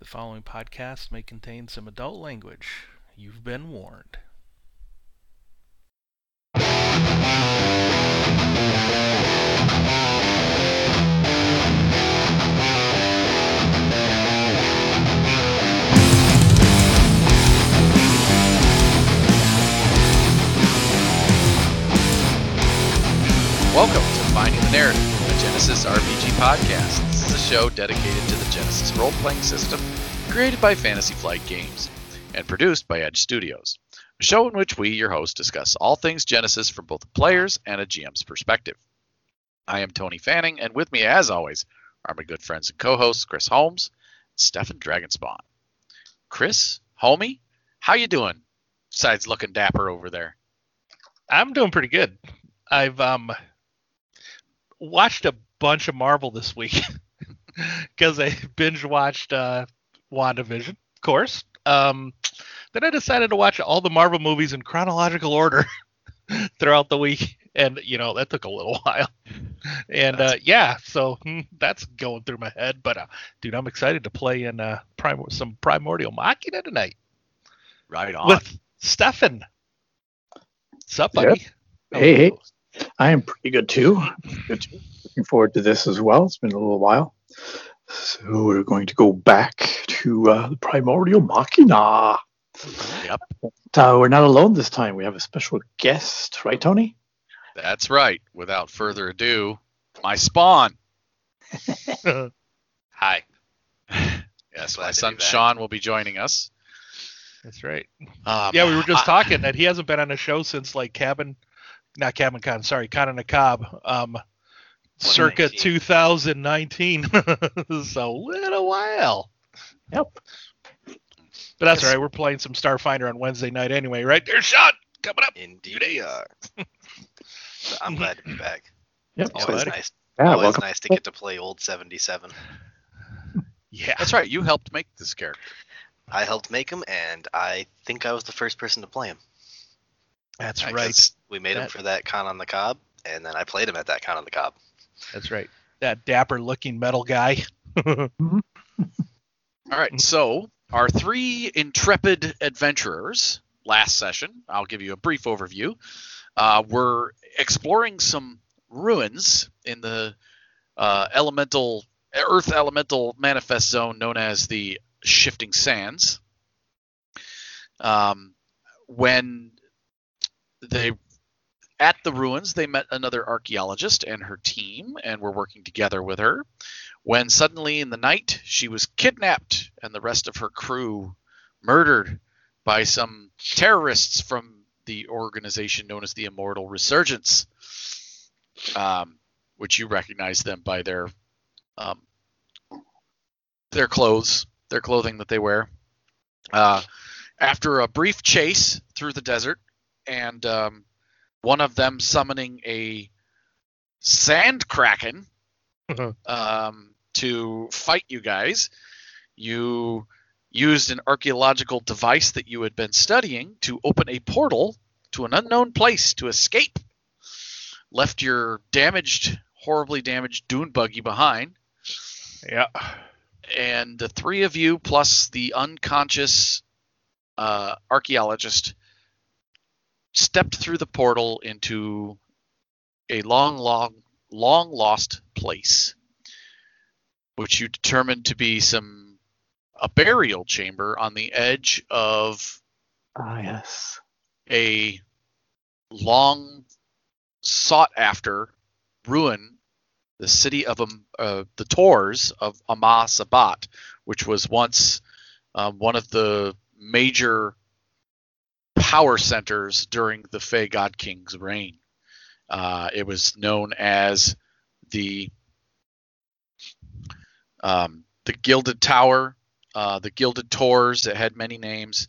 The following podcast may contain some adult language. You've been warned. Welcome to Finding the Narrative, a Genesys RPG podcast. Show dedicated to the Genesys role playing system, created by Fantasy Flight Games and produced by Edge Studios. A show in which we, your hosts, discuss all things Genesys from both a player's and a GM's perspective. I am Tony Fanning, and with me, as always, are my good friends and co hosts, Chris Holmes and Stefan Dragonspawn. Chris, homie, how you doing? Besides looking dapper over there. I'm doing pretty good. I've um watched a bunch of Marvel this week because I binge watched uh, WandaVision, of course. Um, then I decided to watch all the Marvel movies in chronological order throughout the week, and you know that took a little while. And uh, yeah, so hmm, that's going through my head. But uh, dude, I'm excited to play in uh, prim- some Primordial Machina tonight Right on. with Stefan. What's up, buddy? Hey, hey. I am pretty good too. Good too. Looking forward to this as well. It's been a little while. So we're going to go back to uh, the Primordial Machina. Yep, Uh, we're not alone this time. We have a special guest, right, Tony? that's right. Without further ado, my spawn. Hi. Yes, my son. Sean will be joining us. That's right. Um, Yeah, we were just I- talking that he hasn't been on a show since like Cabin, not Cabin Con, sorry, Con on the Cob, um, circa 2019. so little while. Yep. But that's Yes. all right. We're playing some Starfinder on Wednesday night anyway, right? There's Sean coming up. Indeed we are. So I'm glad to be back. Yep. Always buddy. nice. Yeah, always welcome. nice to get to play old 77. Yeah. That's right. You helped make this character. I helped make him, and I think I was the first person to play him. That's Uh, right. 'cause We made him for that con on the cob, and then I played him at that con on the cob. That's right. That dapper looking metal guy. All right. So our three intrepid adventurers last session. I'll give you a brief overview. Uh, were exploring some ruins in the uh, elemental Earth elemental manifest zone known as the Shifting Sands. Um, when they at the ruins, they met another archaeologist and her team, and were working together with her. When suddenly in the night, she was kidnapped and the rest of her crew murdered by some terrorists from the organization known as the Immortal Resurgence, um, which you recognize them by their um, their clothes, their clothing that they wear. Uh, after a brief chase through the desert, and um, one of them summoning a sand kraken um, to fight you guys, you used an archaeological device that you had been studying to open a portal to an unknown place to escape. Left your damaged, horribly damaged dune buggy behind, yeah. and the three of you plus the unconscious uh, archaeologist stepped through the portal into a long, long, long lost place, which you determined to be some a burial chamber on the edge of Ah, yes. a long sought after ruin, the city of um, uh, the Tors of Sabat, which was once um, one of the major power centers during the Fey God King's reign. Uh, it was known as the um, the Gilded Tower, uh, the Gilded Tors. It had many names.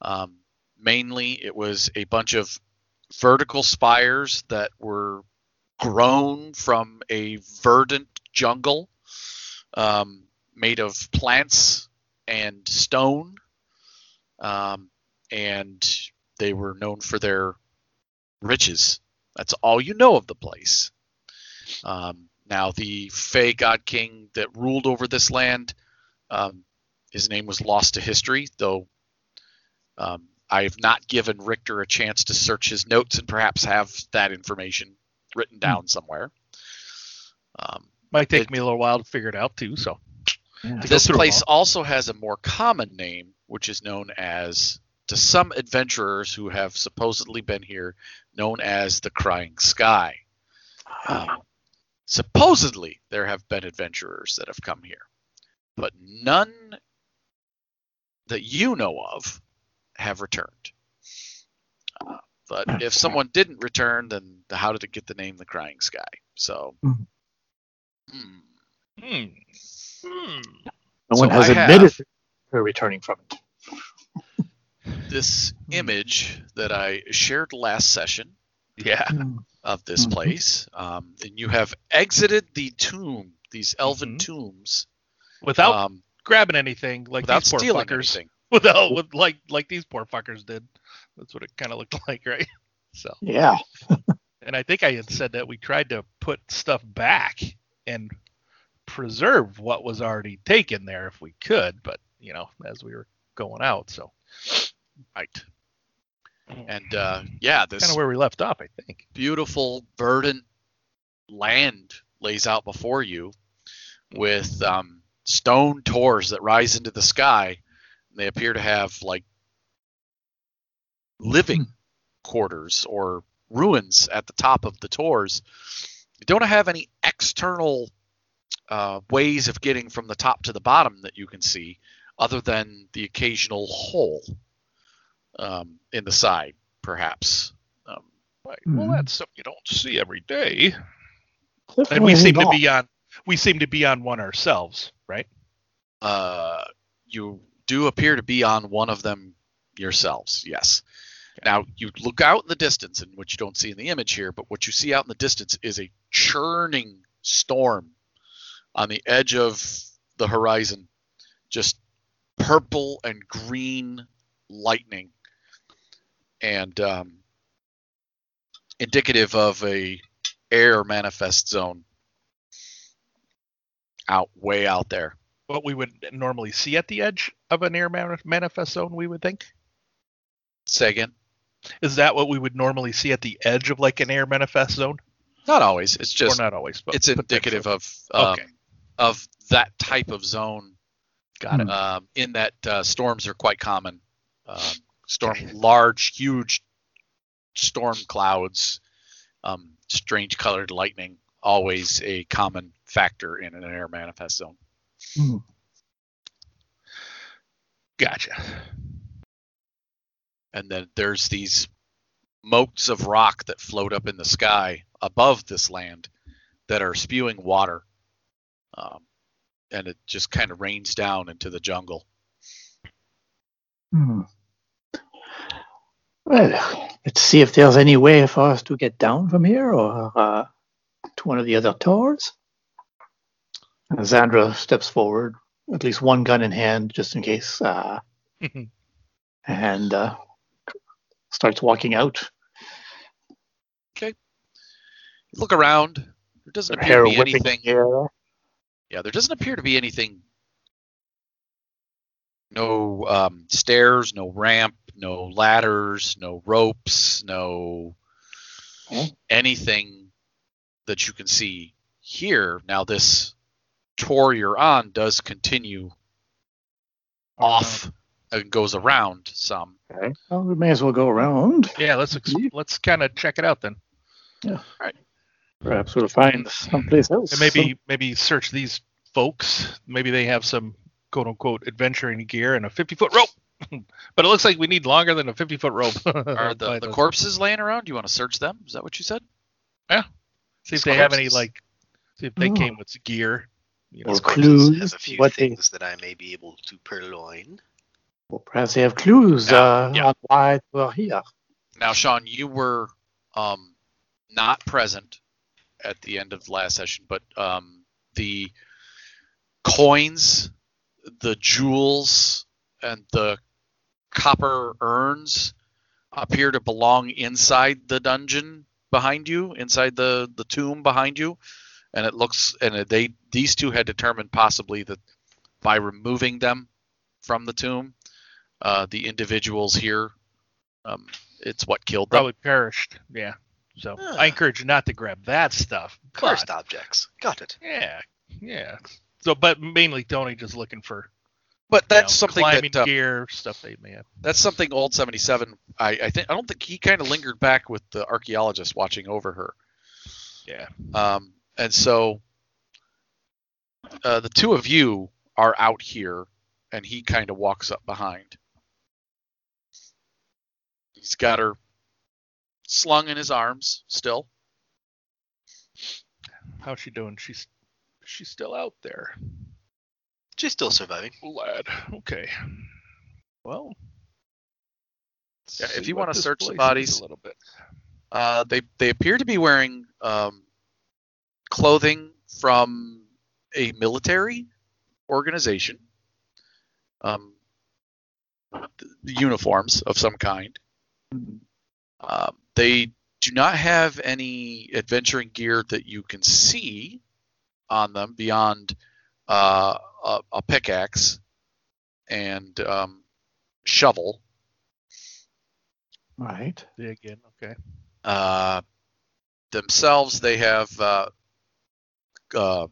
Um, mainly, it was a bunch of vertical spires that were grown from a verdant jungle um, made of plants and stone. Um, and they were known for their riches. That's all you know of the place. Um, now, the Fey God King that ruled over this land um, his name was lost to history, though um, I have not given Richter a chance to search his notes and perhaps have that information written down somewhere. Um, Might take It- me a little while to figure it out too. So Yeah. To this place also has a more common name, which is known as, to some adventurers who have supposedly been here, known as the Crying Sky. Um, supposedly, there have been adventurers that have come here, but none that you know of have returned. Uh, but if someone didn't return, then how did it get the name the Crying Sky? So, Mhm. hmm. hmm. Hmm. No So one has I have- admitted they're returning from it. This image that I shared last session yeah. of this Mhm. place, um, and you have exited the tomb, these elven Mhm. tombs, Without um, grabbing anything like without these poor stealing fuckers. anything. Without with like like these poor fuckers did. That's what it kind of looked like, right? So, Yeah. and I think I had said that we tried to put stuff back and preserve what was already taken there if we could, but you know, as we were going out, so Right. And uh, yeah, this kind of where we left off, I think. beautiful, verdant land lays out before you with um, stone tors that rise into the sky. And They appear to have like living quarters or ruins at the top of the tors. You don't have any external uh, ways of getting from the top to the bottom that you can see, other than the occasional hole um, in the side, perhaps. Um. Mhm. Well, that's something you don't see every day. And we seem to be on we seem to be on one ourselves, right? uh, you do appear to be on one of them yourselves. Yes. Now you look out in the distance, and what you don't see in the image here, but what you see out in the distance is a churning storm on the edge of the horizon, just purple and green lightning, and um, indicative of a air manifest zone out way out there. What we would normally see at the edge of an air manifest zone, we would think. Again. Is that what we would normally see at the edge of like an air manifest zone? Not always. It's just or not always, but it's indicative of um, Okay. of that type of zone. Got it. Um, in that uh, storms are quite common. Um, storm, large, huge storm clouds, um, strange colored lightning, always a common factor in an air manifest zone. Hmm. Gotcha. And then there's these moats of rock that float up in the sky above this land that are spewing water. Um, and it just kind of rains down into the jungle. Hmm. Well, let's see if there's any way for us to get down from here or uh, to one of the other towers. And Zandra steps forward, at least one gun in hand, just in case, uh, and uh, starts walking out. Okay. Look around. There doesn't Her appear to be anything. in the air. Yeah, there doesn't appear to be anything. No um, stairs, no ramp, no ladders, no ropes, no Okay. anything that you can see here. Now, this tor you're on does continue oh, off and goes around some. Okay. Well, we may as well go around. Yeah, let's ex- Yeah. let's kind of check it out then. Yeah. All right. Perhaps we'll find someplace else. And maybe maybe search these folks. Maybe they have some quote unquote adventuring gear and a 50 foot rope. but it looks like we need longer than a 50 foot rope. Are the, the corpses laying around? Do you want to search them? Is that what you said? Yeah. See if they have any corpses? like. See if they Oh. came with gear. You know, Or This corpse clues, has a few what they- things that I may be able to purloin. Well, perhaps they have clues Yeah, uh, yeah. on why we're here. Now, Sean, you were um, not present at the end of the last session, but um, the coins, the jewels, and the copper urns appear to belong inside the dungeon behind you, inside the, the tomb behind you. And it looks, and they these two had determined possibly that by removing them from the tomb. Uh, the individuals here, um, it's what killed them. Probably perished. Yeah. So Ah. I encourage you not to grab that stuff. Cursed objects. Got it. Yeah. Yeah. So, but mainly Tony just looking for But you know, that's something climbing that uh, gear stuff they may have. that's something old 77 I, I think I don't think he kind of lingered back with the archaeologist watching over her. Yeah. Um, and so uh, the two of you are out here, and he kind of walks up behind. He's got her slung in his arms still. How's she doing? She's she's still out there. She's still surviving. Lad. Okay. Well. Yeah, if you wanna search the bodies- a little bit. Uh, they they appear to be wearing um, clothing from a military organization, um, th- uniforms of some kind. Um, they do not have any adventuring gear that you can see on them beyond uh, a, a pickaxe and um, shovel. Right. Dig in. Okay. Uh, themselves, they have uh, uh,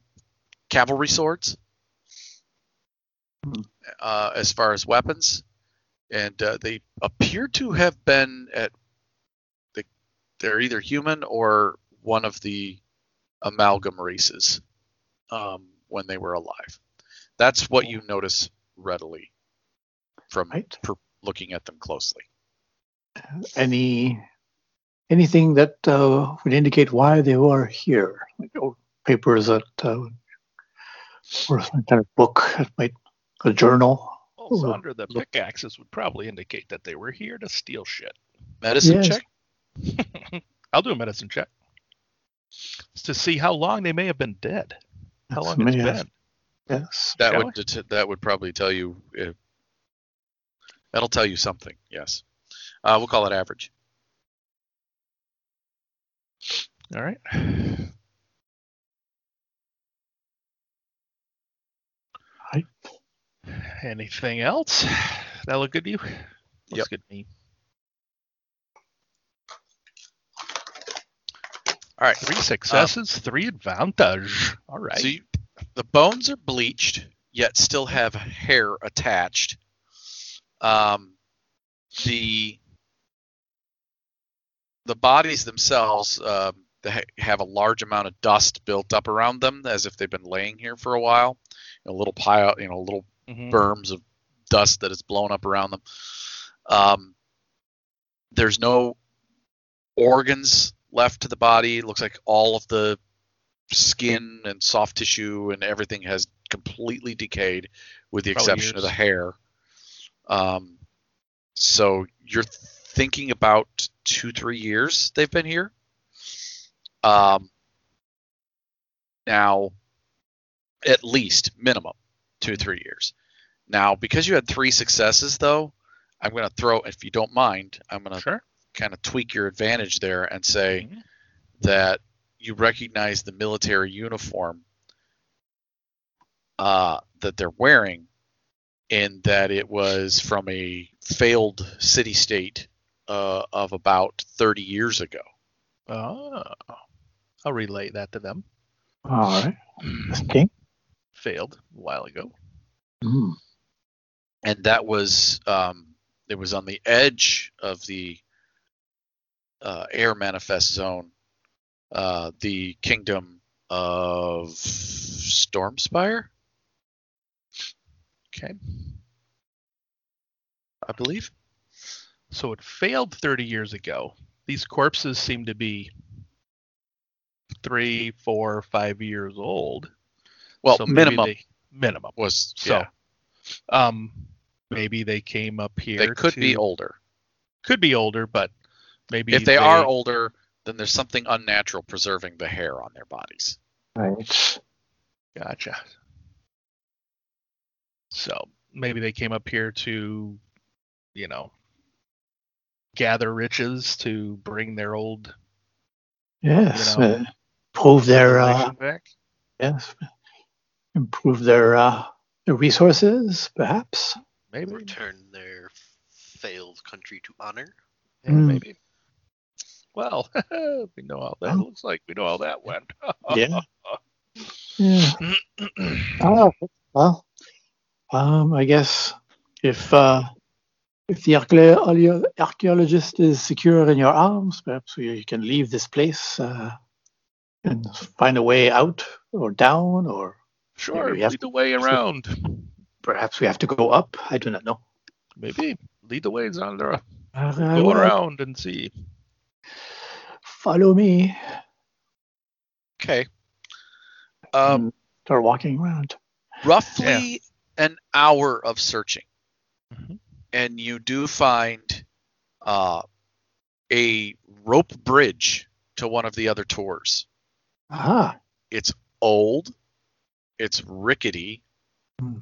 cavalry swords Hmm. uh, as far as weapons, and uh, they appear to have been at. The, they're either human or one of the amalgam races um, when they were alive. That's what you notice readily from Right. per, looking at them closely. Any anything that uh, would indicate why they were here? Like old papers that uh, or some kind of book that might a journal. Also, under the look. pickaxes would probably indicate that they were here to steal shit. Medicine Yes. check. I'll do a medicine check to see how long they may have been dead. How That's long it's may have- been. Yes. That would det- that would probably tell you. Uh, that'll tell you something. Yes. Uh, we'll call it average. All right. Right. Anything else? That look good to you? Looks Yep. good to me. All right. Three successes, three advantage. All right. So you, the bones are bleached, yet still have hair attached. Um, the the bodies themselves um, they have a large amount of dust built up around them, as if they've been laying here for a while. A little pile, you know, little Mhm. berms of dust that has blown up around them. Um, there's no organs left to the body. It looks like all of the skin and soft tissue and everything has completely decayed, with the Probably exception of the hair. Um, so you're thinking about two, three years they've been here. Um, now, at least minimum two, three years. Now, because you had three successes, though, I'm going to throw, if you don't mind, I'm going to Sure. kind of tweak your advantage there and say Mhm. that you recognize the military uniform uh, that they're wearing, in that it was from a failed city state uh, of about 30 years ago. Oh. I'll relay that to them. All right. Okay. Failed a while ago. Mm. and that was um, it was on the edge of the uh, air manifest zone, uh, the kingdom of Stormspire, Okay. I believe. So it failed 30 years ago. These corpses seem to be three, four, five years old. Well, So minimum they- minimum. was So, yeah. um, maybe they came up here. They could be older. Could be older, but maybe If they, are older, then there's something unnatural preserving the hair on their bodies. Right. Gotcha. So maybe they came up here to, you know, gather riches to bring their old Yes. You know, uh, prove their uh, back. yes. Improve their uh, their resources, perhaps. Maybe. return their failed country to honor. Yeah, Hmm. maybe. Well, we know how that looks like. We know how that went. Yeah. Yeah. Oh, well, um, I guess if uh, if the archaeologist is secure in your arms, perhaps you can leave this place uh, and find a way out or down, or sure, we have lead the way around. perhaps we have to go up. I do not know. Maybe lead the way, Zandra. Uh, Go around and see. Follow me. Okay. Um, start walking around. roughly an hour of searching, Mhm. and you do find uh, a rope bridge to one of the other tors. Ah, It's old, it's rickety, Hmm.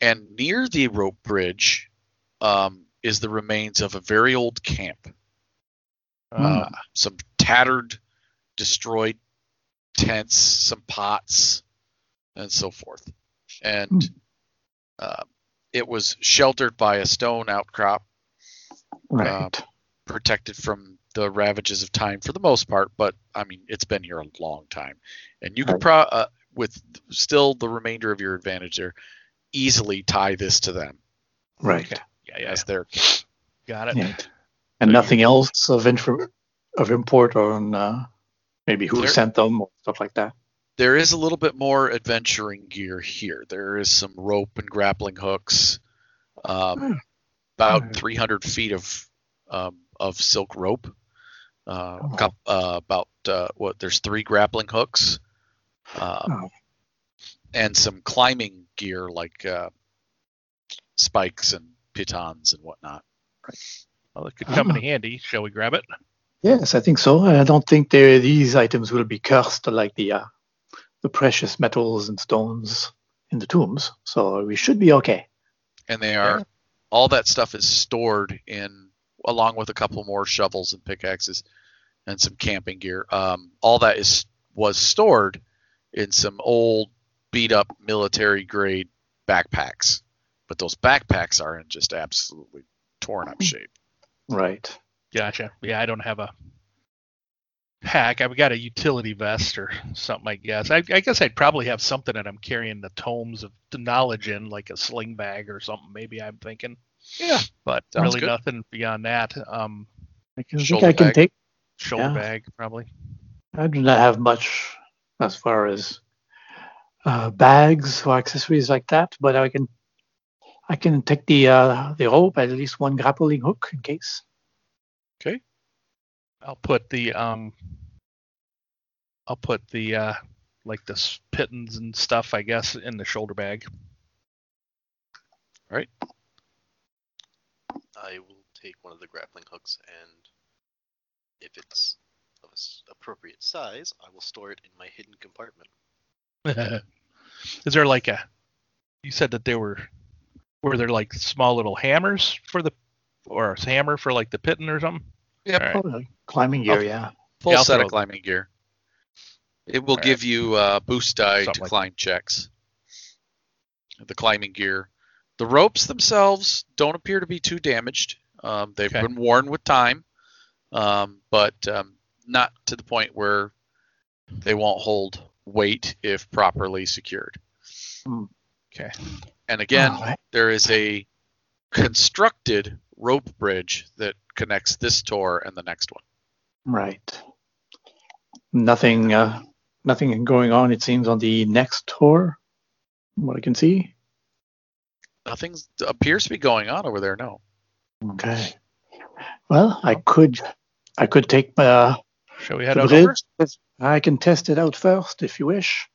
and near the rope bridge um, is the remains of a very old camp. Uh, some tattered, destroyed tents, some pots, and so forth. And Hmm. uh, it was sheltered by a stone outcrop, right. protected from the ravages of time for the most part. But I mean, it's been here a long time, and you could Right. pro uh, with still the remainder of your advantage there, easily tie this to them right. Okay. Yeah, yeah. as their camp. Got it. Yeah. And So nothing else of of import on uh, maybe who There- sent them or stuff like that. There is a little bit more adventuring gear here. There is some rope and grappling hooks, um, Hmm. about Hmm. 300 feet of um, of silk rope. Uh, Oh. uh, about uh, what? There's three grappling hooks, um, Oh. and some climbing gear like uh, spikes and pitons and whatnot. Well, it could come in handy. Shall we grab it? Yes, I think so. I don't think these items will be cursed like the uh, the precious metals and stones in the tombs. So we should be okay. and they are Yeah. all that stuff is stored in along with a couple more shovels and pickaxes and some camping gear um, all that is was stored in some old beat up military grade backpacks but those backpacks are in just absolutely torn up shape Right. Gotcha. Yeah, I don't have a pack. I've got a utility vest or something, I guess. I, I guess I'd probably have something that I'm carrying the tomes of the knowledge in, like a sling bag or something. Maybe I'm thinking. Yeah, But sounds really good. nothing beyond that. Um, I can, think I can bag. take. shoulder Yeah. bag probably. I do not have much as far as uh, bags or accessories like that, but I can I can take the uh, the rope at least one grappling hook in case. Okay. I'll put the um, I'll put the uh, like the s- pitons and stuff, I guess, in the shoulder bag. All right. I will take one of the grappling hooks, and if it's of a s- appropriate size, I will store it in my hidden compartment. Is there like a? You said that there were, were there like small little hammers for the, or a hammer for like the piton or something? Yep. All right. Climbing gear, Oh. yeah. full Yeah, set of climbing gear it will All right. give you uh, boost die Something to like climb checks the climbing gear the ropes themselves don't appear to be too damaged um, they've Okay. been worn with time um, but um, not to the point where they won't hold weight if properly secured Okay. and again there is a constructed rope bridge that connects this tor and the next one Right. Nothing. Uh, nothing going on. It seems on the next tor. What I can see. nothing appears to be going on over there no Okay. Well, I could. I could take uh, Shall we head over? I can test it out first if you wish.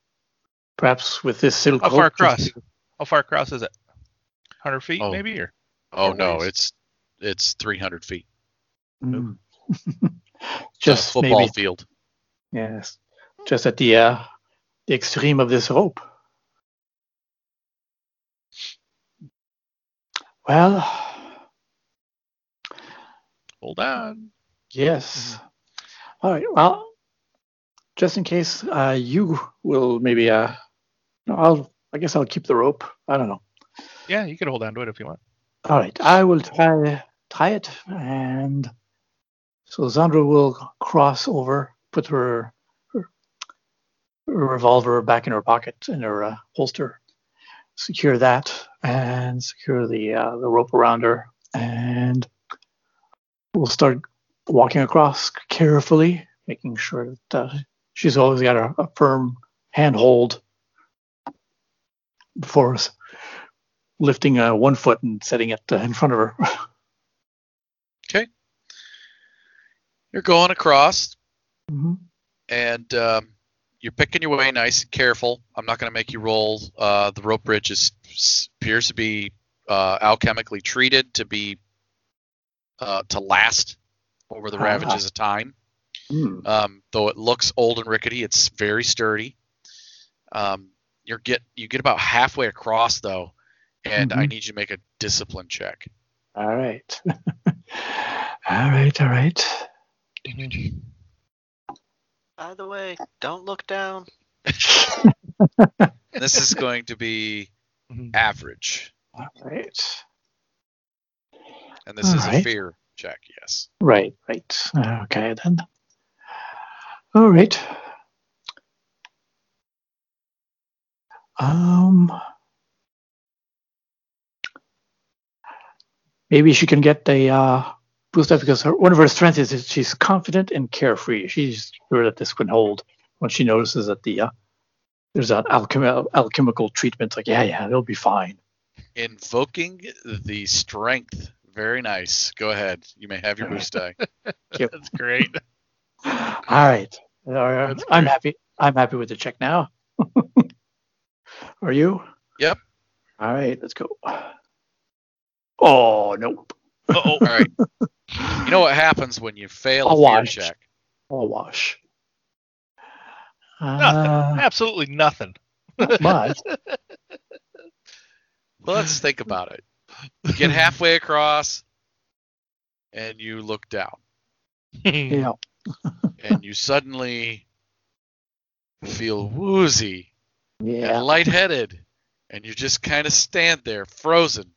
Perhaps with this silk How far just- across? How far across is it? Hundred feet, Oh. maybe, or Oh Or no, ways. it's it's 300 feet. Mm. Just a football maybe field. yes, just at the uh, the extreme of this rope. Well, hold on. yes. All right. Well, just in case uh, you will maybe uh, I'll I guess I'll keep the rope. I don't know. Yeah, you can hold on to it if you want. All right, I will try tie it, and so Zandra will cross over, put her, her, her revolver back in her pocket in her uh, holster, secure that, and secure the uh, the rope around her, and we'll start walking across carefully, making sure that uh, she's always got a, a firm handhold before us, lifting uh, one foot and setting it uh, in front of her. Okay. You're going across, Mhm. and um, you're picking your way nice and careful. I'm not going to make you roll. Uh, the rope bridge is, appears to be uh, alchemically treated to be uh, to last over the Ah. ravages of time. Hmm. Um, though it looks old and rickety, it's very sturdy. Um, you get you get about halfway across though, and I Mhm. need you to make a discipline check. All right. all right. All right. By the way, don't look down. This is going to be Mhm. average, All right. and this is a fear check. Yes. Right. Right. Okay then. All right. Um. Maybe she can get a uh, boost up because her, one of her strengths is that she's confident and carefree. She's sure that this can hold when she notices that the uh, there's an alchemi- alchemical treatment. Like, yeah, yeah, it'll be fine. Invoking the strength. Very nice. Go ahead. You may have your boost die. That's great. All right. All right. That's I'm great. happy. I'm happy with the check now. Are you? Yep. All right. Let's go. Oh nope. Uh-oh. All right. You know what happens when you fail A a fear wash. check? All wash. Nothing. Uh, Absolutely nothing. not much. Well, let's think about it. You get halfway across, and you look down, Yeah. and you suddenly feel woozy Yeah. and lightheaded, and you just kind of stand there, frozen,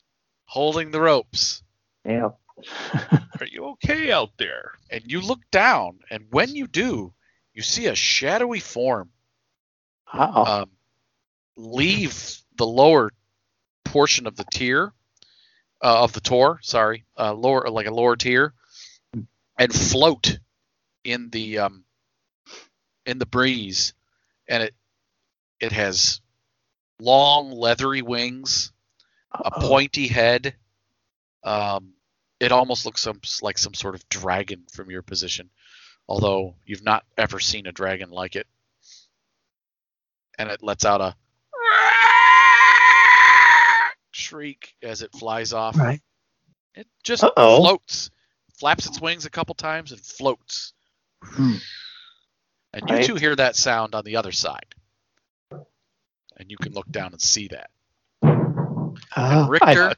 holding the ropes. Yeah. Are you okay out there? And you look down, and when you do, you see a shadowy form Uh-oh. um, leave the lower portion of the tier uh, of the tor sorry uh, lower like a lower tier and float in the um, in the breeze and it it has long leathery wings a Uh-oh. pointy head um, it almost looks some, like some sort of dragon from your position although you've not ever seen a dragon like it and it lets out a shriek as it flies off. Right. It just Uh-oh. floats, flaps its wings a couple times, and floats. Hmm. And you Right. two hear that sound on the other side, and you can look down and see that. Uh, Richter, I-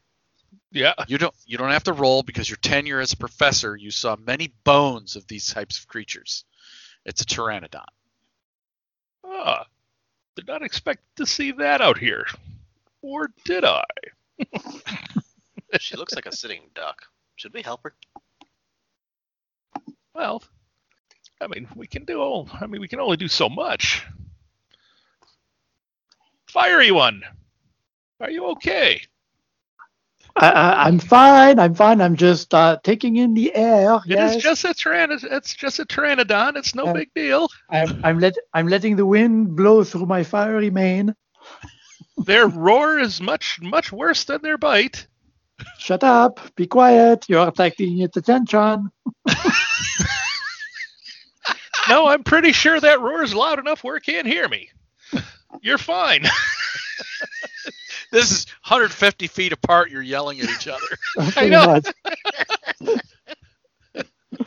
Yeah. you don't you don't have to roll because your tenure as a professor, you saw many bones of these types of creatures. It's a pteranodon. Ah, did not expect to see that out here. Or did I? She looks like a sitting duck. Should we help her? Well, I mean, we can do all. I mean, we can only do so much. Fiery one, are you okay? I, I, I'm fine. I'm fine. I'm just uh, taking in the air. It is yes. just a tyran. It's just a pteranodon. It's no big deal. I'm, I'm, let, I'm letting the wind blow through my fiery mane. Their roar is much much worse than their bite. Shut up. Be quiet. You're attracting its attention. No, I'm pretty sure that roar is loud enough where it can't hear me. You're fine. This is 150 feet apart. You're yelling at each other. Pretty know.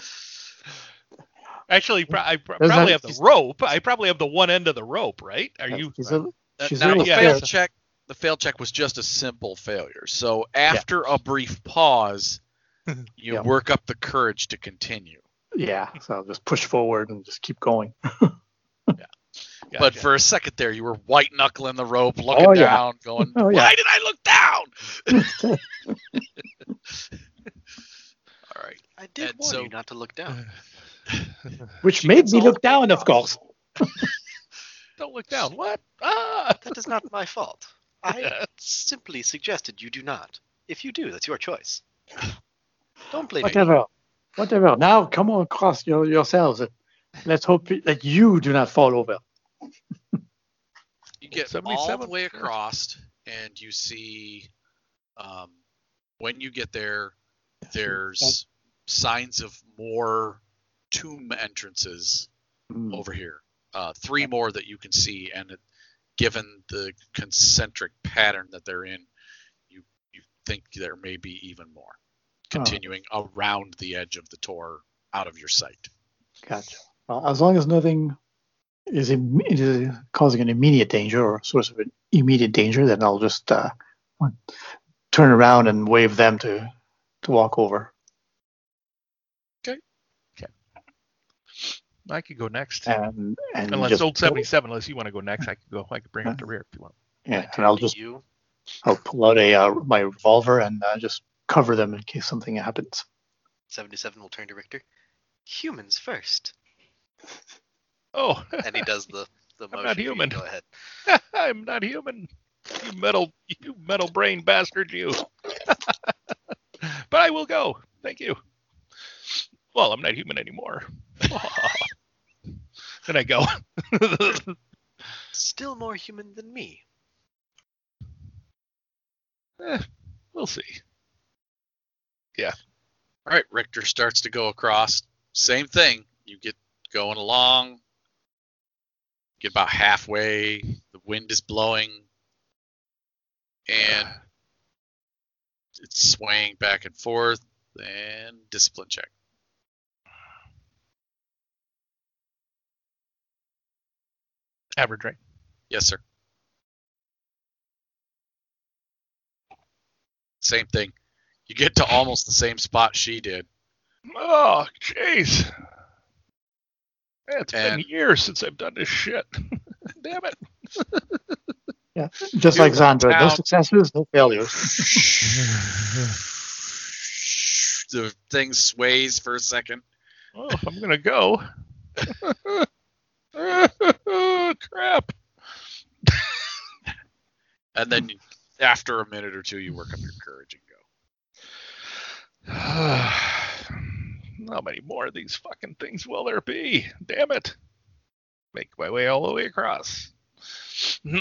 Actually, I probably a- have the rope. I probably have the one end of the rope, right? Are you? She's a, Uh, she's now little the yeah, fail check. The fail check was just a simple failure. So after a brief pause, you Yeah. work up the courage to continue. Yeah, so I'll just push forward and just keep going. But Gotcha. for a second there, you were white knuckling the rope, looking Oh, yeah. down, going, Oh, yeah. "Why did I look down?" All right. I did And warn so- you not to look down. Which She made me look the way down, of course. Don't look down. What? Ah! That is not my fault. I simply suggested you do not. If you do, that's your choice. Don't blame me. Whatever. Whatever. Now come on across your, yourselves. Let's hope that you do not fall over. You get all 77? the way across, and you see um, when you get there, there's signs of more tomb entrances Hmm. over here. Uh, three more that you can see, and it, given the concentric pattern that they're in, you you think there may be even more continuing around the edge of the tor out of your sight. Gotcha. Well, as long as nothing is, Im- is causing an immediate danger or source of an immediate danger, then I'll just uh, turn around and wave them to to walk over. Okay. Okay. I could go next. And and unless just, old 77, unless you want to go next, I could go. I could bring up the rear if you want. yeah, and I'll just you. I'll pull out a uh, my revolver and uh, just cover them in case something happens. 77 will turn to Richter. Humans first. Oh, And he does the, the I'm motion. not for you to human. Go ahead. I'm not human. You metal, you metal brain bastard, you. but I will go. Thank you. Well, I'm not human anymore. then I go. Still more human than me. Eh, we'll see. Yeah. All right, Richter starts to go across. Same thing. You get going along. Get about halfway. The wind is blowing, and it's swaying back and forth. And discipline check. Average, right? Yes, sir. Same thing. You get to almost the same spot she did. Oh, jeez. It's been years since I've done this shit. Damn it. Yeah, just You're like Zandra, no successes, no failures. the thing sways for a second. Oh, I'm gonna go. Crap. And then after a minute or two, you work up your courage and go. How many more of these fucking things will there be? Damn it. Make my way all the way across.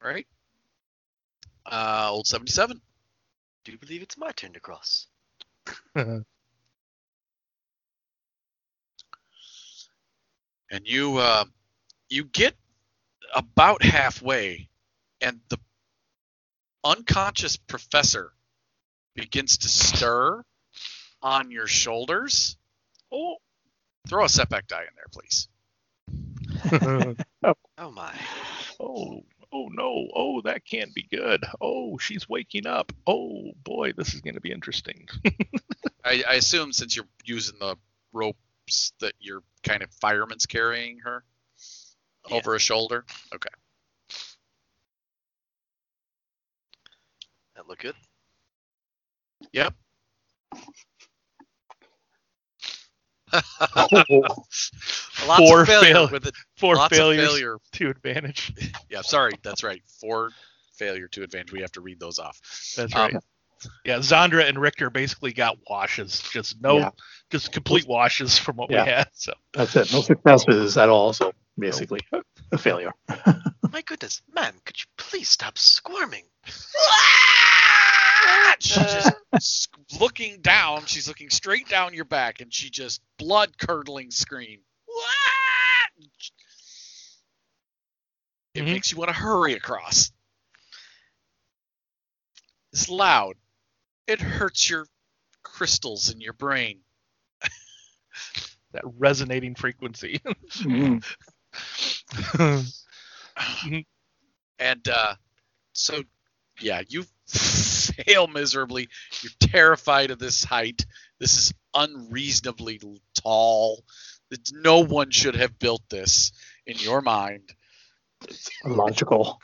Right? Uh, old 77. Do you believe it's my turn to cross? And you, uh, you get about halfway, and the unconscious professor begins to stir on your shoulders. Oh, throw a setback die in there, please. Oh, oh my. oh, oh no. Oh, that can't be good. Oh, she's waking up. Oh boy, this is gonna be interesting. I, I assume since you're using the ropes that you're kind of fireman's carrying her Yeah. over a shoulder. Okay. That look good? Yep. Lots Four of failure fail- with it. Four Lots failures of failure. to advantage. Yeah, sorry, that's right. Four failure to advantage. We have to read those off. That's Um, right. yeah, Zandra and Richter basically got washes. Just no, Yeah. just complete washes from what Yeah. we had. So That's it. No successes at all. So basically, a failure. My goodness, man, could you please stop squirming? She's just looking down. She's looking straight down your back, and she just blood curdling scream. It Mhm. makes you want to hurry across. It's loud. It hurts your crystals in your brain. that resonating frequency. Mm. And uh, so, yeah, you fail miserably. You're terrified of this height. This is unreasonably tall. No one should have built this in your mind. Logical.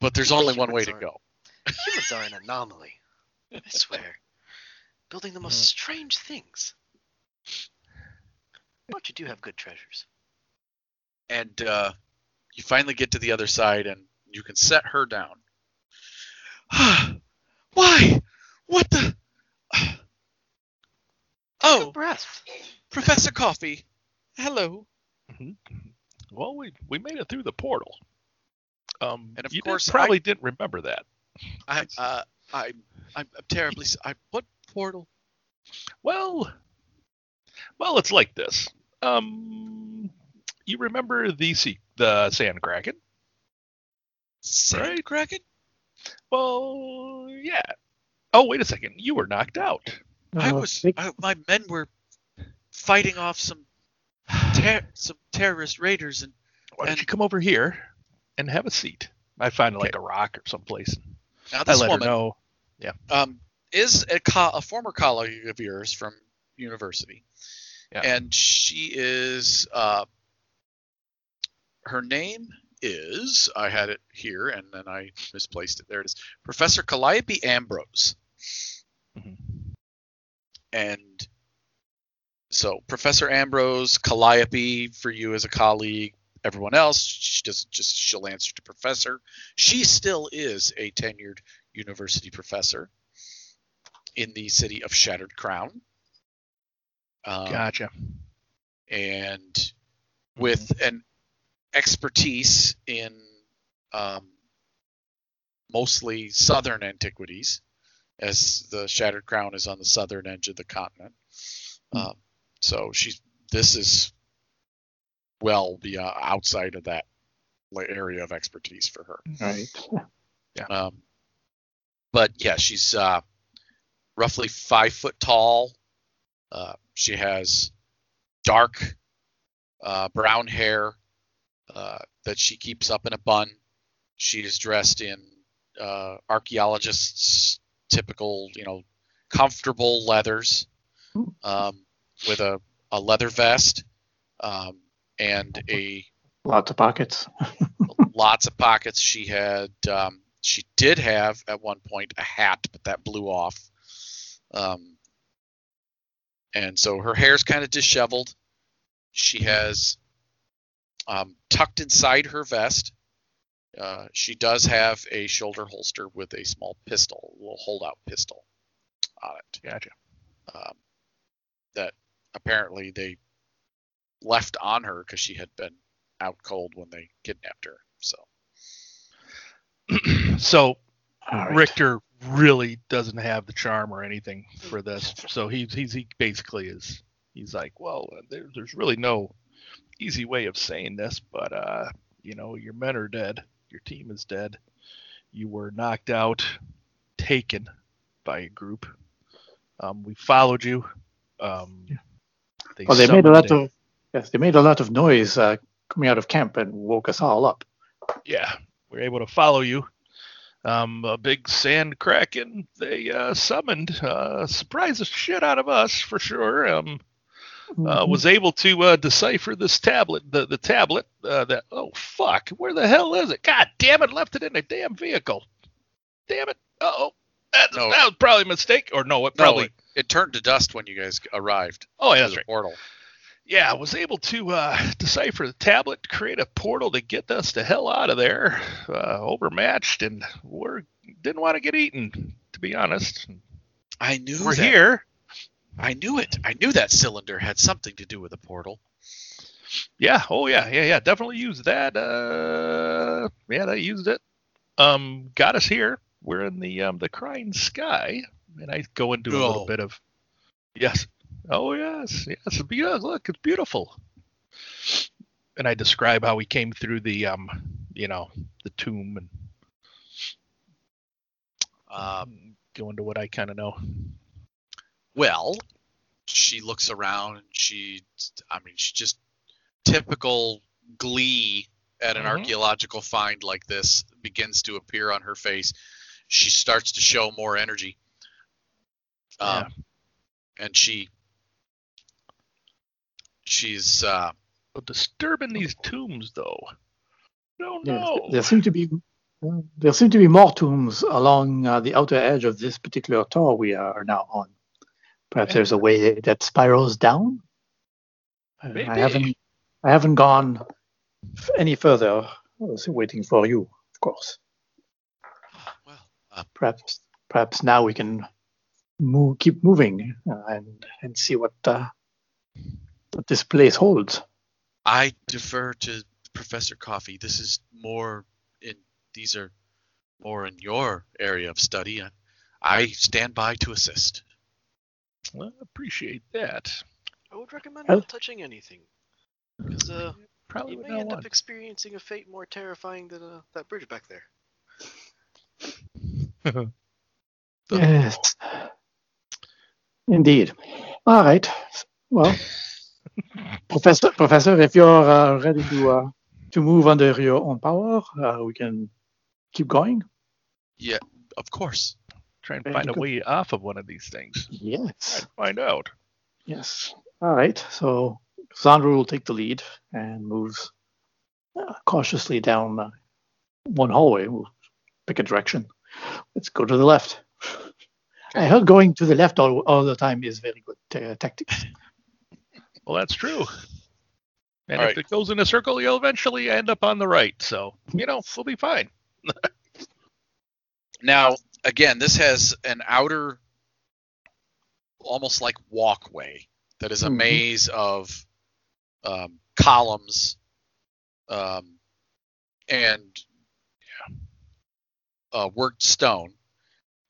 But there's only one way to go. Humans are an anomaly. I swear. building the most Mhm. strange things. But you do have good treasures. and uh, you finally get to the other side and you can set her down. Why? What the? Oh, breath. Professor Coffee. Hello. Well, we we made it through the portal. Um, And of you did- course, I- probably didn't remember that. I'm uh, I'm I'm I'm terribly. s- I what portal? Well, well, it's like this. Um, you remember the sea, the sand kraken? Sand Right. Kraken? Well, yeah. Oh, wait a second. You were knocked out. I was. I, my men were fighting off some ter- some terrorist raiders and Why don't And- you come over here and have a seat? I find like a rock or someplace. now I this let her woman Yeah. um, is a, co- a former colleague of yours from university, Yeah. and she is. Uh, her name is. I had it here, and then I misplaced it. There it is, Professor Calliope Ambrose, Mhm. and so Professor Ambrose Calliope for you as a colleague. Everyone else, she doesn't just she'll answer to professor. She still is a tenured university professor in the city of Shattered Crown. Um, Gotcha. and with an expertise in um, mostly southern antiquities, as the Shattered Crown is on the southern edge of the continent. Um, so she's this is well beyond outside of that area of expertise for her. Right. Um, but yeah, she's uh, roughly five foot tall. Uh, she has dark uh, brown hair uh, that she keeps up in a bun. She is dressed in uh, archaeologists' typical, you know, comfortable leathers um, with a, a leather vest um, and a Lots of pockets. lots of pockets. She had, um, she did have at one point a hat, but that blew off. Um, and so her hair's kind of disheveled. She has um, tucked inside her vest. Uh, she does have a shoulder holster with a small pistol, a little holdout pistol on it. Gotcha. Um, that apparently they left on her because she had been out cold when they kidnapped her. So so All right. Richter really doesn't have the charm or anything for this. So he's he's he basically is he's like, well, uh, there, there's really no easy way of saying this, but uh, you know, your men are dead, your team is dead, you were knocked out, taken by a group. Um, we followed you. Um, they Well, they made a summoned lot of yes, they made a lot of noise uh, coming out of camp and woke us all up. yeah, we were able to follow you. Um, a big sand kraken they uh, summoned, uh, surprised the shit out of us for sure. Um, uh, Mhm. was able to uh, decipher this tablet, the the tablet uh, that oh fuck, where the hell is it? God damn it, left it in a damn vehicle. Damn it. Uh oh, that, No. that was probably a mistake, or no, it no, probably. it, it turned to dust when you guys arrived. oh yeah, that's right. Portal. Yeah, I was able to uh, decipher the tablet, create a portal to get us the hell out of there. Uh, overmatched, and we're didn't want to get eaten, to be honest. I knew We're that. here. I knew it. I knew that cylinder had something to do with the portal. Yeah. Oh yeah. Yeah. Yeah. Definitely used that. Uh, yeah, they used it. Um, got us here. We're in the um the crying sky, and I go into a Oh. little bit of yes. Oh yes, yes. It's beautiful. Look, it's beautiful. And I describe how we came through the um, you know, the tomb and Um, go into what I kind of know. Well, she looks around and she, I mean, she just typical glee at an Mhm. archaeological find like this begins to appear on her face. She starts to show more energy. Um, and she, she's, uh, But disturbing these tombs, though. I don't Yes, there seem to be there seem to be more tombs along uh, the outer edge of this particular tower we are now on. Perhaps there's a way that spirals down. Uh, Maybe. I haven't I haven't gone any further. I was waiting for you, of course. Well, uh, Perhaps perhaps now we can move, keep moving uh, and and see what uh, what this place holds. I defer to Professor Coffee. This is more in these are more in your area of study. I, I stand by to assist. Well, appreciate that. I would recommend not touching anything. Because uh, Probably you may end want. up experiencing a fate more terrifying than uh, that bridge back there. Yes, indeed. All right. Well, Professor, Professor, if you're uh, ready to uh, to move under your own power, uh, we can keep going. Yeah, of course. Try and Very find a good. way off of one of these things. Yes. Find out. Yes. All right. So Zandra will take the lead and moves uh, cautiously down uh, one hallway. We'll pick a direction. Let's go to the left. I heard going to the left all, all the time is very good uh, tactics. Well, that's true. And All if right. it goes in a circle, you'll eventually end up on the right. So, you know, we'll be fine. Now, again, this has an outer, almost like walkway that is a Mhm. maze of um, columns um, and uh, worked stone.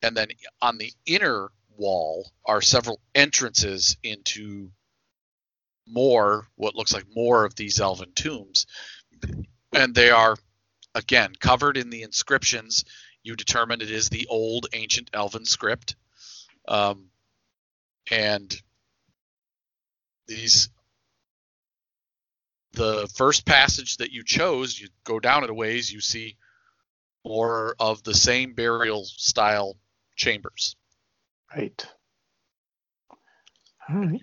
And then on the inner wall are several entrances into more, what looks like more of these elven tombs. And they are, again, covered in the inscriptions you determine it is the old ancient elven script um, and these the first passage that you chose you go down it a ways you see more of the same burial style chambers Right. All right.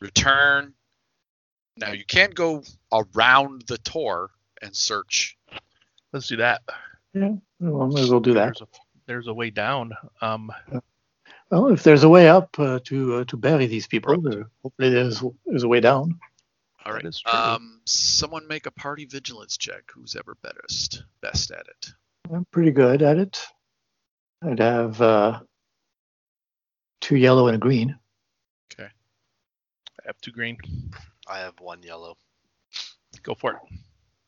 return now you can go around the tor and search Let's do that. Yeah, well, I might as well do that. There's a, there's a way down. Um, Well, if there's a way up uh, to uh, to bury these people, there, hopefully there's there's a way down. all That right is true. um someone make a party vigilance check who's ever best best at it I'm pretty good at it. I'd have uh, two yellow and a green. Okay. I have two green. I have one yellow. Go for it.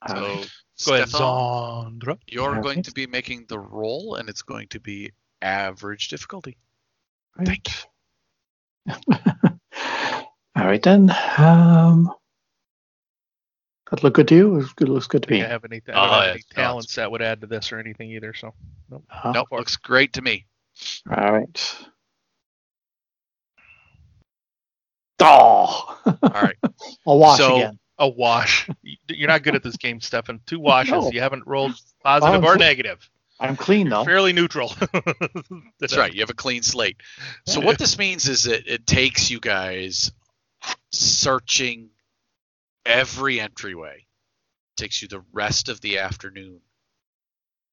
So right. Go ahead, Stefan, Zandra. You're Okay. going to be making the roll, and it's going to be average difficulty. Right. All right then. Um, that look good to you? Looks good. Looks good to Do me. you have anything? I don't Oh, have any it's- no, it's- talents that would add to this or anything either. So, nope. Uh-huh. nope, looks great to me. All right. Oh. All right. I'll watch So- again. A wash. You- You're not good at this game, Stefan. Two washes. No. You haven't rolled positive Oh, or so- negative. I'm clean though. Fairly neutral. That's right. You have a clean slate. So what this means is that it takes you guys searching every entryway. takes you the rest of the afternoon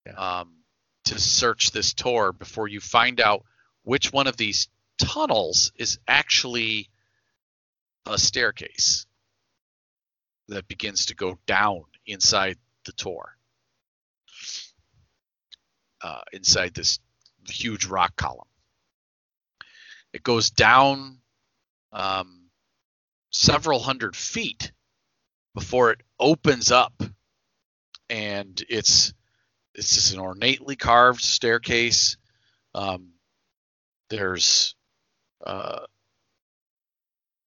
Yeah. um, to search this tor before you find out which one of these tunnels is actually a staircase that begins to go down inside the tor. Uh, inside this huge rock column. It goes down um, several hundred feet before it opens up, and it's it's just an ornately carved staircase. Um, there's, uh,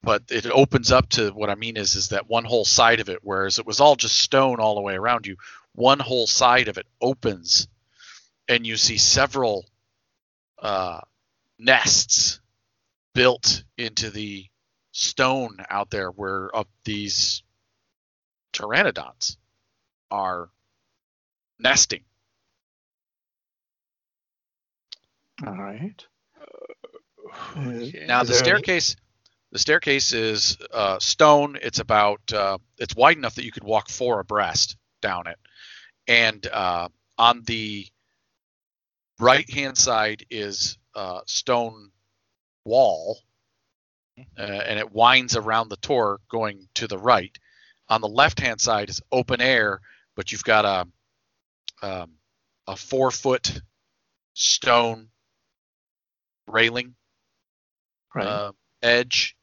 but it opens up to what I mean is is that one whole side of it, whereas it was all just stone all the way around you, one whole side of it opens, and you see several uh, nests built into the stone out there where of these pteranodons are nesting. All right. Okay. Now Is the there any- staircase, the staircase is uh, stone. It's about uh, it's wide enough that you could walk four abreast down it, and uh, on the right hand side is uh, stone wall, uh, and it winds around the tor going to the right. On the left hand side is open air, but you've got a um, a four foot stone railing Right. uh, edge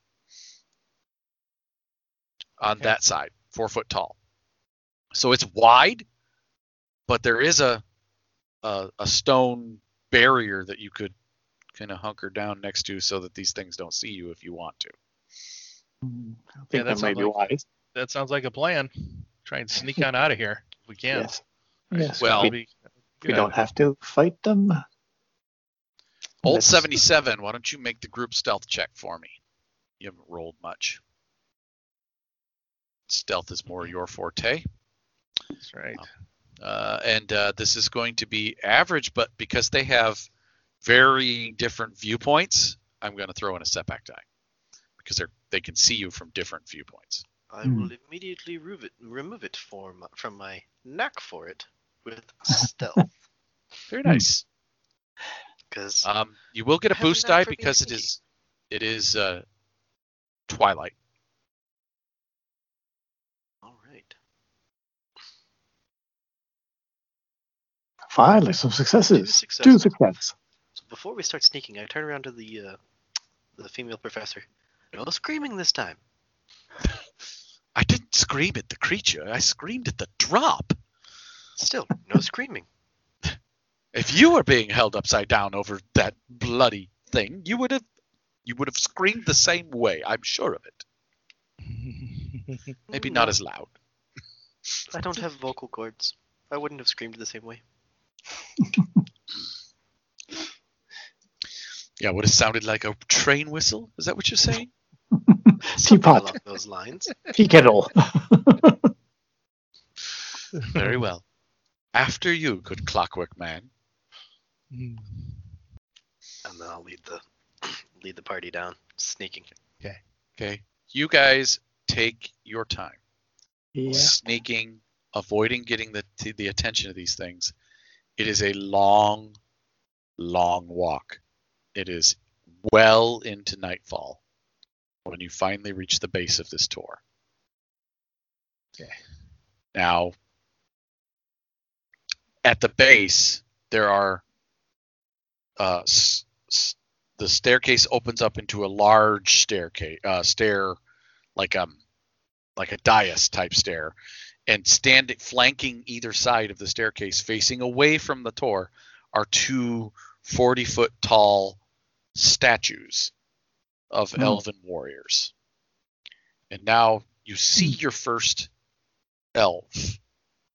on Okay. that side, four foot tall. So it's wide, but there is a a, a stone barrier that you could kind of hunker down next to so that these things don't see you if you want to. Mm, I think that that might sounds be like- wise. That sounds like a plan. Try and sneak on out of here if we can. Yes. Yes. Well, we, we don't have to fight them. Old 77, why don't you make the group stealth check for me? You haven't rolled much. Stealth is more your forte. That's right. uh, and uh, this is going to be average, but because they have very different viewpoints, I'm going to throw in a setback die because they're they can see you from different viewpoints. I Hmm. will immediately remove it, remove it from, from my knack for it with stealth. Very nice. Because Um, you will get a I have a boost die because it sneaky. is it is uh, twilight. Finally, some successes. Two Two successes. success. so before we start sneaking, I turn around to the uh, the female professor. No screaming this time. I didn't scream at the creature. I screamed at the drop. Still, no screaming. If you were being held upside down over that bloody thing, you would have you would have screamed the same way. I'm sure of it. Maybe not as loud. I don't have vocal cords. I wouldn't have screamed the same way. Yeah, would have sounded like a train whistle. Is that what you're saying? Something Teapot. along those lines. Tea kettle. Very well. After you, good clockwork man. Hmm. And then I'll lead the lead the party down, sneaking. Okay. Okay. You guys take your time. yeah. Sneaking, avoiding getting the the attention of these things. It is a long, long walk. It is well into nightfall when you finally reach the base of this tor. Okay. Now, at the base, there are uh, s- s- the staircase opens up into a large staircase, uh, stair, like um, like a dais type stair, and standing flanking either side of the staircase, facing away from the tor, are two 40 foot tall statues of Hmm. elven warriors. And now you see your first elf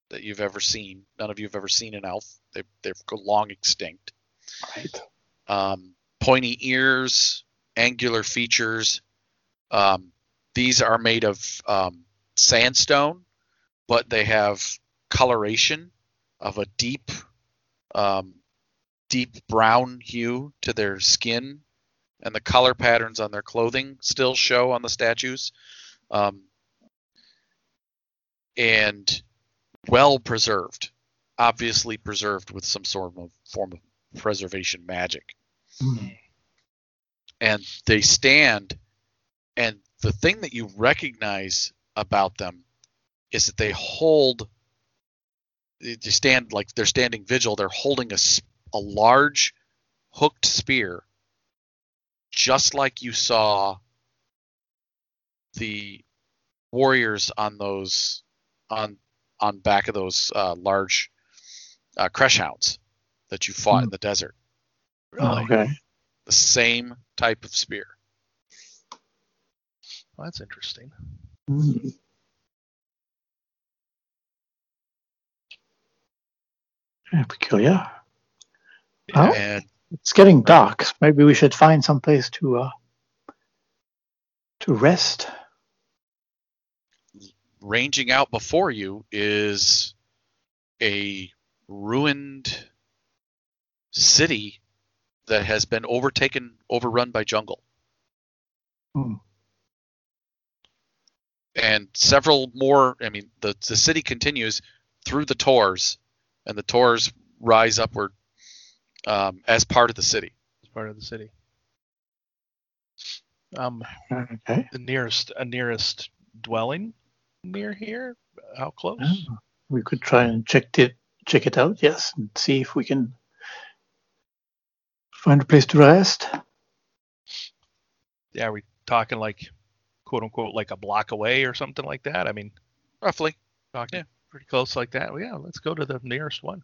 that you've ever seen. None of you have ever seen an elf. They, they're long extinct. Right. Um, pointy ears, angular features. Um, these are made of um, sandstone, but they have coloration of a deep, um, deep brown hue to their skin, and the color patterns on their clothing still show on the statues. Um, and well preserved, obviously preserved with some sort of form of preservation magic. Mm. And they stand, and the thing that you recognize about them is that they hold. They stand like they're standing vigil. They're holding a, a large hooked spear, just like you saw the warriors on those on on back of those uh, large uh, crush hounds that you fought in the desert. Oh, okay. The same type of spear. Well, that's interesting. Mm. Yeah, peculiar. Oh. And It's getting dark. Maybe we should find some place to uh to rest. ranging out before you is a ruined city that has been overtaken, overrun by jungle. Hmm. And several more, I mean, the, the city continues through the tors, and the tors rise upward um, as part of the city. As part of the city. Um, Okay. the nearest a nearest dwelling near here? How close? Oh, We could try and check it check it out, yes, and see if we can find a place to rest. Yeah, are we talking like quote unquote like a block away or something like that? I mean, Roughly. talking Yeah. Pretty close like that. Well, yeah, let's go to the nearest one.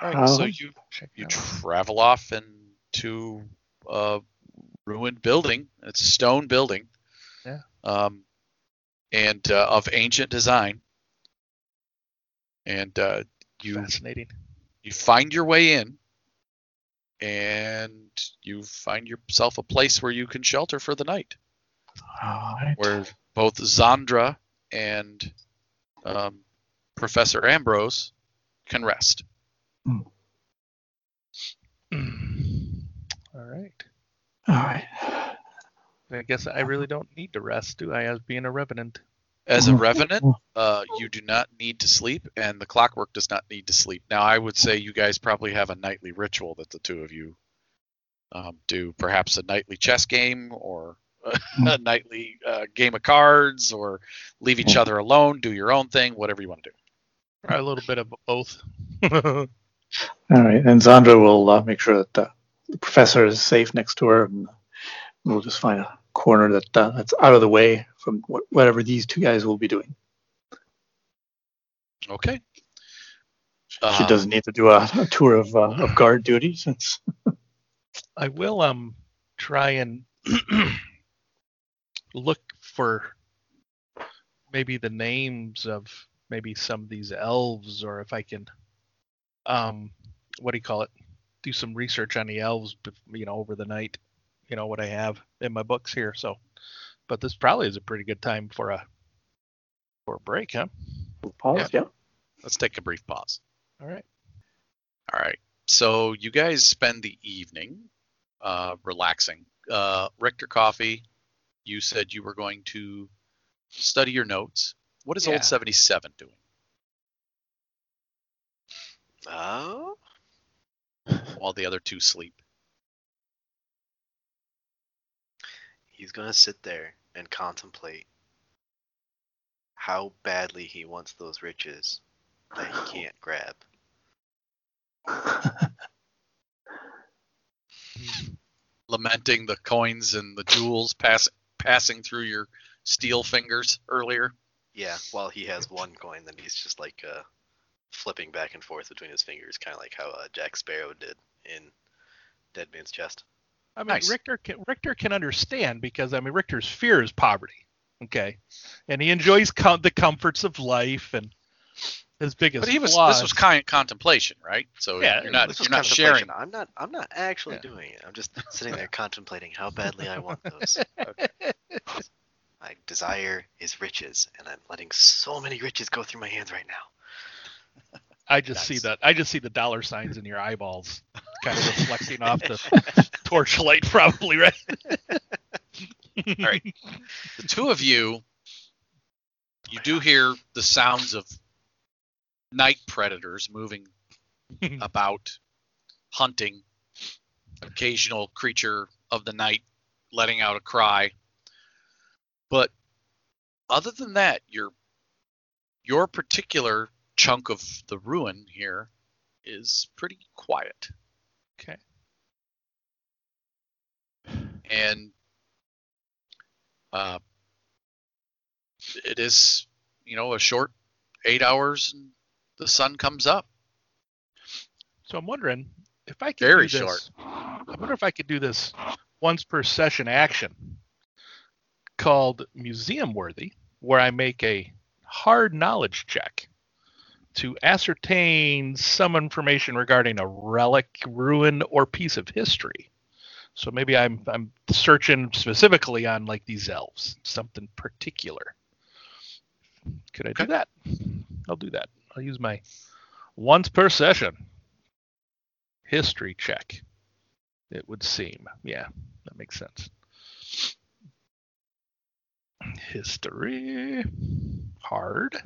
All right. so Uh, you you travel off into a ruined building. It's a stone building. Yeah. Um, and uh, of ancient design. And uh, you Fascinating. you find your way in, and you find yourself a place where you can shelter for the night, All right. where both Zandra and um, Professor Ambrose can rest. All right. All right. I guess I really don't need to rest, do I, as being a revenant? As a Mhm. revenant, uh, you do not need to sleep, and the clockwork does not need to sleep. Now, I would say you guys probably have a nightly ritual that the two of you um, do, perhaps a nightly chess game or a nightly uh, game of cards, or leave each other alone, do your own thing, whatever you want to do. A little bit of both. All right. And Zandra will uh, make sure that uh, the professor is safe next to her, and we'll just find a corner that uh, that's out of the way from wh- whatever these two guys will be doing. Okay. She Um, doesn't need to do a, a tour of uh, of guard duty since. I will um try and look for maybe the names of maybe some of these elves or if I can um what do you call it do some research on the elves you know over the night you know what I have in my books here so but this probably is a pretty good time for a for a break huh Pause. Yeah. Let's take a brief pause. all right All right. So you guys spend the evening uh, relaxing. Uh, Richter Coffee, you said you were going to study your notes. What is Yeah. Old 77 doing? Oh, while the other two sleep? he's gonna sit there and contemplate how badly he wants those riches that he can't grab. Lamenting the coins and the jewels pass, passing through your steel fingers earlier. Yeah, while he has one coin, then he's just like uh, flipping back and forth between his fingers, kind of like how uh, Jack Sparrow did in Dead Man's Chest. I mean, Nice. Richter can Richter can understand because I mean Richter's fear is poverty. Okay, and he enjoys com- the comforts of life and his biggest But he was flaws. this was kind contemplation, right? So Yeah, you're not you're not sharing. I'm not. I'm not actually Yeah. doing it. I'm just sitting there contemplating how badly I want those. My desire is riches, and I'm letting so many riches go through my hands right now. I just see Nice. that. I just see the dollar signs in your eyeballs, kind of reflecting off the torchlight, probably right. All right. The two of you, you do hear the sounds of night predators moving about, hunting, occasional creature of the night letting out a cry. But other than that, your your particular chunk of the ruin here is pretty quiet. Okay. And uh, it is, you know, a short eight hours and the sun comes up. So I'm wondering if I could Very do this, short. I wonder if I could do this once per session action called Museum Worthy, where I make a hard knowledge check to ascertain some information regarding a relic, ruin, or piece of history. So maybe I'm I'm searching specifically on like these elves, something particular. Could I Okay. do that? I'll do that. I'll use my once per session history check. It would seem. Yeah, that makes sense. History. Hard.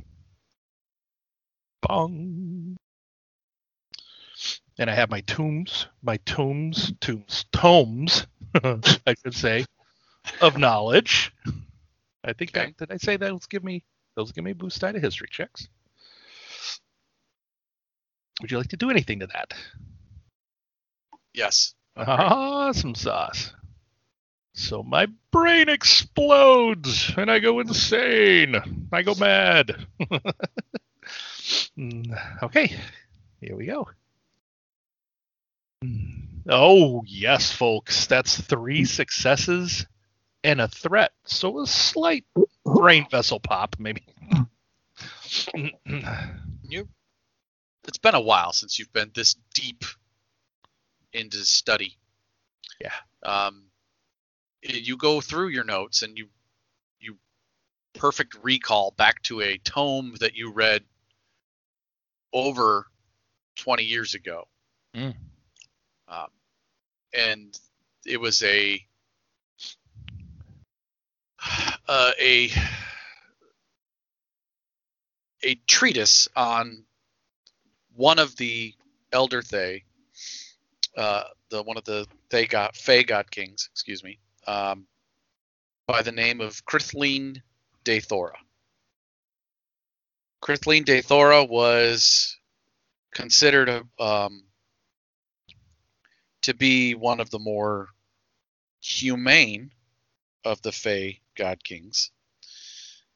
Bong. And I have my tombs, my tombs, tombs, tomes, I should say, of knowledge. I think Okay. that did I say those give me those give me boost die to history checks. Would you like to do anything to that? Yes. Awesome sauce. So my brain explodes and I go insane. I go mad. Mm, okay, here we go. Oh, yes, folks. That's three successes and a threat. So a slight brain vessel pop, maybe. You. It's been a while since you've been this deep into study. Yeah. Um, i- you go through your notes and you you perfect recall back to a tome that you read over 20 years ago. Mm. Um, and it was a uh, a a treatise on one of the elder Thay, uh, the one of the Thay god, Fey god kings, excuse me, um, by the name of Krithleen de Thora. Krithleen de was considered a, um, to be one of the more humane of the Fey god kings.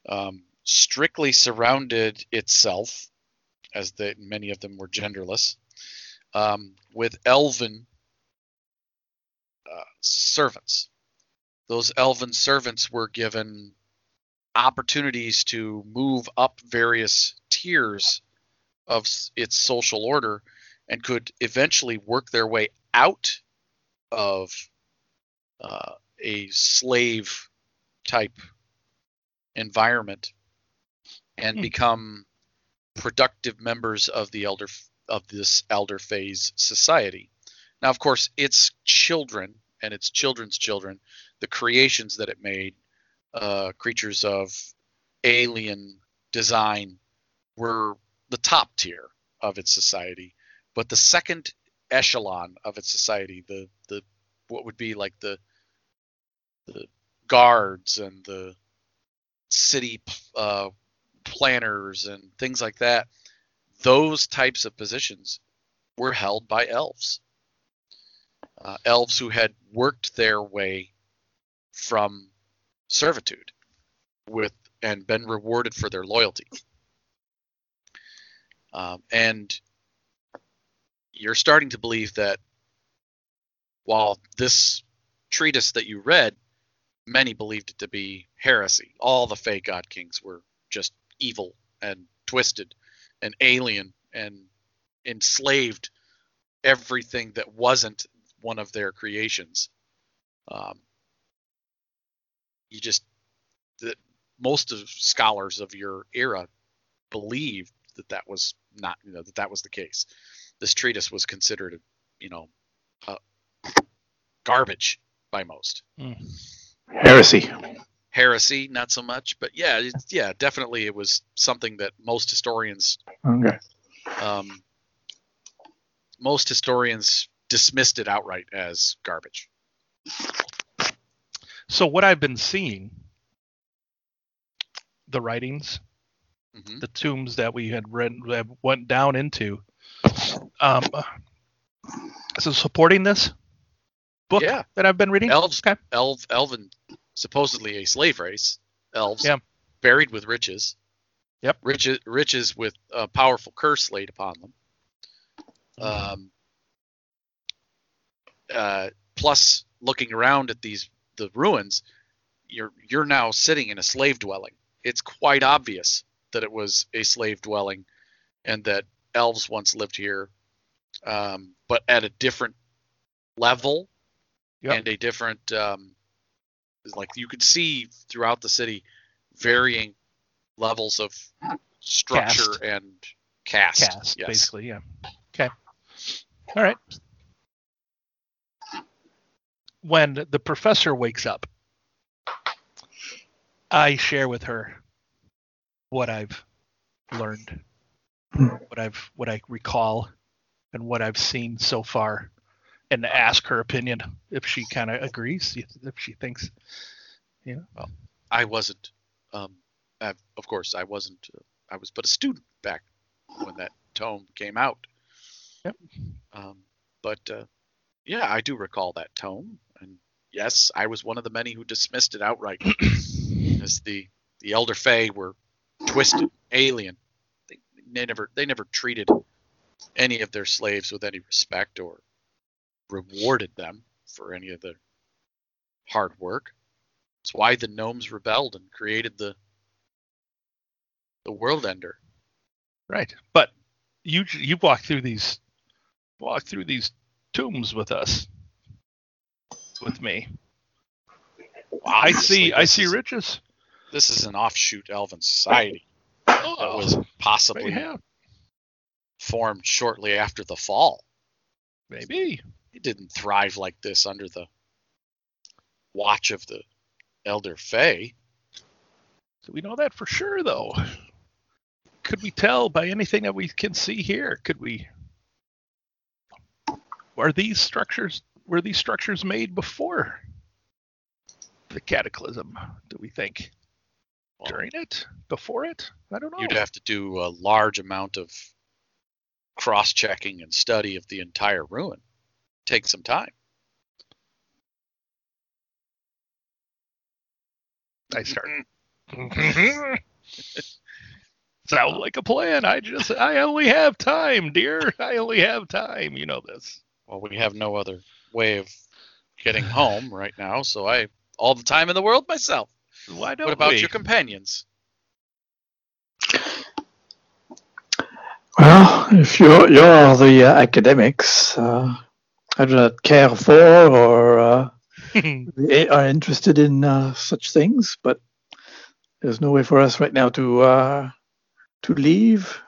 Um, strictly surrounded itself, as the, many of them were genderless, um, with elven uh, servants. Those elven servants were given opportunities to move up various tiers of its social order and could eventually work their way out of uh, a slave type environment and Hmm. become productive members of the elder of this elder fae society. Now, of course, its children and its children's children, the creations that it made, uh, creatures of alien design, were the top tier of its society. But the second echelon of its society, the the what would be like the the guards and the city uh, planners and things like that, those types of positions were held by elves. Uh, elves who had worked their way from servitude with and been rewarded for their loyalty. Um, and you're starting to believe that while this treatise that you read, many believed it to be heresy. All the fake God Kings were just evil and twisted and alien and enslaved everything that wasn't one of their creations. Um, you just that most of scholars of your era believed that that was not you know that that was the case. This treatise was considered you know uh, garbage by most Heresy. heresy not so much but yeah it's, yeah definitely it was something that most historians Okay. um, most historians dismissed it outright as garbage So what I've been seeing, the writings, hmm the tombs that we had read that went down into, um, so supporting this book Yeah. that I've been reading. elves Okay. elf elven supposedly a slave race elves Yeah. buried with riches Yep. riches riches with a powerful curse laid upon them Mm-hmm. um, uh, plus looking around at these the ruins you're you're now sitting in a slave dwelling it's quite obvious that it was a slave dwelling and that elves once lived here um, but at a different level Yep. and a different um, like you could see throughout the city varying levels of structure Caste. and caste, Cast, yes. basically. Yeah. Okay. All right. When the professor wakes up, I share with her what I've learned, Hmm. what I've what I recall, and what I've seen so far, and ask her opinion if she kind of agrees, if she thinks Yeah. I wasn't. Um, uh, of course, I wasn't. Uh, I was but a student back when that tome came out. Yep. Um, but uh, yeah, I do recall that tome, and yes, I was one of the many who dismissed it outright as the the elder fae were twisted, alien. They, they never they never treated any of their slaves with any respect or rewarded them for any of their hard work. It's why the gnomes rebelled and created the the world ender. Right. But you you walk through these walk through these tombs with us. With me. I see I see is- riches. This is an offshoot elven society that Oh, was possibly formed shortly after the fall. maybe. It didn't thrive like this under the watch of the elder fae. So we know that for sure though. Could we tell by anything that we can see here? Could we are these structures were these structures made before the cataclysm, do we think? Well, During it? Before it? I don't know. You'd have to do a large amount of cross-checking and study of the entire ruin. Take some time. I start. Sounds like a plan. I just I only have time, dear. I only have time. You know this. Well, we have no other way of getting home right now, so I all the time in the world myself. Why don't What about we? your companions? Well, if you're you're the uh, academics, uh, I do not care for or uh, are interested in uh, such things, but there's no way for us right now to uh, to leave.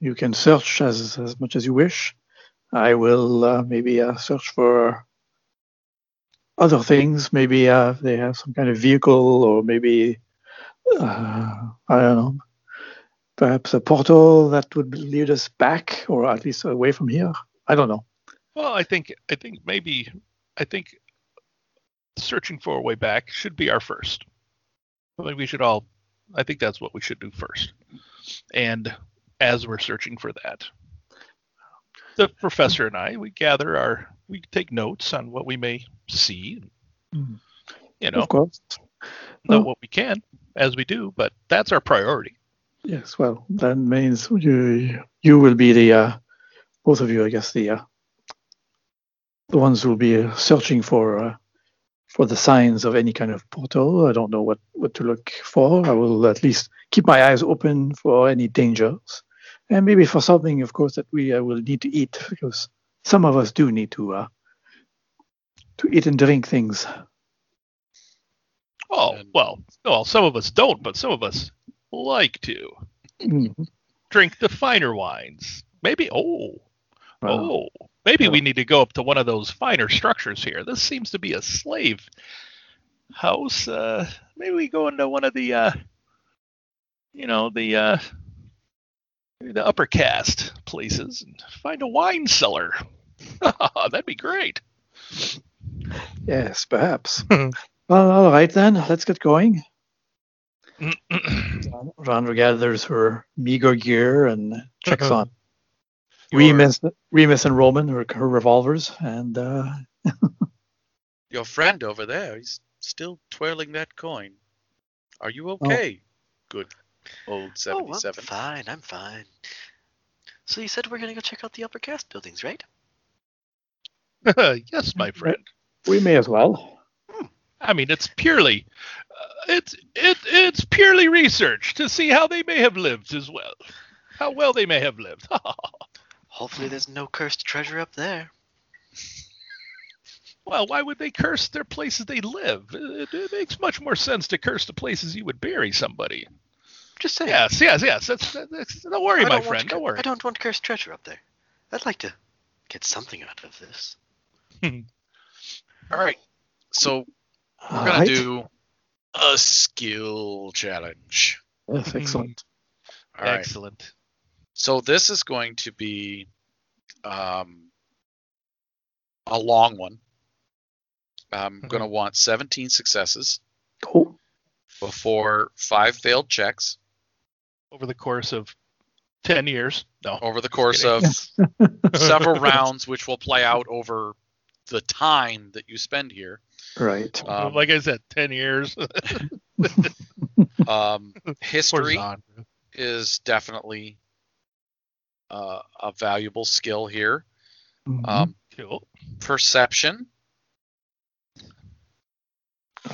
You can search as as much as you wish. I will uh, maybe uh, search for other things. Maybe uh, they have some kind of vehicle, or maybe uh, I don't know. Perhaps a portal that would lead us back, or at least away from here. I don't know. Well, I think I think maybe I think searching for a way back should be our first. I think we should all I think that's what we should do first. And as we're searching for that, the professor and I we gather our we take notes on what we may see. Mhm. You know, Of course. know well- what we can as we do, but that's our priority. Yes, well, that means you you will be the uh, both of you, I guess, the uh, the ones who will be uh, searching for uh, for the signs of any kind of portal. I don't know what what to look for. I will at least keep my eyes open for any dangers, and maybe for something, of course, that we uh, will need to eat because some of us do need to uh, to eat and drink things. Oh, well, well, some of us don't, but some of us like to Mm. drink the finer wines. Maybe oh, Well, Oh, maybe we need to go up to one of those finer structures here. This seems to be a slave house. Uh, maybe we go into one of the, uh, you know, the uh, maybe the upper caste places and find a wine cellar. That'd be great. yes, perhaps. well, all right then. Let's get going. Zandra gathers her meager gear and checks on Your, Remus, Remus and Roman, her, her revolvers, and uh, your friend over there, he's still twirling that coin. Are you okay? Good old Oh, I'm 77. fine. I'm fine. So you said we're gonna go check out the upper caste buildings, right? yes, my friend. we may as well. I mean, it's purely, uh, it's it it's purely research to see how they may have lived as well, how well they may have lived. Hopefully, there's no cursed treasure up there. Well, why would they curse their places they live? It, it makes much more sense to curse the places you would bury somebody. Just saying. Yes, yes, yes. That's, that's, don't worry, I my don't want friend. cur- Don't worry. I don't want cursed treasure up there. I'd like to get something out of this. All right. So we're All going right. to do a skill challenge. Yes, excellent. All right. Excellent. So this is going to be um, a long one. I'm Mhm. going to want 17 successes. Oh, before five failed checks Over the course of ten years. No. over the course of several rounds, which will play out over the time that you spend here. right. Um, like I said, ten years. um, history is definitely uh, a valuable skill here. Mhm. Um, Cool. perception,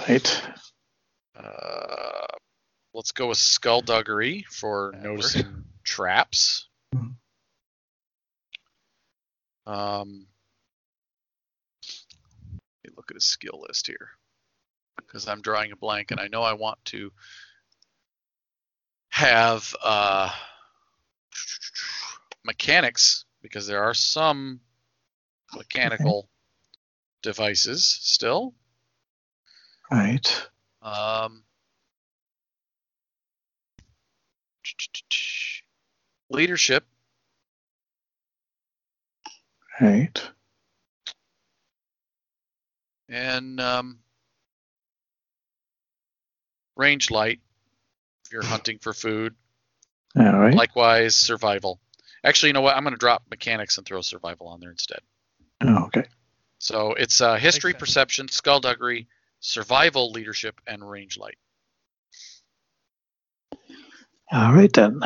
right. uh, let's go with skullduggery for noticing traps. Mhm. Um, let me look at his skill list here because I'm drawing a blank and I know I want to have uh, mechanics because there are some mechanical devices still. Right. Um, leadership, Right. and um, ranged light if you're hunting for food. All right. Likewise, survival. Actually, you know what? I'm going to drop mechanics and throw survival on there instead. Oh, okay. So it's uh, history, sense. perception, skullduggery, survival, leadership, and ranged light. All right then.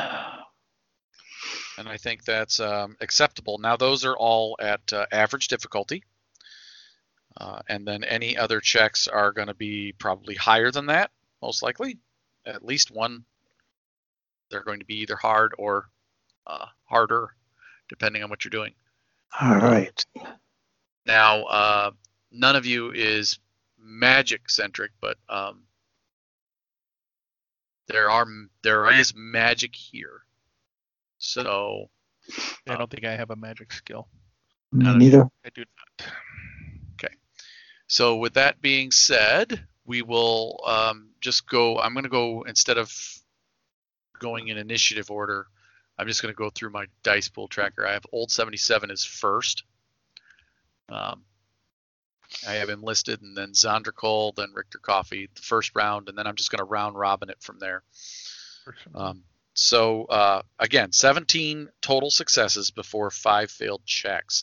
And I think that's um, acceptable. Now, those are all at uh, average difficulty. Uh, and then any other checks are going to be probably higher than that, most likely. At least one. They're going to be either hard or uh, harder, depending on what you're doing. All right. Now, uh, none of you is magic centric, but um, there are there is magic here. So I don't think I have a magic skill. Me neither. I do not. Okay. So with that being said, we will um, just go. I'm going to go instead of going in initiative order. I'm just going to go through my dice pool tracker. I have old 77 is first. Um, I have enlisted, and then Zandra Cole, then Richter Coffee, the first round, and then I'm just going to round robin it from there. Um, so uh, again, 17 total successes before five failed checks.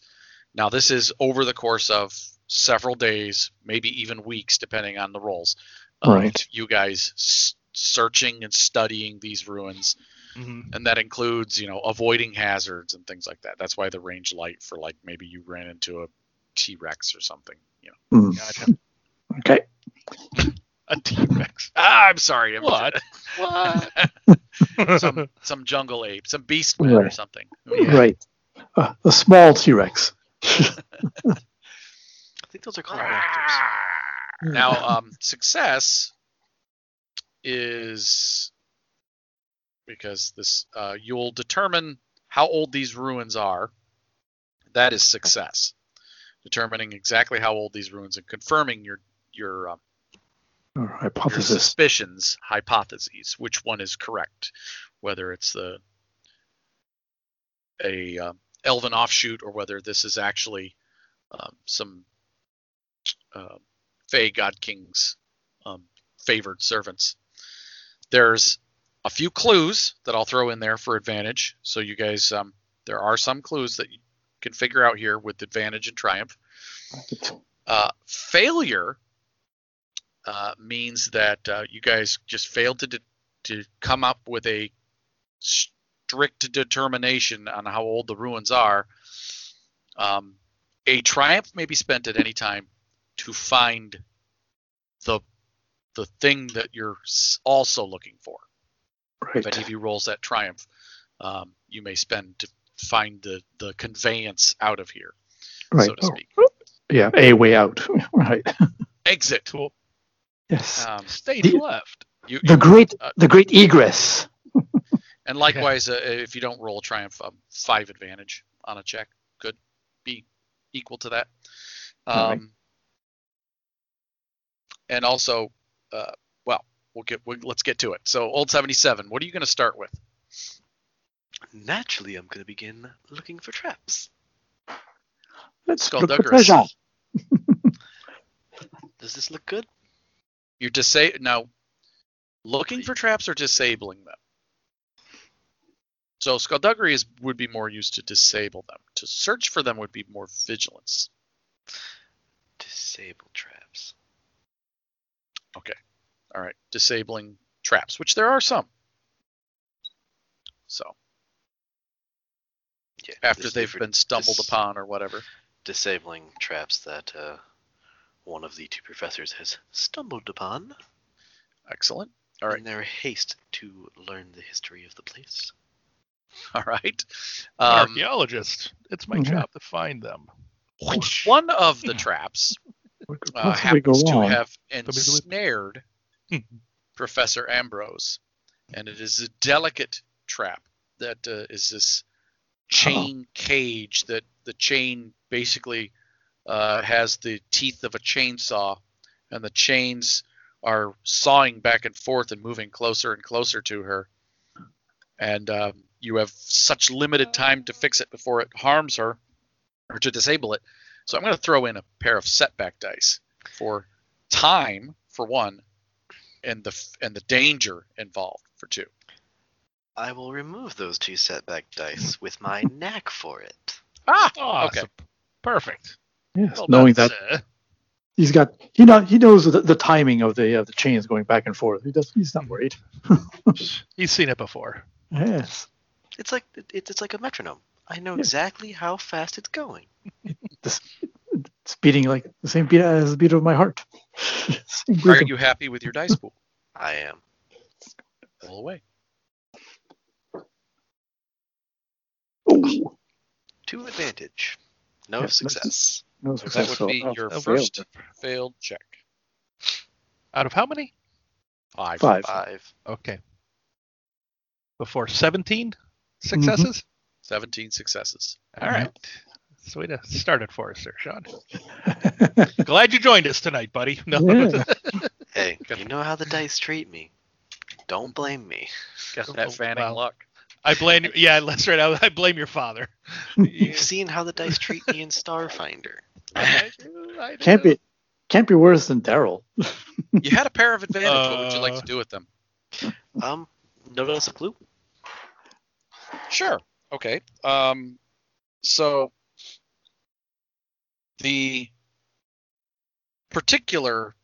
Now this is over the course of several days, maybe even weeks, depending on the rolls. of Right. You guys s- searching and studying these ruins, Mhm. and that includes, you know, avoiding hazards and things like that. That's why the ranged light for like maybe you ran into a T-Rex or something. You know. Mm, Gotcha. Okay. A T-Rex. Ah, I'm sorry. I'm What? What? some some jungle ape, some beastman or Right. something. Yeah. Right. Uh, a small T Rex. I think those are called raptors. Now, um, success is because this uh, you'll determine how old these ruins are. That is success, determining exactly how old these ruins and confirming your your, um, your hypothesis. suspicions, hypotheses, which one is correct, whether it's the a um, elven offshoot or whether this is actually um, some uh, Fae God King's um, favored servants. There's a few clues that I'll throw in there for advantage. So you guys, um, there are some clues that you can figure out here with advantage and triumph. Uh, failure uh, means that uh, you guys just failed to de- to come up with a strict determination on how old the ruins are. Um, a triumph may be spent at any time to find the the thing that you're also looking for. If any Right. of you rolls that triumph, um, you may spend to find the the conveyance out of here, Right. so to speak. Yeah. A way out. Right. Exit. Cool. Yes. Um, Stage The- left. you, the you- great, uh, the great egress. And likewise, uh, if you don't roll a triumph, um, five advantage on a check could be equal to that. Um, Alright. And also, uh, well, we'll get we, let's get to it. So, old seventy-seven. What are you going to start with? Naturally, I'm going to begin looking for traps. Let's look for treasure. Does this look good? You're disa- now looking for traps or disabling them. So skullduggery is would be more used to disable them. To search for them would be more vigilance. Disable traps. Okay. All right, disabling traps, which there are some. So Yeah. after this they've been stumbled dis- upon or whatever. Disabling traps that uh, one of the two professors has stumbled upon Excellent. All right. in their haste to learn the history of the place. All right. An Um, archaeologist. It's my Mhm. job to find them. one of the traps uh, happens to have ensnared Professor Ambrose, and it is a delicate trap that uh, is this chain cage that the chain basically uh, has the teeth of a chainsaw, and the chains are sawing back and forth and moving closer and closer to her. And um, you have such limited time to fix it before it harms her or to disable it. So I'm going to throw in a pair of setback dice for time for one, and the and the danger involved for two. I will remove those two setback dice with my knack for it. Ah, Awesome. Perfect. Yes, Well, knowing that Uh, he's got he know he knows the, the timing of the of the chains going back and forth. He does. He's not worried. he's seen it before. Yes. It's like it's it's like a metronome. I know Yeah. exactly how fast it's going. This, it's beating like the same beat as the beat of my heart. Are you happy with your dice pool? I am. Roll away. Oh, To advantage. No Yeah, success. no So success. that would be I'll your oh, fail. first failed check. Out of how many? Five. Five. Five. Okay. Before 17 successes? Mm-hmm. 17 successes. All mm-hmm. right. So way to start it for us there, Sean. Glad you joined us tonight, buddy. No. Yeah. Hey, you know how the dice treat me. Don't blame me. Got Oh, that fanning wow. luck. I blame yeah, that's right. I, I blame your father. You've seen how the dice treat me in Starfinder. I do, I do. can't be can't be worse than Daryl. You had a pair of advantage. what would you like Uh, to do with them? Um, notice a clue? Sure. Okay. Um, so the particular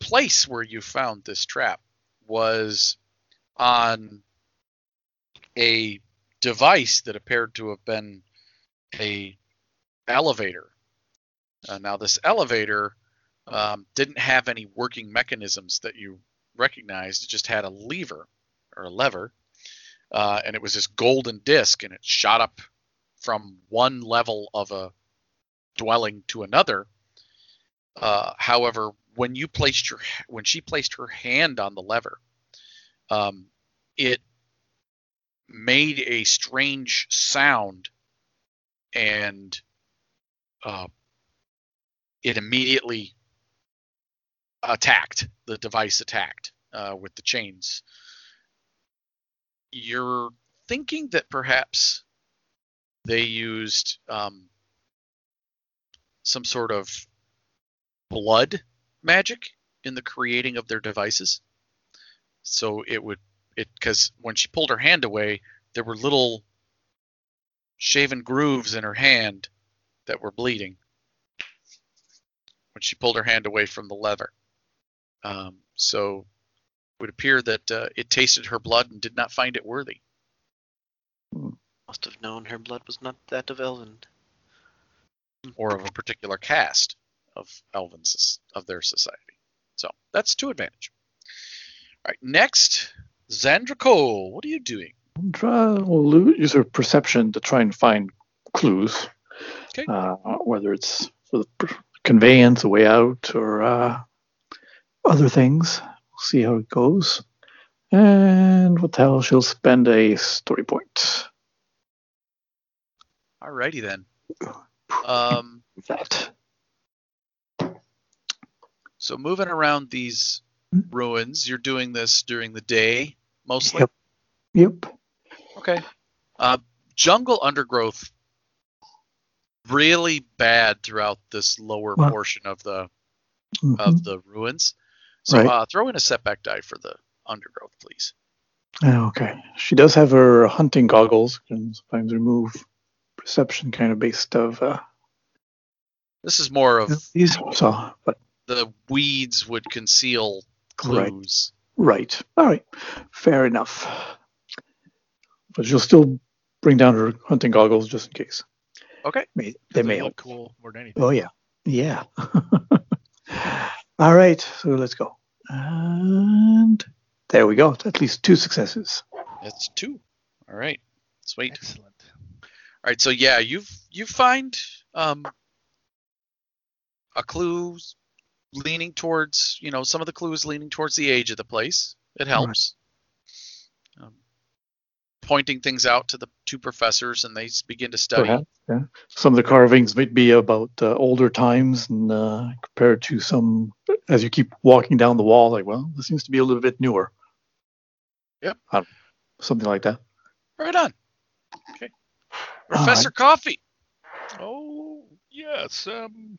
place where you found this trap was on a device that appeared to have been a elevator. Uh, now this elevator um, didn't have any working mechanisms that you recognized. It just had a lever or a lever uh, and it was this golden disc, and it shot up from one level of a dwelling to another. Uh, however, when you placed your when she placed her hand on the lever, um, it made a strange sound, and uh, it immediately attacked. The device attacked uh, with the chains you're thinking that perhaps they used um, some sort of blood magic in the creating of their devices. So it would it because when she pulled her hand away, there were little shaven grooves in her hand that were bleeding when she pulled her hand away from the lever. Um, so it would appear that uh, it tasted her blood and did not find it worthy. Must have known her blood was not that of elven. or of a particular caste of elven soc- of their society. So that's to advantage. All right, next, Zandra Cole. What are you doing? We'll lo- use her perception to try and find clues. Okay. Uh, whether it's for the conveyance, a way out, or uh, other things. We'll see how it goes. And what the hell? She'll spend a story point. Alrighty then. Um, That. so moving around these ruins, you're doing this during the day mostly. Yep. Yep. Okay. Uh, jungle undergrowth really bad throughout this lower Wow. portion of the Mhm. of the ruins. So Right. uh, throw in a setback die for the undergrowth, please. Okay. She does have her hunting goggles and sometimes remove perception kind of based of uh, This is more of these. So, but the weeds would conceal. Clues. right. All right. Fair enough. But she'll still bring down her hunting goggles just in case. Okay. May, they may look help. cool more than anything. Oh yeah, yeah. All right, so let's go. And there we go. At least two successes. That's two. All right. Sweet. Excellent. All right. So yeah, you've you find um, a clue leaning towards you know some of the clues leaning towards the age of the place. It helps. Um, pointing things out to the two professors, and they begin to study. Perhaps, yeah. Some of the carvings might be about uh, older times, and uh, compared to some, as you keep walking down the wall, like, well, this seems to be a little bit newer. Yep. I don't- something like that. Right on. Okay. Professor Coffee. Oh yes. Um,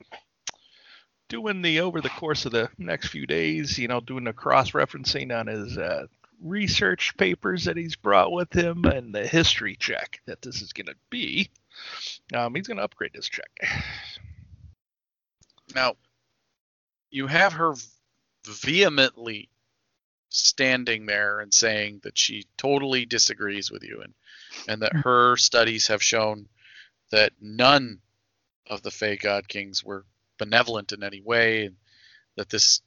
doing the over the course of the next few days, you know, doing the cross referencing on his uh, research papers that he's brought with him and the history check that this is going to be. Um, he's going to upgrade this check. Now, you have her vehemently standing there and saying that she totally disagrees with you and and that her studies have shown that none of the Fae God Kings were benevolent in any way and that this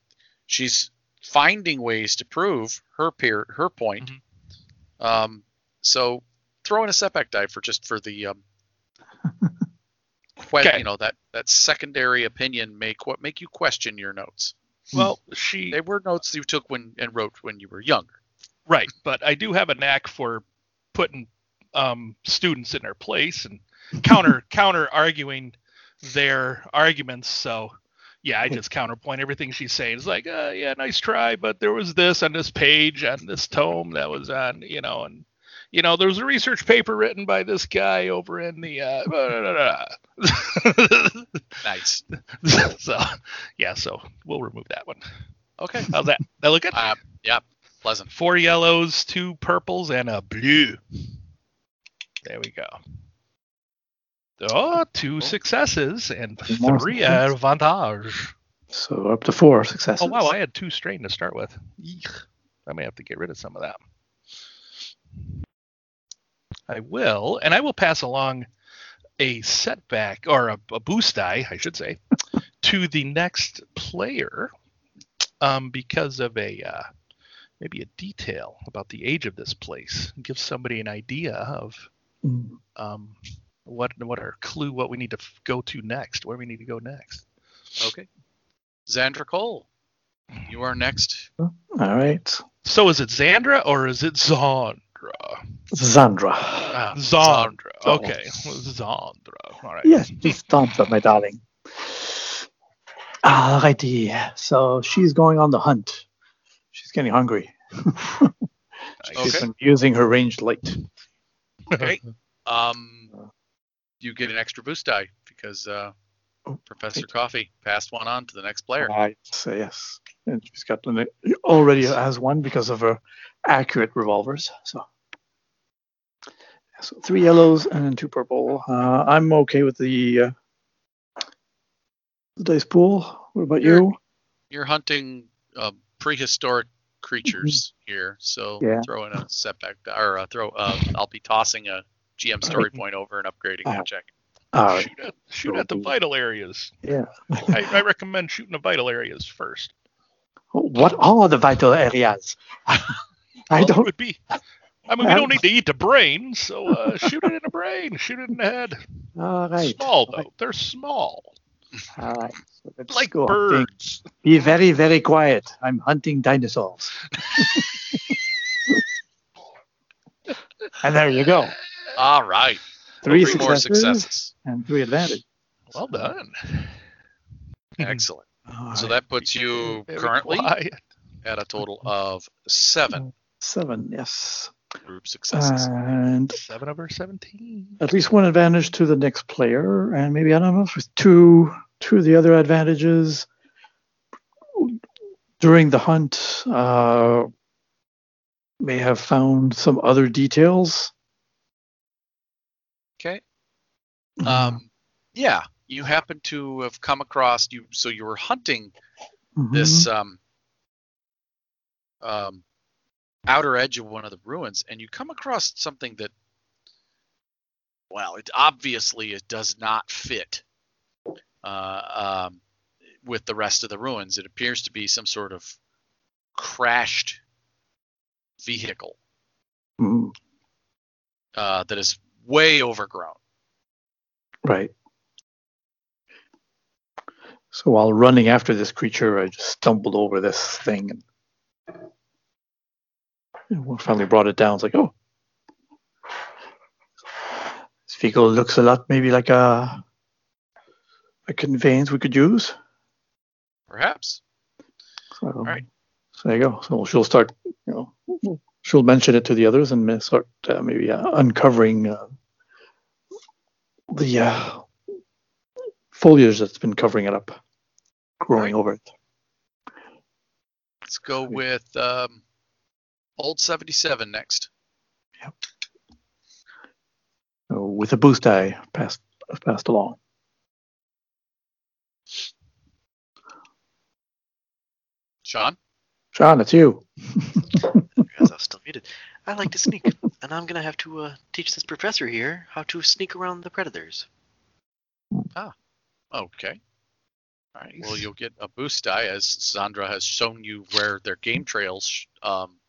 she's finding ways to prove her peer her point. Um, so throw in a setback die for just for the um, que- Okay. you know that that secondary opinion make what make you question your notes. Well, she They were notes you took when and wrote when you were younger. Right, but I do have a knack for putting um, students in their place and counter counter arguing their arguments. So yeah, I just counterpoint everything she's saying. It's like, uh, yeah, nice try, but there was this on this page on this tome that was on, you know, and you know, there was a research paper written by this guy over in the uh, blah, blah, blah, Nice. so yeah, so we'll remove that one. Okay. How's that? That look good? Uh, yeah. Pleasant. four yellows, two purples, and a blue. There we go. Oh, two successes and three advantage. So up to four successes. Oh wow, I had two strain to start with. Eek. I may have to get rid of some of that. I will, and I will pass along a setback or a, a boost die, I should say, to the next player, um, because of a uh, maybe a detail about the age of this place. Give somebody an idea of Mm. um, what what our clue, what we need to go to next, where we need to go next. Okay. Xandra Cole, you are next. All right. So is it Xandra or is it Zandra? Zandra. Ah, Zandra. Oh. Okay, Zandra. All right. Yes, just Zandra, my darling. Alrighty. So she's going on the hunt. She's getting hungry. She's Okay. been using her ranged light. Okay. Um, you get an extra boost die because uh, Oh, Professor. Coffee passed one on to the next player. Right. So yes, and she's got already has one because of her accurate revolvers. So, so three yellows and two purple. Uh, I'm okay with the uh, the dice pool. What about you? You're hunting uh, prehistoric creatures here, so Mm-hmm. Yeah. throw in a setback or uh, throw. Uh, I'll be tossing a GM story point over and upgrading Ah. that check. Right. Shoot at, shoot at the vital areas. Yeah. I, I recommend shooting the vital areas first. What are the vital areas? I Well, don't. would be. I mean, we don't need to eat the brain, so uh, shoot it in the brain, shoot it in the head. All right. Small All right. though, they're small, All right. So let's like go birds. Be very, very quiet. I'm hunting dinosaurs. and there you go. All right. Three, Three more successes, successes. and three advantage. Well done. Excellent. All So right. that puts you Very currently quiet. at a total of seven seven, yes. group successes. And seven over seventeen. at least one advantage to the next player, and maybe I don't know if it's two two of the other advantages during the hunt, uh, may have found some other details. Okay. Mm-hmm. Um, yeah, you happen to have come across you. So you were hunting Mhm. this um, um, outer edge of one of the ruins, and you come across something that, well, it obviously it does not fit uh, um, with the rest of the ruins. It appears to be some sort of crashed vehicle Mhm. uh, that is way overgrown. Right. So while running after this creature, I just stumbled over this thing and, finally brought it down. It's like, oh, this vehicle looks a lot maybe like a a conveyance we could use. Perhaps. So, right. so there you go. So she'll start, you know, she'll mention it to the others and start uh, maybe uh, uncovering uh, the uh, foliage that's been covering it up, growing Right. over it. Let's go with um, old 77 next. So with a boost I passed passed along. Sean? Sean, it's you. Because I was still muted. I like to sneak, and I'm gonna have to uh, teach this professor here how to sneak around the predators. Ah, okay. All right. Well, you'll get a boost die as Sandra has shown you where their game trails, um,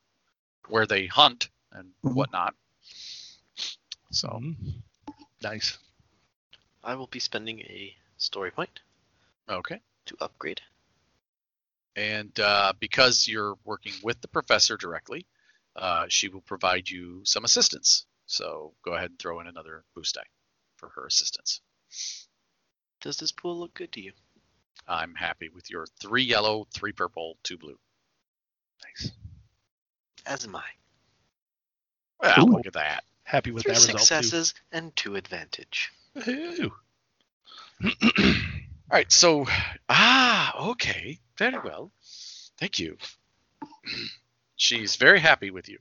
where they hunt and Mhm. whatnot. So, Mhm. Nice. I will be spending a story point okay. to upgrade. And uh, because you're working with the professor directly, uh, she will provide you some assistance. So go ahead and throw in another boost die for her assistance. Does this pool look good to you? I'm happy with your three yellow, three purple, two blue. Nice. As am I. Well, Ooh. look at that. Happy with Three that result successes and two advantage. too. All right, so ah, okay, very well, thank you. She's very happy with you,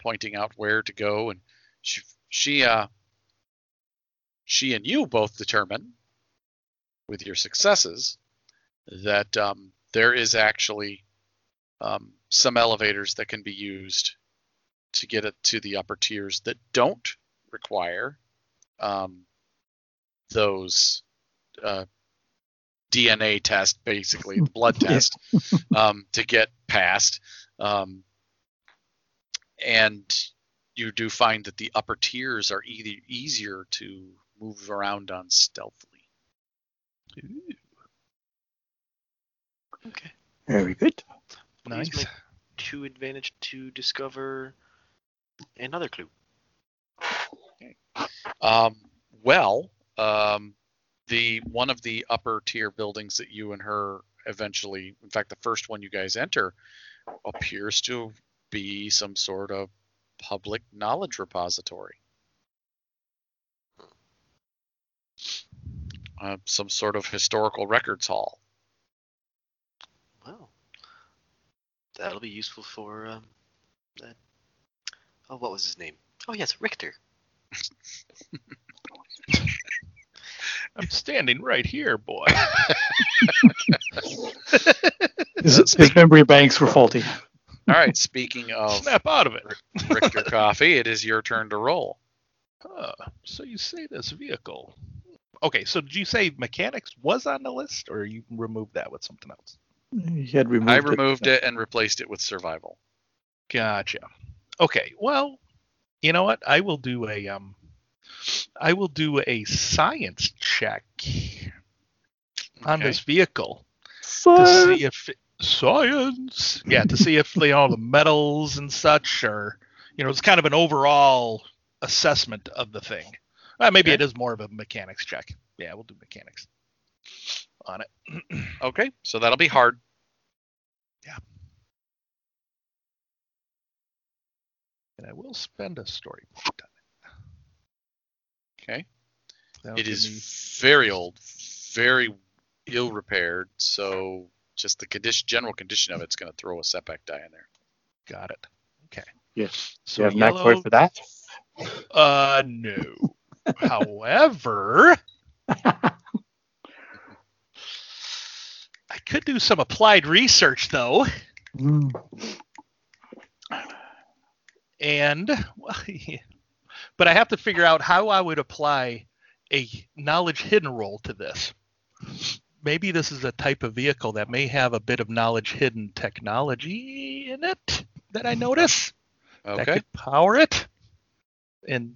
pointing out where to go, and she she uh she and you both determine with your successes that um, there is actually um, some elevators that can be used to get it to the upper tiers that don't require um, those uh, DNA test, basically the blood test, um, to get past. Um, and you do find that the upper tiers are either easier to move around on stealthily. Ooh, Okay. Very good. Please nice. make two advantage to discover another clue. Okay. Um, well, um, the one of the upper tier buildings that you and her eventually, in fact, the first one you guys enter, appears to be some sort of public knowledge repository. Uh, some sort of historical records hall. Well, that'll be useful for um, that. Oh, what was his name? Oh yes, Richter. I'm standing right here, boy. His, his memory banks were faulty. All right, speaking of Snap out of it. Richter Coffee, it is your turn to roll. Huh, so you say this vehicle. Okay, so did you say mechanics was on the list, or you removed that with something else? He had removed I it. removed it and replaced it with survival. Gotcha. Okay, well, you know what? I will do a um, I will do a science check on Okay. this vehicle to see if it, science, yeah, to see if you know the metals and such are, you know, it's kind of an overall assessment of the thing. Uh, maybe Okay. it is more of a mechanics check. Yeah, we'll do mechanics on it. Okay, so that'll be hard. Yeah. And I will spend a story point on Okay. it. That'll It give is me- very old, very ill repaired. So just the condition, general condition of it's going to throw a setback die in there. Got it. Okay. Yes. So you have knack for yellow. it for that? Uh, no. However, I could do some applied research though, Mm, and well, yeah. But I have to figure out how I would apply a knowledge hidden roll to this. Maybe this is a type of vehicle that may have a bit of knowledge hidden technology in it that I notice. that could power it. And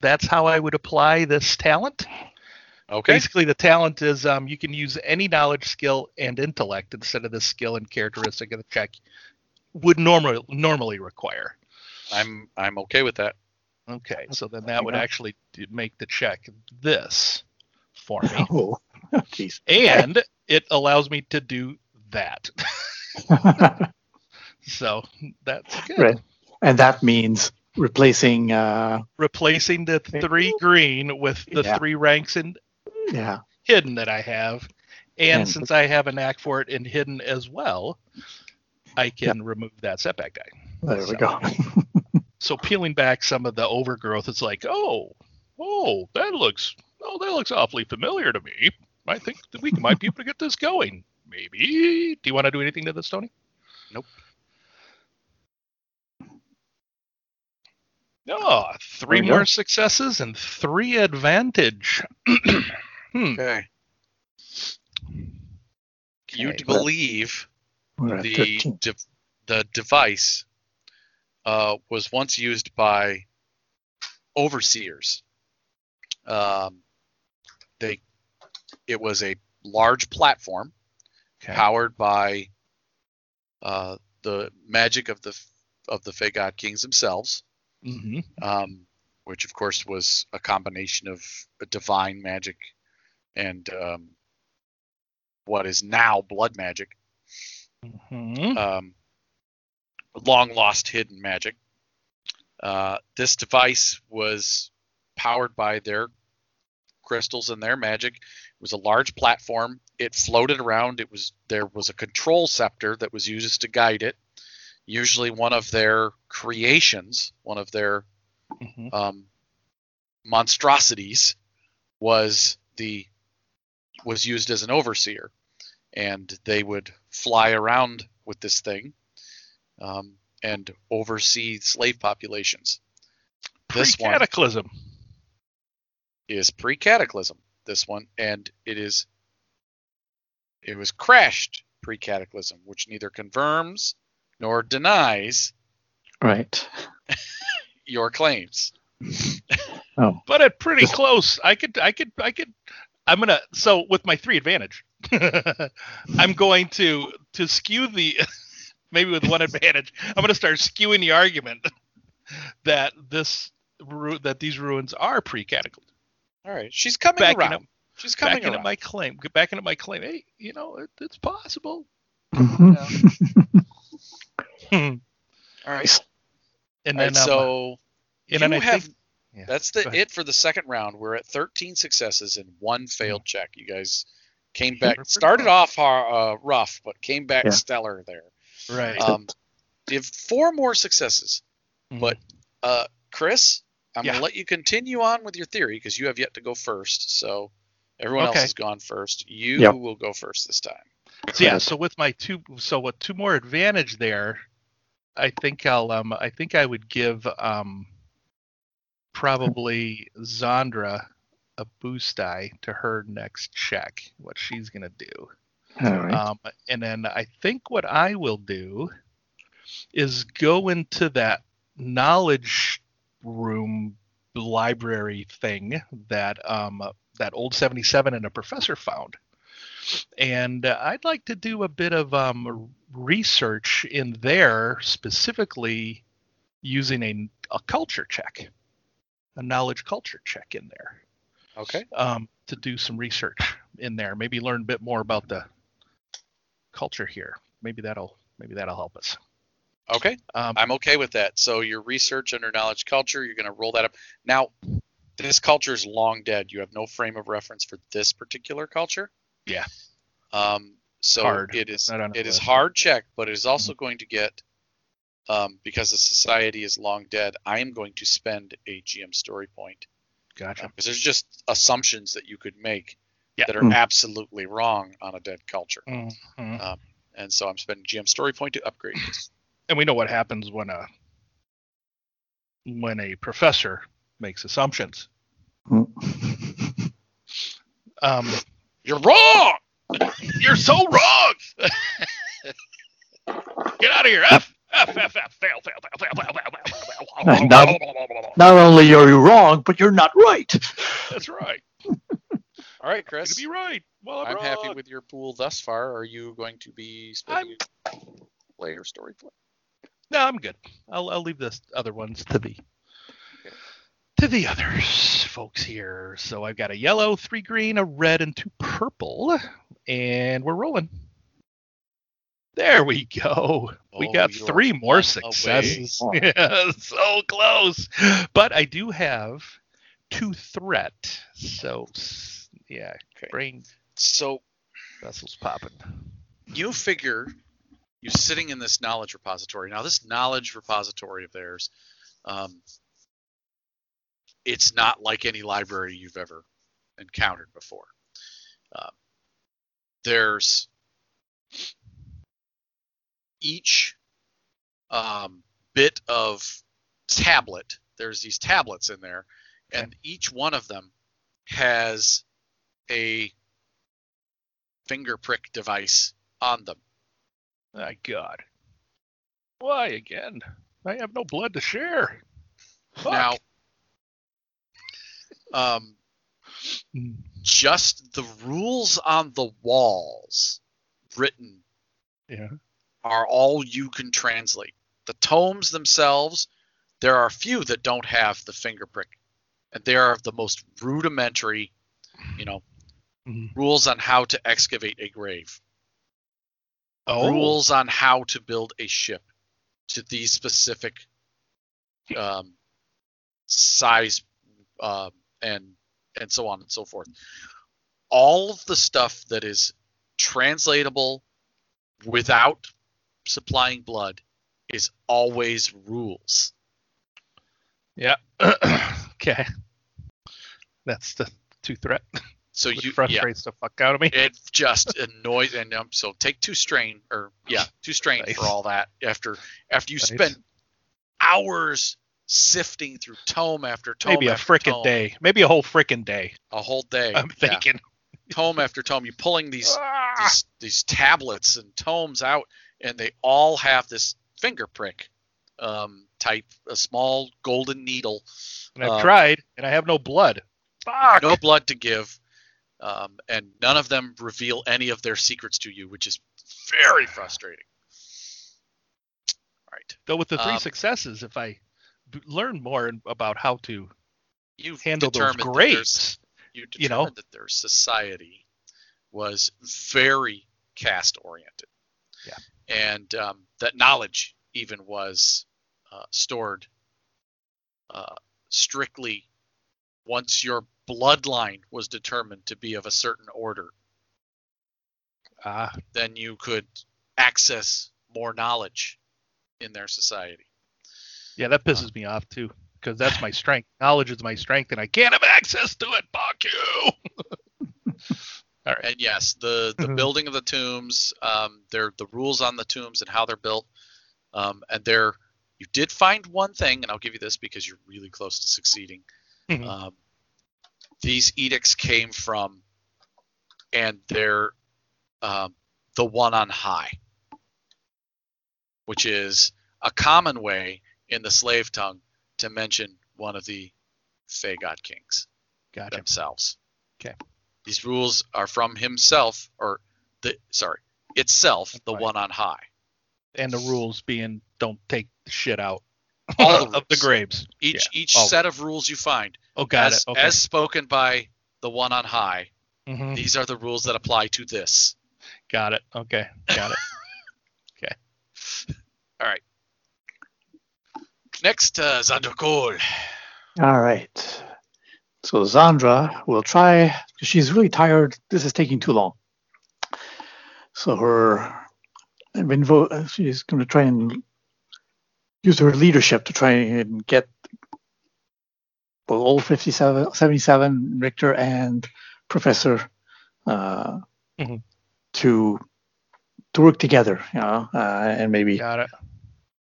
that's how I would apply this talent. Okay. Basically, the talent is um, you can use any knowledge, skill, and intellect instead of the skill and characteristic of the check would normally normally require. I'm I'm okay with that. Okay, so then that would actually make the check this for me, oh, jeez. and it allows me to do that. so that's good. right. And that means replacing, uh, Replacing the three green with the Yeah. three ranks in yeah, hidden that I have, and And- since I have a knack for it in hidden as well, I can remove that setback die. there we go. So peeling back some of the overgrowth, it's like, oh, oh, that looks, oh, that looks awfully familiar to me. I think that we might be able to get this going. Maybe. Do you want to do anything to this, Tony? Nope. Oh, three more go. successes and three advantage. hmm. Okay. You Okay. believe the de- the device uh, was once used by overseers. Um, they it was a large platform Okay. powered by uh, the magic of the of the Fae God Kings themselves, hmm um, which of course was a combination of divine magic and um, what is now blood magic hmm um, long lost hidden magic. Uh, this device was powered by their crystals and their magic. It was a large platform. It floated around. It was there was a control scepter that was used to guide it. Usually one of their creations, one of their hmm um, monstrosities was the was used as an overseer, and they would fly around with this thing um, and oversee slave populations. This one Cataclysm. is pre-cataclysm. This one, and it is it was crashed pre-cataclysm, which neither confirms nor denies Right. your claims. Oh, but at pretty close. I could, I could, I could. I'm gonna. So with my three advantage, I'm going to to skew the maybe with one advantage. I'm gonna start skewing the argument that this ru- that these ruins are pre-cataclysm. All right, she's coming Backing around. up- she's coming Backing around. up my claim. Backing up my claim. Hey, you know it, it's possible. Mhm. and All right. then All right, um, so and then you I have think Yeah, that's the it for the second round. We're at 13 successes and one failed check. You guys came back, started off har- uh, rough, but came back Yeah. stellar there. Right. Um, you have four more successes. but- Uh, Chris, I'm Yeah. gonna let you continue on with your theory because you have yet to go first. So everyone else has gone first. You Yep. will go first this time. So yeah, so with my two, so with two more advantage there, I think I'll um, I think I would give um, probably Zandra a boost die to her next check, what she's gonna do. All right. Um, and then I think what I will do is go into that knowledge room library thing that um, that old 77 and a professor found. And uh, I'd like to do a bit of um, research in there, specifically using a, a culture check, a knowledge culture check in there Okay. um, to do some research in there. Maybe learn a bit more about the culture here. Maybe that'll maybe that'll help us. Okay. Um, I'm okay with that. So your research under knowledge culture, you're gonna roll that up. Now, this culture is long dead. You have no frame of reference for this particular culture. Yeah. Um, So Hard. it is it is hard check, but it is also going to get um, because the society is long dead. I am going to spend a GM story point Gotcha. because there's just assumptions that you could make Yeah. that are Hmm. absolutely wrong on a dead culture, Mhm. and so I'm spending GM story point to upgrade this. And we know what happens when a when a professor makes assumptions. Um, You're wrong. you're so wrong. Get out of here. F F F F fail fail fail fail fail fail fail. Not- Not only are you wrong, but you're not right. That's right. All right, Chris. be right. Well, I'm, I'm happy with your pool thus far. Are you going to be spending a player story point? No, I'm good. I'll I'll leave the other ones to the to the others folks here. So I've got a yellow, three green, a red, and two purple, and we're rolling. There we go. we Oh, got three more successes. Yeah, so close. But I do have two threat. So yeah, Okay. brain So vessels popping. you figure you're sitting in this knowledge repository. Now, this knowledge repository of theirs, um, it's not like any library you've ever encountered before. Um, there's each um, bit of tablet. There's these tablets in there, and each one of them has a finger prick device on them. My God. Why again? I have no blood to share. Fuck. Now, um, Mm. just the rules on the walls written yeah. are all you can translate. The tomes themselves, there are few that don't have the finger prick, and they are the most rudimentary, you know, Mhm. rules on how to excavate a grave, Oh, rules on how to build a ship to these specific um, size um, and and so on and so forth. All of the stuff that is translatable without supplying blood is always rules. yeah. okay. That's the two threat. So you yeah, frustrates the fuck out of me. it just annoys and um, so take two strain or yeah two strain Nice. for all that after after you Nice. spend hours sifting through tome after tome Maybe a after tome, day. Maybe a whole frickin' day. a whole day I'm yeah, thinking. tome after tome You're pulling these Ah! these these tablets and tomes out, and they all have this finger prick um, type, a small golden needle, and I've uh, tried, and I have no blood. Fuck. no blood to give, um, and none of them reveal any of their secrets to you, which is very frustrating. All right, Though with the three um, successes, if I b- learn more about how to you've handle those determined that there's- grapes, you you know? that their society was very caste oriented. Yeah. And um, that knowledge even was uh, stored uh, strictly once your bloodline was determined to be of a certain order, ah, then you could access more knowledge in their society. yeah, that pisses me off too, because that's my strength. Knowledge is my strength, and I can't have access to it. Fuck you. All right. And yes, the the building of the tombs, um, they're the rules on the tombs and how they're built, um, and they're you did find one thing, and I'll give you this because you're really close to succeeding. Mhm. Um, these edicts came from, and they're um, the one on high, which is a common way in the slave tongue to mention one of the Fae God Kings Gotcha. themselves. Okay. These rules are from himself, or the sorry, itself, the Right. one on high. And the rules being don't take the shit out All the of the rules. grapes. Each Yeah. each set of rules you find, Oh, got as, it. Okay. as spoken by the one on high, Mhm. these are the rules that apply to this. Got it. Okay. Got it. Okay. All right. Next, uh, Zandra Cole. All right. So Zandra will try she's really tired. This is taking too long. So her, invo- she's going to try and use her leadership to try and get both old 57, 77 Richter and Professor uh, Mhm. to to work together, you know, uh, and maybe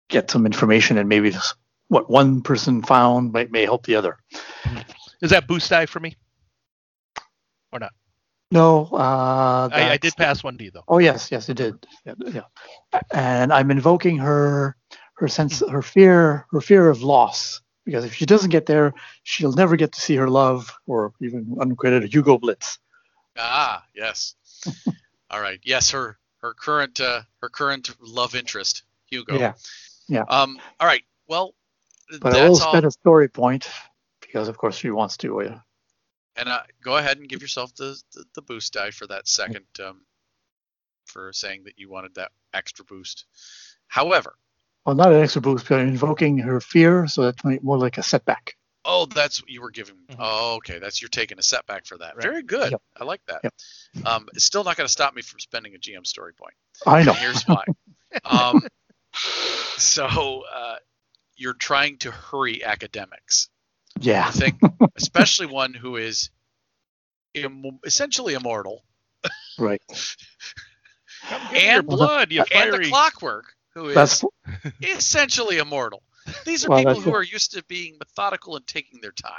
get some information and maybe this, what one person found might may help the other. Is that boost die for me? Or not? No, uh, I, I did pass one D though. Oh yes, yes, it did. Yeah, yeah. And I'm invoking her her sense her fear her fear of loss because if she doesn't get there, she'll never get to see her love or even uncredited Hugo Blitz. Ah, yes. All right. Yes, her her current uh, her current love interest, Hugo. Yeah, yeah. Um. All right. Well, but I will spend a story point because of course she wants to. Uh, And uh, go ahead and give yourself the, the the boost die for that second um, for saying that you wanted that extra boost. However, well, not an extra boost, but invoking her fear, so that's more like a setback. oh, that's what you were giving. Mhm. Oh, okay. That's you're taking a setback for that. Right. Very good. Yep. I like that. Yep. Um, it's still not going to stop me from spending a GM story point. I know. And here's why. um, so uh, you're trying to hurry academics. Yeah. I think, especially one who is Im- essentially immortal, Right. Come your And- blood, you and the clockwork, who is That's essentially immortal. These are Well, people who it. are used to being methodical and taking their time.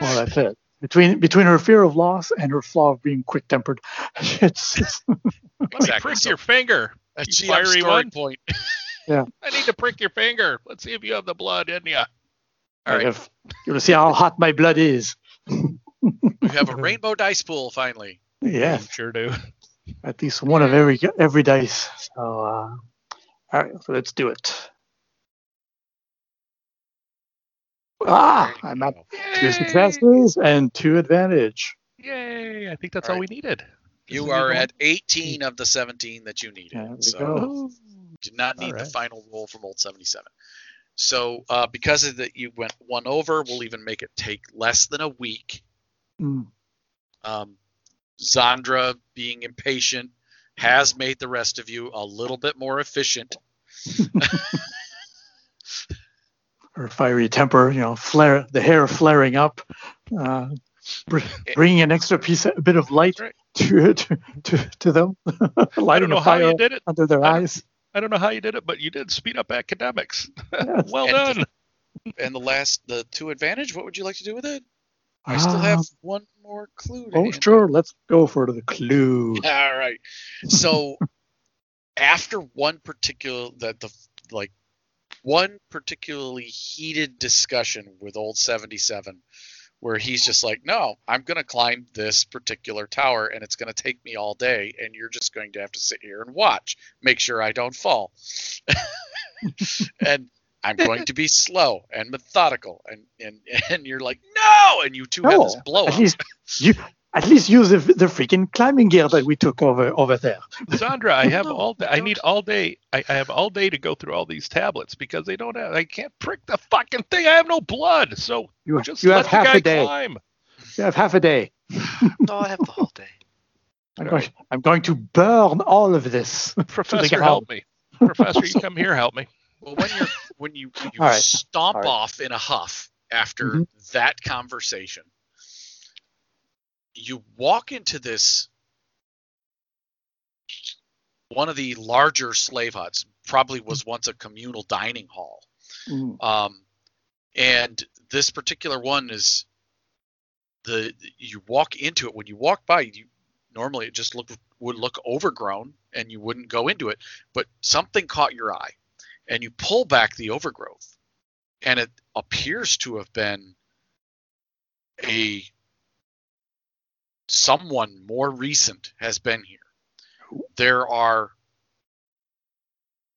well, that's it. Between between her fear of loss and her flaw of being quick tempered, it's, it's Let me prick So- your finger. A You fiery story one. point. yeah, I need to prick your finger. Let's see if you have the blood in you. All right. if you want to see how hot my blood is. We have a rainbow dice pool finally. Yeah, Sure do. at least one of every every dice. So, uh, all right, so let's do it. Ah, I'm at two successes and two advantage. Yay! I think that's All all, right. we needed. You are at 18 of the 17 that you needed. There so go. one. did not need All the final roll from old 77. So uh, because of that, you went one over. We'll even make it take less than a week. Mm, Um, Zandra, being impatient, has made the rest of you a little bit more efficient. her fiery temper, you know, flare the hair flaring up, uh, br- bringing an extra piece, a bit of light Right. to, to to to them, I don't know how you did it. under their I eyes. I don't know how you did it, but you did speed up academics. Yes. well And- done. And the last, the two advantage, what would you like to do with it? I still have um, one more clue. To Oh, sure. Let's go for the clue. All right. So after one particular that the like one particularly heated discussion with old 77 where he's just like, "No, I'm going to climb this particular tower and it's going to take me all day and you're just going to have to sit here and watch. Make sure I don't fall." and I'm going to be slow and methodical and and and you're like, "No!" and you two have this No, blow At up. least you, at least use the, the freaking climbing gear that we took over over there. Zandra, I have No, all day. I need all day. I, I have all day to go through all these tablets because they don't have. I can't prick the fucking thing. I have no blood. So You, just you let have the half guy a day. climb. You have half a day. No, I have the whole day. I'm going, I'm going to burn all of this. Professor, help me. Professor, you come here, help me. Well, when you're when you when you right. stomp right. off in a huff after Mhm. that conversation, you walk into this one of the larger slave huts. Probably was once a communal dining hall, Mm, um, and this particular one is the you walk into it when you walk by you normally it just look would look overgrown and you wouldn't go into it but something caught your eye and you pull back the overgrowth and it appears to have been a someone more recent has been here. There are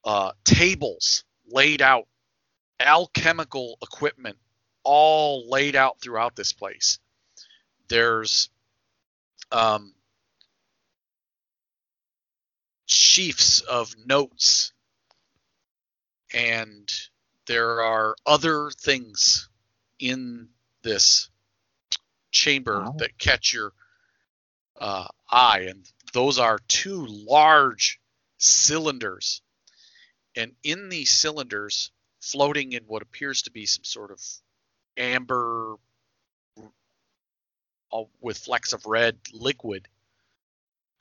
uh, tables laid out alchemical equipment all laid out throughout this place. There's um, sheafs of notes and there are other things in this chamber Wow. that catch your uh, eye and those are two large cylinders. And in these cylinders, floating in what appears to be some sort of amber uh, with flecks of red liquid,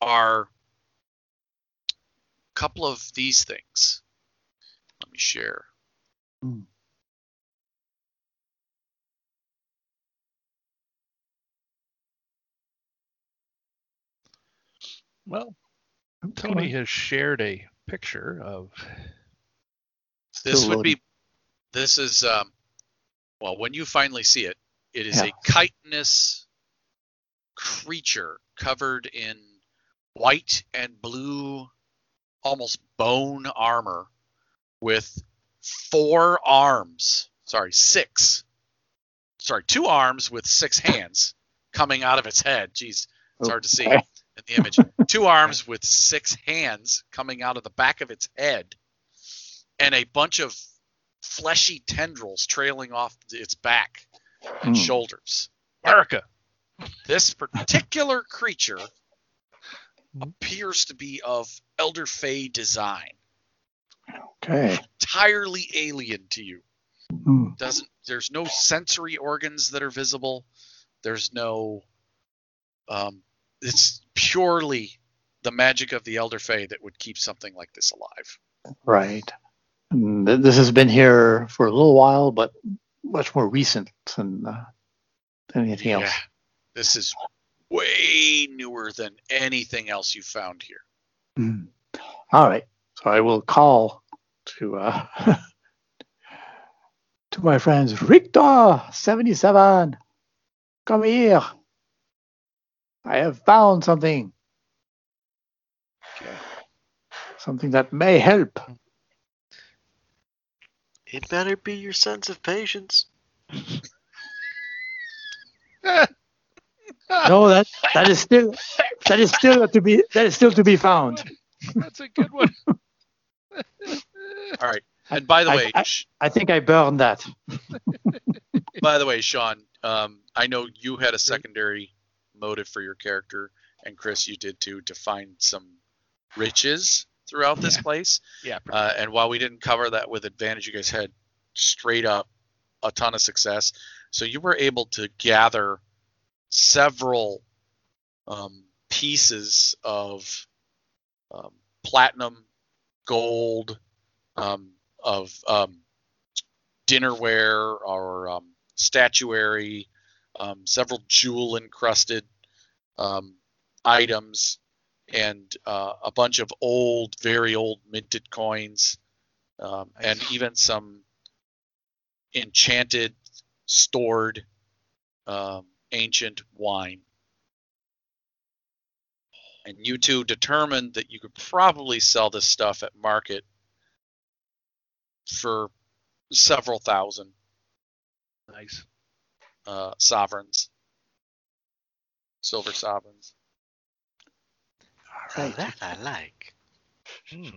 are a couple of these things. Let me share. Hmm. Well, Come Tony has shared a picture of. This would be. This is um. Well, when you finally see it, it is Yeah. a chitinous creature covered in white and blue, almost bone armor, with four arms. Sorry, six. Sorry, two arms with six hands coming out of its head. Jeez, it's hard to see in the image. Two arms with six hands coming out of the back of its head, and a bunch of fleshy tendrils trailing off its back and Hmm. shoulders. America. This particular creature appears to be of Elder Fae design, Okay. entirely alien to you. Hmm. Doesn't there's no sensory organs that are visible. There's no um it's purely the magic of the Elder Fae that would keep something like this alive. Right. This has been here for a little while, but much more recent than, uh, than anything else. This is way newer than anything else you found here. Hmm. All right. So I will call to uh, to my friends. Richter seventy seven, come here. I have found something. Something that may help. It better be your sense of patience. No, that that is still that is still to be that is still to be found. That's a good one. All right. And by the I- way, I- Sh- I think I burned that. by the way, Sean, um, I know you had a secondary motive for your character, and Chris, you did too, to find some riches throughout this place. Yeah. Uh, and while we didn't cover that with advantage, you guys had straight up a ton of success. So you were able to gather several um, pieces of um, platinum, gold, um, of um, dinnerware or um, statuary, um, several jewel encrusted um, items, and uh, a bunch of old, very old minted coins, and even some enchanted, stored, ancient wine. And you two determined that you could probably sell this stuff at market for several thousand Nice. uh, sovereigns, silver sovereigns. All Now right. that I like. Hmm.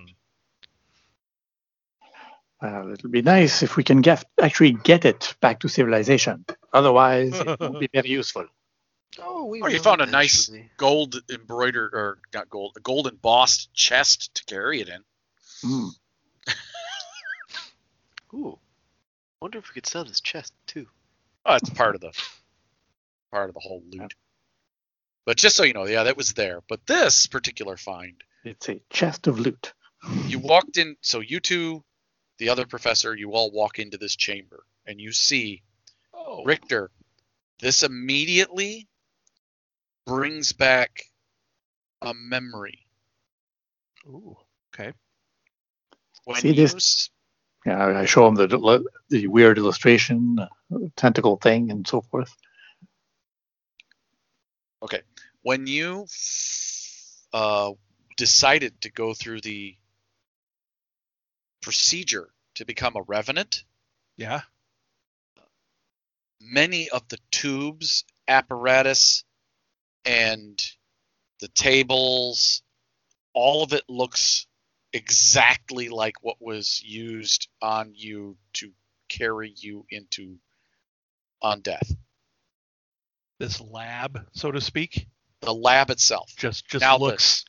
Well, it'll be nice if we can get actually get it back to civilization. Otherwise, it won't be very useful. Oh, we Oh, you found a nice eventually. gold embroidered or not gold, a gold embossed chest to carry it in. Hmm. Ooh. Wonder if we could sell this chest too. Oh, it's part of the part of the whole loot. But just so you know, yeah, that was there. But this particular find, It's a chest of loot. you walked in. So you two, the other professor, you all walk into this chamber, and you see Oh, Richter. This immediately brings back a memory. Ooh. Okay. When See this- s- Yeah, I I show him the the weird illustration, uh, tentacle thing, and so forth. Okay. When you uh, decided to go through the procedure to become a revenant, Yeah. many of the tubes, apparatus, and the tables, all of it looks exactly like what was used on you to carry you into on death. This lab, so to speak. the lab itself. Just just Now the- looks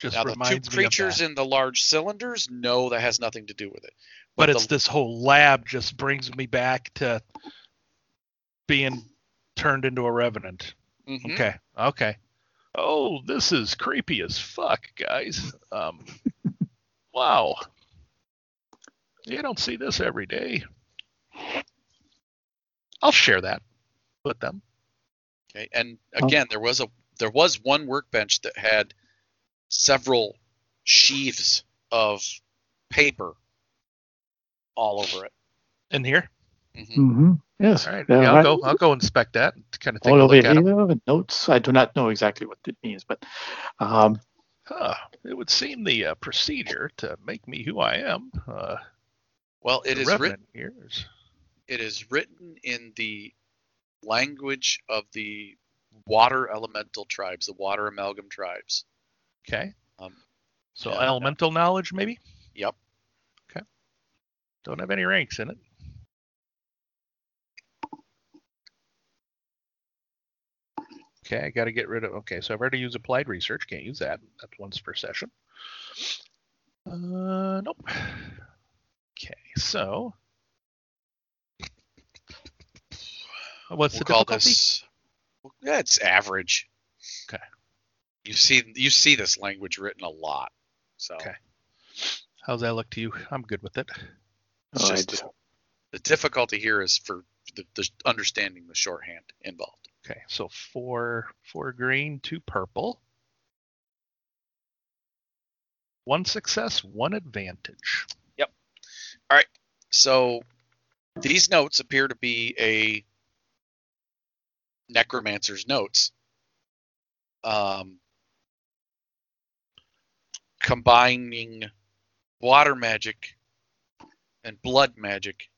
just now the reminds two me of creatures in the large cylinders, no, that has nothing to do with it. but it's the- this whole lab just brings me back to being turned into a revenant. Mhm. Okay. Okay. Oh, this is creepy as fuck, guys. Um wow. You don't see this every day. I'll share that with them. Okay, and Oh. again, there was a there was one workbench that had several sheaves of paper all over it. In here. Mhm. hmm Yes. All right. Yeah, Yeah, I'll right. go I'll go inspect that and kind of take All a over look here, at them. notes. I do not know exactly what it means, but um, Huh. It would seem the uh, procedure to make me who I am. Uh, Well, it is written. revenant here is It is written in the language of the water elemental tribes, the water amalgam tribes. okay. Um, So yeah. elemental knowledge, maybe. Yep. Okay. Don't have any ranks in it. Okay, I got to get rid of. Okay, so I've already used applied research. Can't use that. That's once per session. Uh, nope. Okay, so what's we'll the call difficulty? this. Yeah, it's average. Okay. You see, you see this language written a lot. So Okay. How's that look to you? I'm good with it. It's all just- right. the difficulty here is for the, the understanding the shorthand involved. Okay, so four four green, two purple. One success, one advantage. Yep. All right. So these notes appear to be a necromancer's notes. Um, combining water magic and blood magic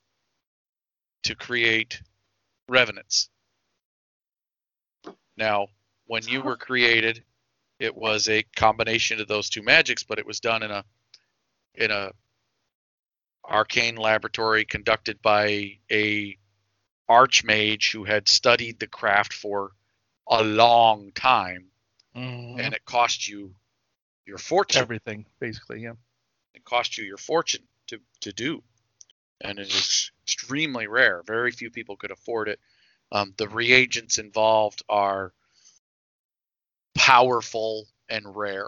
to create revenants. Now, when you were created, it was a combination of those two magics, but it was done in a in a arcane laboratory conducted by a archmage who had studied the craft for a long time mm-hmm. and it cost you your fortune. Everything, basically, yeah. it cost you your fortune to to do. And it is extremely rare. Very few people could afford it um, the reagents involved are powerful and rare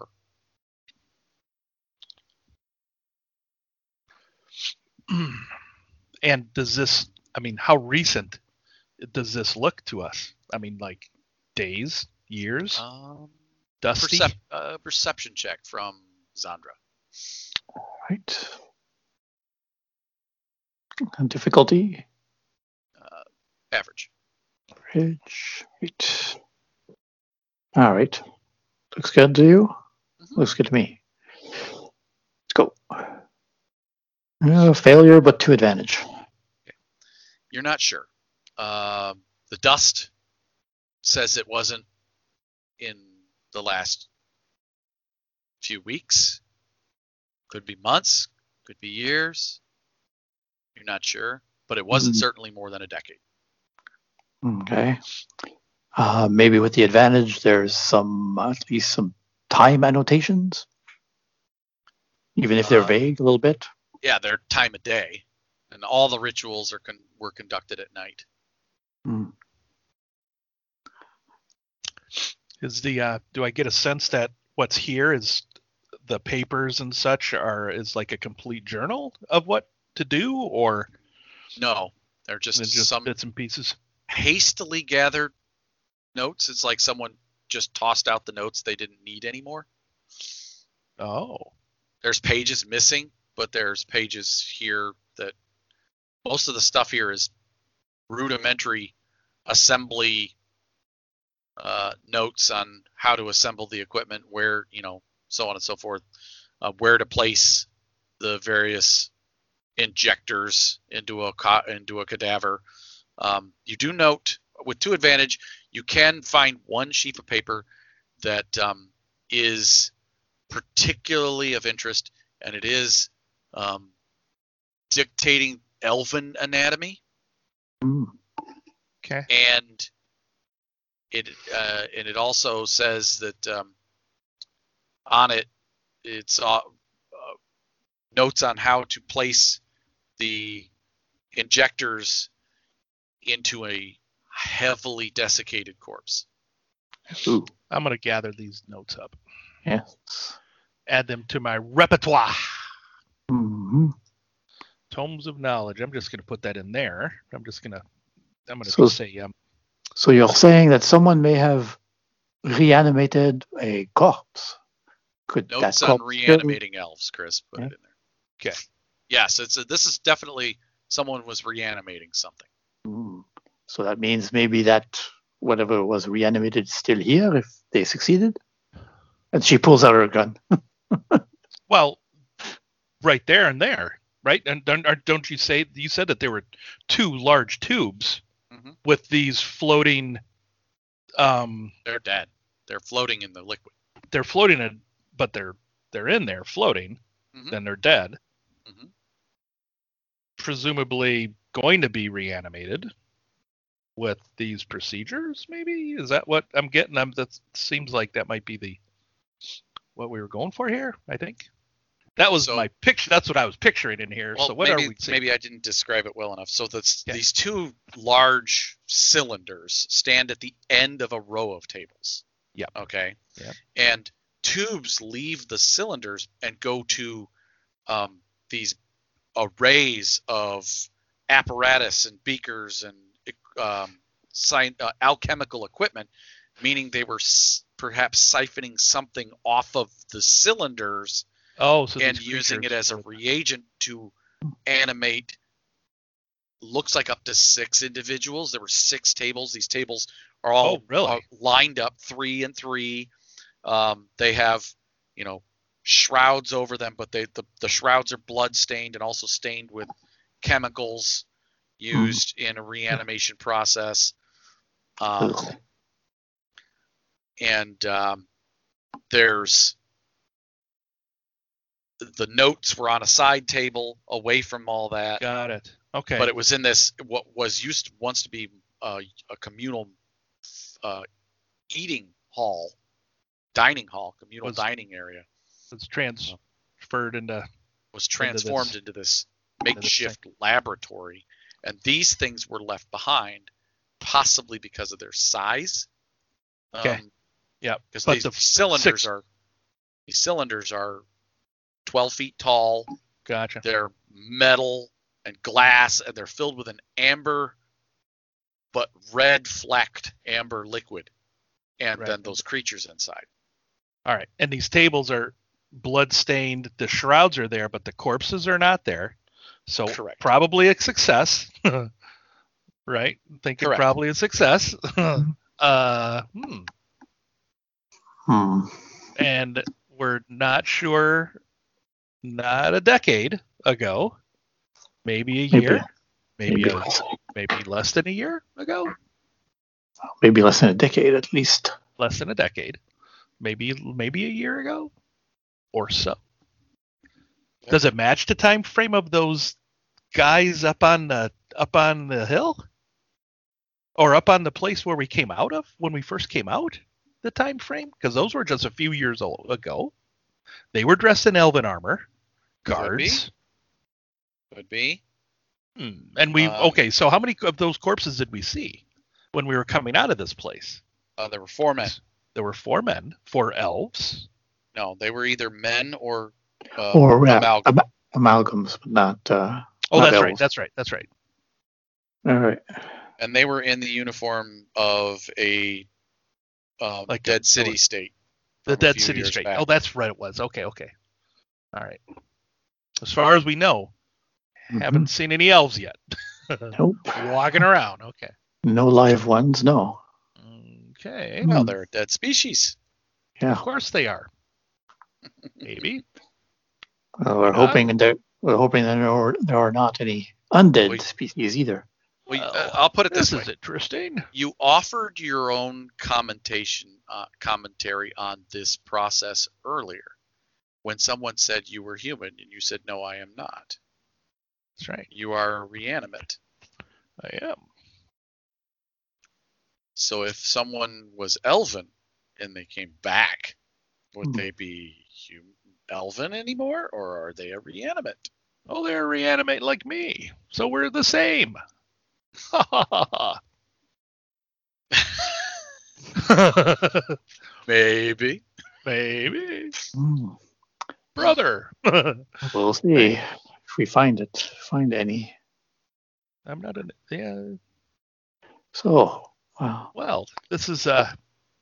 and does this? I mean, how recent does this look to us? I mean, like days, years, um, dusty. percep- uh, perception check from Zandra Right. And difficulty. average Bridge. Right. All right. Looks good to you? Mhm. Looks good to me. Let's go. Uh, failure, but to advantage. You're not sure. Um, the dust says it wasn't in the last few weeks. Could be months. Could be years. You're not sure, but it wasn't Mhm. certainly more than a decade. Okay. Uh, maybe with the advantage, there's some at least some time annotations, even if they're Uh, vague a little bit. Yeah, they're time of day, and all the rituals are con- were conducted at night. Hmm. Is the uh, do I get a sense that what's here is the papers and such are is like a complete journal of what to do, or No, they're just, is it just some bits and pieces? Hastily gathered notes. It's like someone just tossed out the notes they didn't need anymore. Oh, there's pages missing, but there's pages here that most of the stuff here is rudimentary assembly uh, notes on how to assemble the equipment, where you know, so on and so forth, uh, where to place the various injectors into a into a cadaver. Um, you do note with two advantage, you can find one sheet of paper that um, is particularly of interest, and it is um, dictating elven anatomy, Hmm. okay. and it uh, and it also says that um, on it it's uh, uh, notes on how to place the injectors into a heavily desiccated corpse. Ooh, I'm gonna gather these notes up, yes. add them to my repertoire. hmm Tomes of knowledge. I'm just gonna put that in there. I'm just gonna. I'm gonna So- say um. So you're saying that someone may have reanimated a corpse? Could that Notes on corpse reanimating elves, Chris. Put Yeah. it in there. Okay. Yes, it's a, this is definitely someone was reanimating something. Still, so that means maybe that whatever was reanimated is still here if they succeeded. And she pulls out her gun. Well, right there and there, right? And don't, you say you said that there were two large tubes Mhm. with these floating. Um, They're dead. They're floating in the liquid. they're floating in, but they're they're in there floating. Mhm. Then they're dead. Mhm. Presumably going to be reanimated with these procedures. Maybe is that what I'm getting? I'm, that seems like that might be the what we were going for here. I think that was So- my picture. That's what I was picturing in here. Well, so what maybe, are we? seeing? maybe I didn't describe it well enough. So that's, Yeah. these two large cylinders stand at the end of a row of tables. Yep. Okay. Yep. And tubes leave the cylinders and go to um, these arrays of apparatus and beakers and um, sci- uh, alchemical equipment, meaning they were s- perhaps siphoning something off of the cylinders Oh, so and using it as a reagent to animate looks like up to six individuals. There were six tables. These tables are all Oh, really? are lined up three and three. Um, they have you know shrouds over them but they the, the shrouds are blood stained and also stained with chemicals used in a reanimation process um, and um, there's the notes were on a side table away from all that Got it. Okay. but it was in this what was used once to be uh, a communal uh, eating hall dining hall communal Was- dining area it's transferred into. was transformed into this into this thing. makeshift laboratory and these things were left behind possibly because of their size Okay. um, Yep. because these the cylinders six- are these cylinders are 12 feet tall Gotcha. they're metal and glass and they're filled with an amber but red flecked amber liquid and Right. then those creatures inside All right. And these tables are blood stained. The shrouds are there, but the corpses are not there. So Correct. probably a success. right? Think Correct. probably a success. uh, hmm. Hmm. And we're not sure. Not a decade ago. Maybe a Maybe- year. Maybe Maybe a, less, maybe less than a year ago. maybe less than a decade at least. Less than a decade. Maybe maybe a year ago, or so. Does it match the time frame of those guys up on the up on the hill? Or up on the place where we came out of when we first came out? The time frame? Because those were just a few years old ago. They were dressed in elven armor. Could be. Guards. could be Hmm. And we Um, okay, so how many of those corpses did we see when we were coming out of this place? uh, there were four men There were four men, four elves. no they were either men or uh, or uh, amalgam. am- amalgams, but not. Uh, Oh, Not that's right. That's right. That's right. all right. and they were in the uniform of a uh, Like a- dead city state The Dead City State. Back. Oh, that's right. It was. Okay. Okay. All right. As far as we know, Mhm. haven't seen any elves yet Nope. walking around. Okay. No live ones. No. Okay. well Hmm. they're a dead species Yeah. Of course they are. Maybe. Well, we're Uh, hoping that we're hoping that there are, there are not any undead Wait. species either. well, Well, uh, i'll put it this, This way is interesting. you offered your own commentation uh, commentary on this process earlier when someone said you were human and you said no i am not That's right. you are reanimate I am. So if someone was elven and they came back, would Hmm. they be hum- elven anymore, or are they a reanimate? Oh, they're reanimate like me, so we're the same. Ha ha ha ha. Maybe. Maybe, Hmm. brother. We'll see if we find it. Find any. I'm not an. Yeah. So, wow. Well, this is uh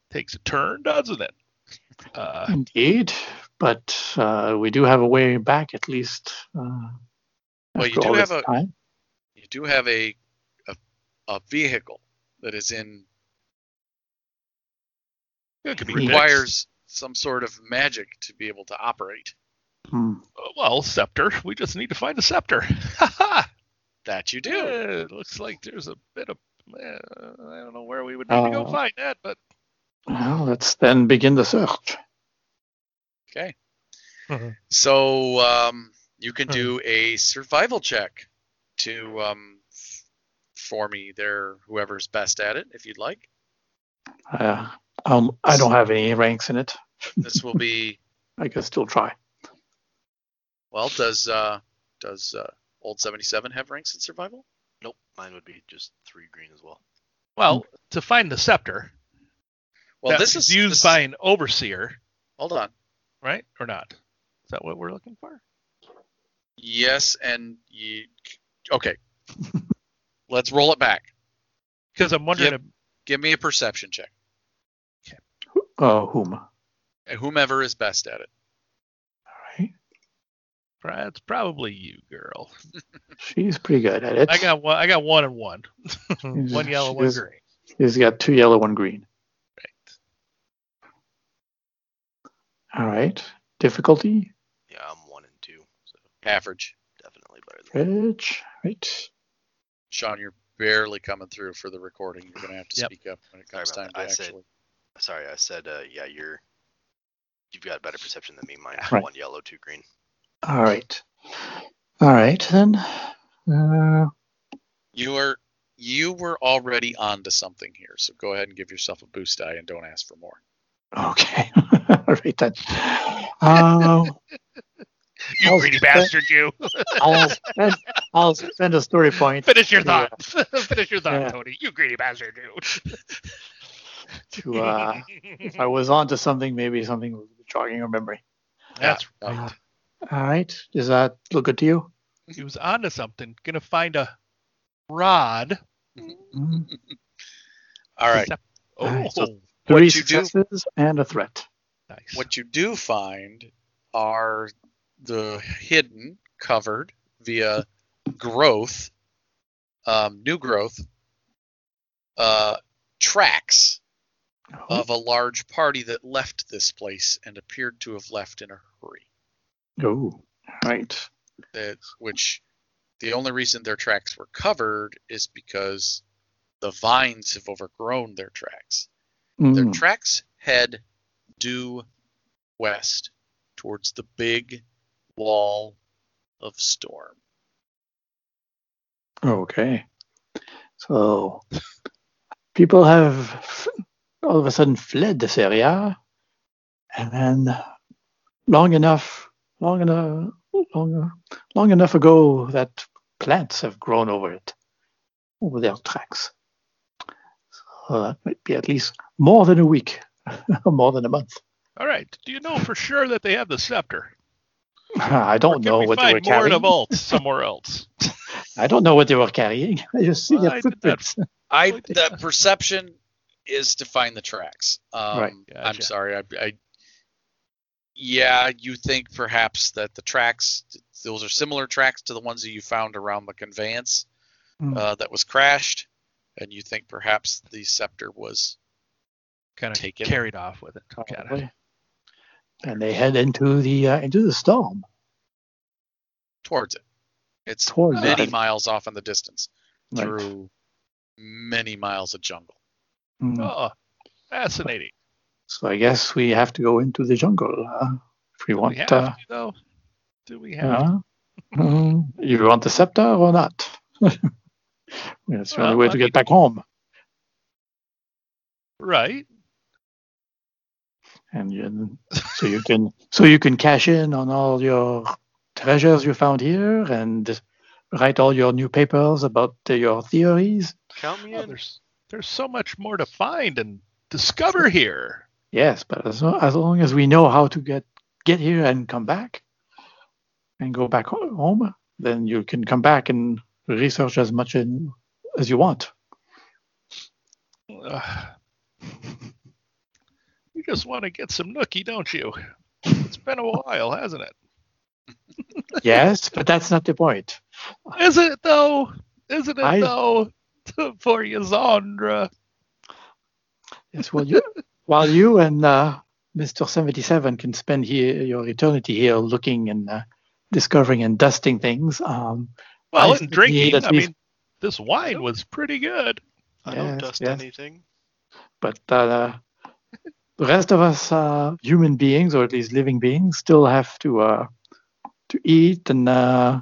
takes a turn, doesn't it? Uh, Indeed, but uh, we do have a way back at least. Uh, Well, you do have a- time. You do have a a, a vehicle that is in it could be requires some sort of magic to be able to operate. Hmm. Well, scepter. We just need to find a scepter. Ha ha. That you do. Yeah, it looks like there's a bit of. Uh, I don't know where we would need to go Uh, find that, but Well, let's then begin the search. Okay. Mhm. So um, you can do a survival check to um, f- for me there, whoever's best at it, if you'd like. Uh, um, I don't have any ranks in it. This will be I can still try. well. Does uh, does uh, old seventy seven have ranks in survival? Nope, mine would be just three green as well. well, to find the scepter, Well, this is used this- by an overseer, Hold on. Right, or not? Is that what we're looking for? Yes, and you. Okay. Let's roll it back. Because I'm wondering. Yep. Give me a perception check. Uh, whom? And whomever is best at it. right. if it's probably you, girl. She's pretty good at it. I got one. I got one and one. one yellow, one green. He's got two yellow, one green. Right. All right. Difficulty? Yeah, I'm one and two, so Average. definitely better than Rich. Right. Sean, you're barely coming through for the recording. You're gonna have to Yep. speak up when it Sorry comes time to that. I said- actually. Sorry, I said uh, yeah, you're you've got better perception than me. Mine Right. one yellow, two green. All right. All right then. Uh, You are you were already onto something here, so go ahead and give yourself a boost die and don't ask for more. okay. All right then. Uh, You I'll greedy spend- bastard, you. I'll spend, I'll spend a story point Finish your Yeah. thought. Finish your thought, Yeah. Tony. You greedy bastard, you. to uh, if I was onto something, maybe something was jogging your memory. That's Yeah. right. All right. Does that look good to you? He was onto something. Gonna find a rod. Mm. All right. Sep- All Oh, right, so- Three you do- successes and a threat. Nice. What you do find are the hidden, covered via growth, um, new growth, uh, tracks of a large party that left this place and appeared to have left in a hurry. Oh, right. That which the only reason their tracks were covered is because the vines have overgrown their tracks. Their Mm, tracks head due west towards the big wall of storm. Okay. So people have all of a sudden fled this area, and then long enough, long enough, long, long enough ago that plants have grown over it, over their tracks. So that might be at least more than a week, more than a month. All right. Do you know for sure that they have the scepter? I don't know we what they were find more in a carrying. vault somewhere else? I don't know what they were carrying. I just see Well, I their did that footprints. I the perception is to find the tracks. Um, Right. I'm sorry. I, I yeah, you think perhaps that the tracks those are similar tracks to the ones that you found around the conveyance Hmm. uh, that was crashed, and you think perhaps the scepter was kind of carried off with it. Probably. And they head into the uh, into the storm. towards it. It's Towards many it. miles off in the distance Right. through many miles of jungle. Mm. Oh, fascinating. So I guess we have to go into the jungle uh, if we Do want. we have uh, to, though? Do we have uh, you want the scepter or not? That's the only Well, way to get back home. Right. And you, so you can so you can cash in on all your treasures you found here and write all your new papers about uh, your theories. Count me Oh, in. there's there's so much more to find and discover here. Yes, but as, as long as we know how to get get here and come back and go back home, then you can come back and research as much in, as you want. Ugh. You just want to get some nookie, don't you? It's been a while, hasn't it? yes, but that's not the point. Is it though? Isn't it I- though? For you, Zandra. Yes, well, you, while you and uh, Mr. 77 can spend here your eternity here looking and uh, discovering and dusting things, um, Well, I and drinking. I mean, this wine was pretty good. I don't dust yes. anything. but uh, the rest of us uh, human beings, or at least living beings, still have to uh, to eat and uh,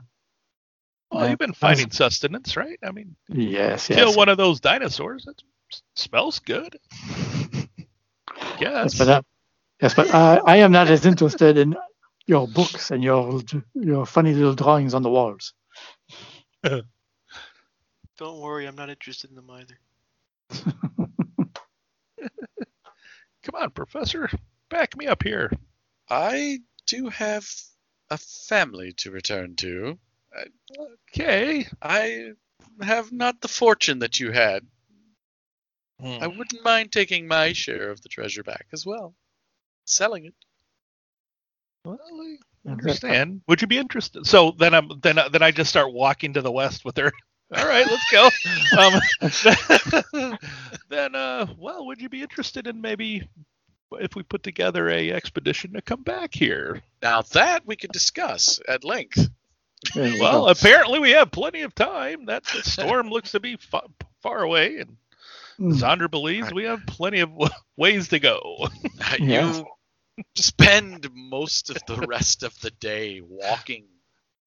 Well, you've been finding sustenance, right? I mean, yes, kill yes. one of those dinosaurs. It smells good. Yes, Yes. but uh, yes, but uh, I am not as interested in your books and your your funny little drawings on the walls. Don't worry, I'm not interested in them either. Come on, Professor. Back me up here. I do have a family to return to. Okay. I have not the fortune that you had. Hmm. I wouldn't mind taking my share of the treasure back as well. Selling it. Well, I understand. Would you be interested? So then I'm then I- then I just start walking to the west with her. All right, let's go. Um, then, uh, well, would you be interested in maybe if we put together a expedition to come back here? Now that we could discuss at length. Well, go. apparently we have plenty of time. That storm looks to be fa- far away, and Mm. Zandra believes we have plenty of w- ways to go. You spend most of the rest of the day walking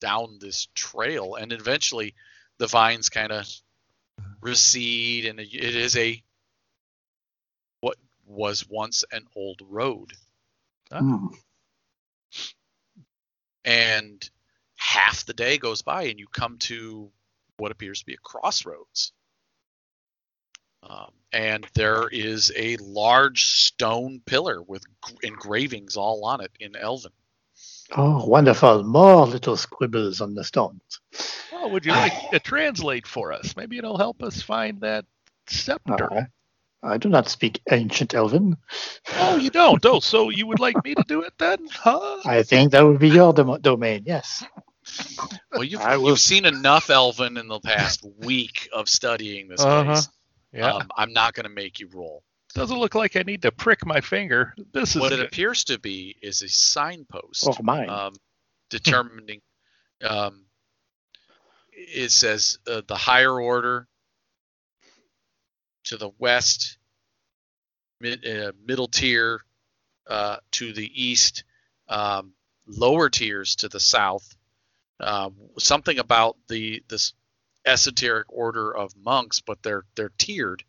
down this trail, and eventually the vines kind of recede, and it it is a what was once an old road. Mm. and half the day goes by and you come to what appears to be a crossroads um, and there is a large stone pillar with engravings all on it in elven Oh, wonderful! More little scribbles on the stones. well, would you like to translate for us? Maybe it'll help us find that scepter. Uh, I do not speak ancient Elven. Oh, you don't? Oh, so you would like me to do it then? Huh? I think that would be your dom- domain. Yes. well you've, will- you've seen enough elven in the past week of studying this Uh-huh. place Yeah. um, i'm not going to make you roll Doesn't look like I need to prick my finger. This is what it good. appears to be is a signpost Or my! um, determining. um, it says uh, the higher order to the west, mid, uh, middle tier uh, to the east, um, lower tiers to the south. Um, something about the this esoteric order of monks, but they're they're tiered.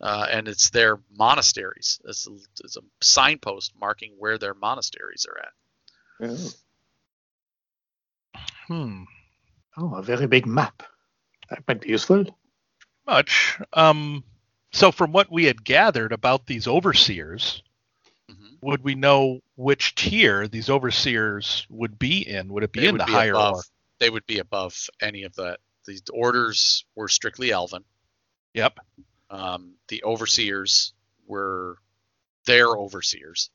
Uh, and it's their monasteries. It's a, it's a signpost marking where their monasteries are at. Oh. Hmm. Oh, a very big map. That might be useful. Much. Um. So from what we had gathered about these overseers, Mhm. would we know which tier these overseers would be in? Would it be They in the be higher above. order? They would be above any of that. The orders were strictly elven. Yep. Um, the overseers were their overseers,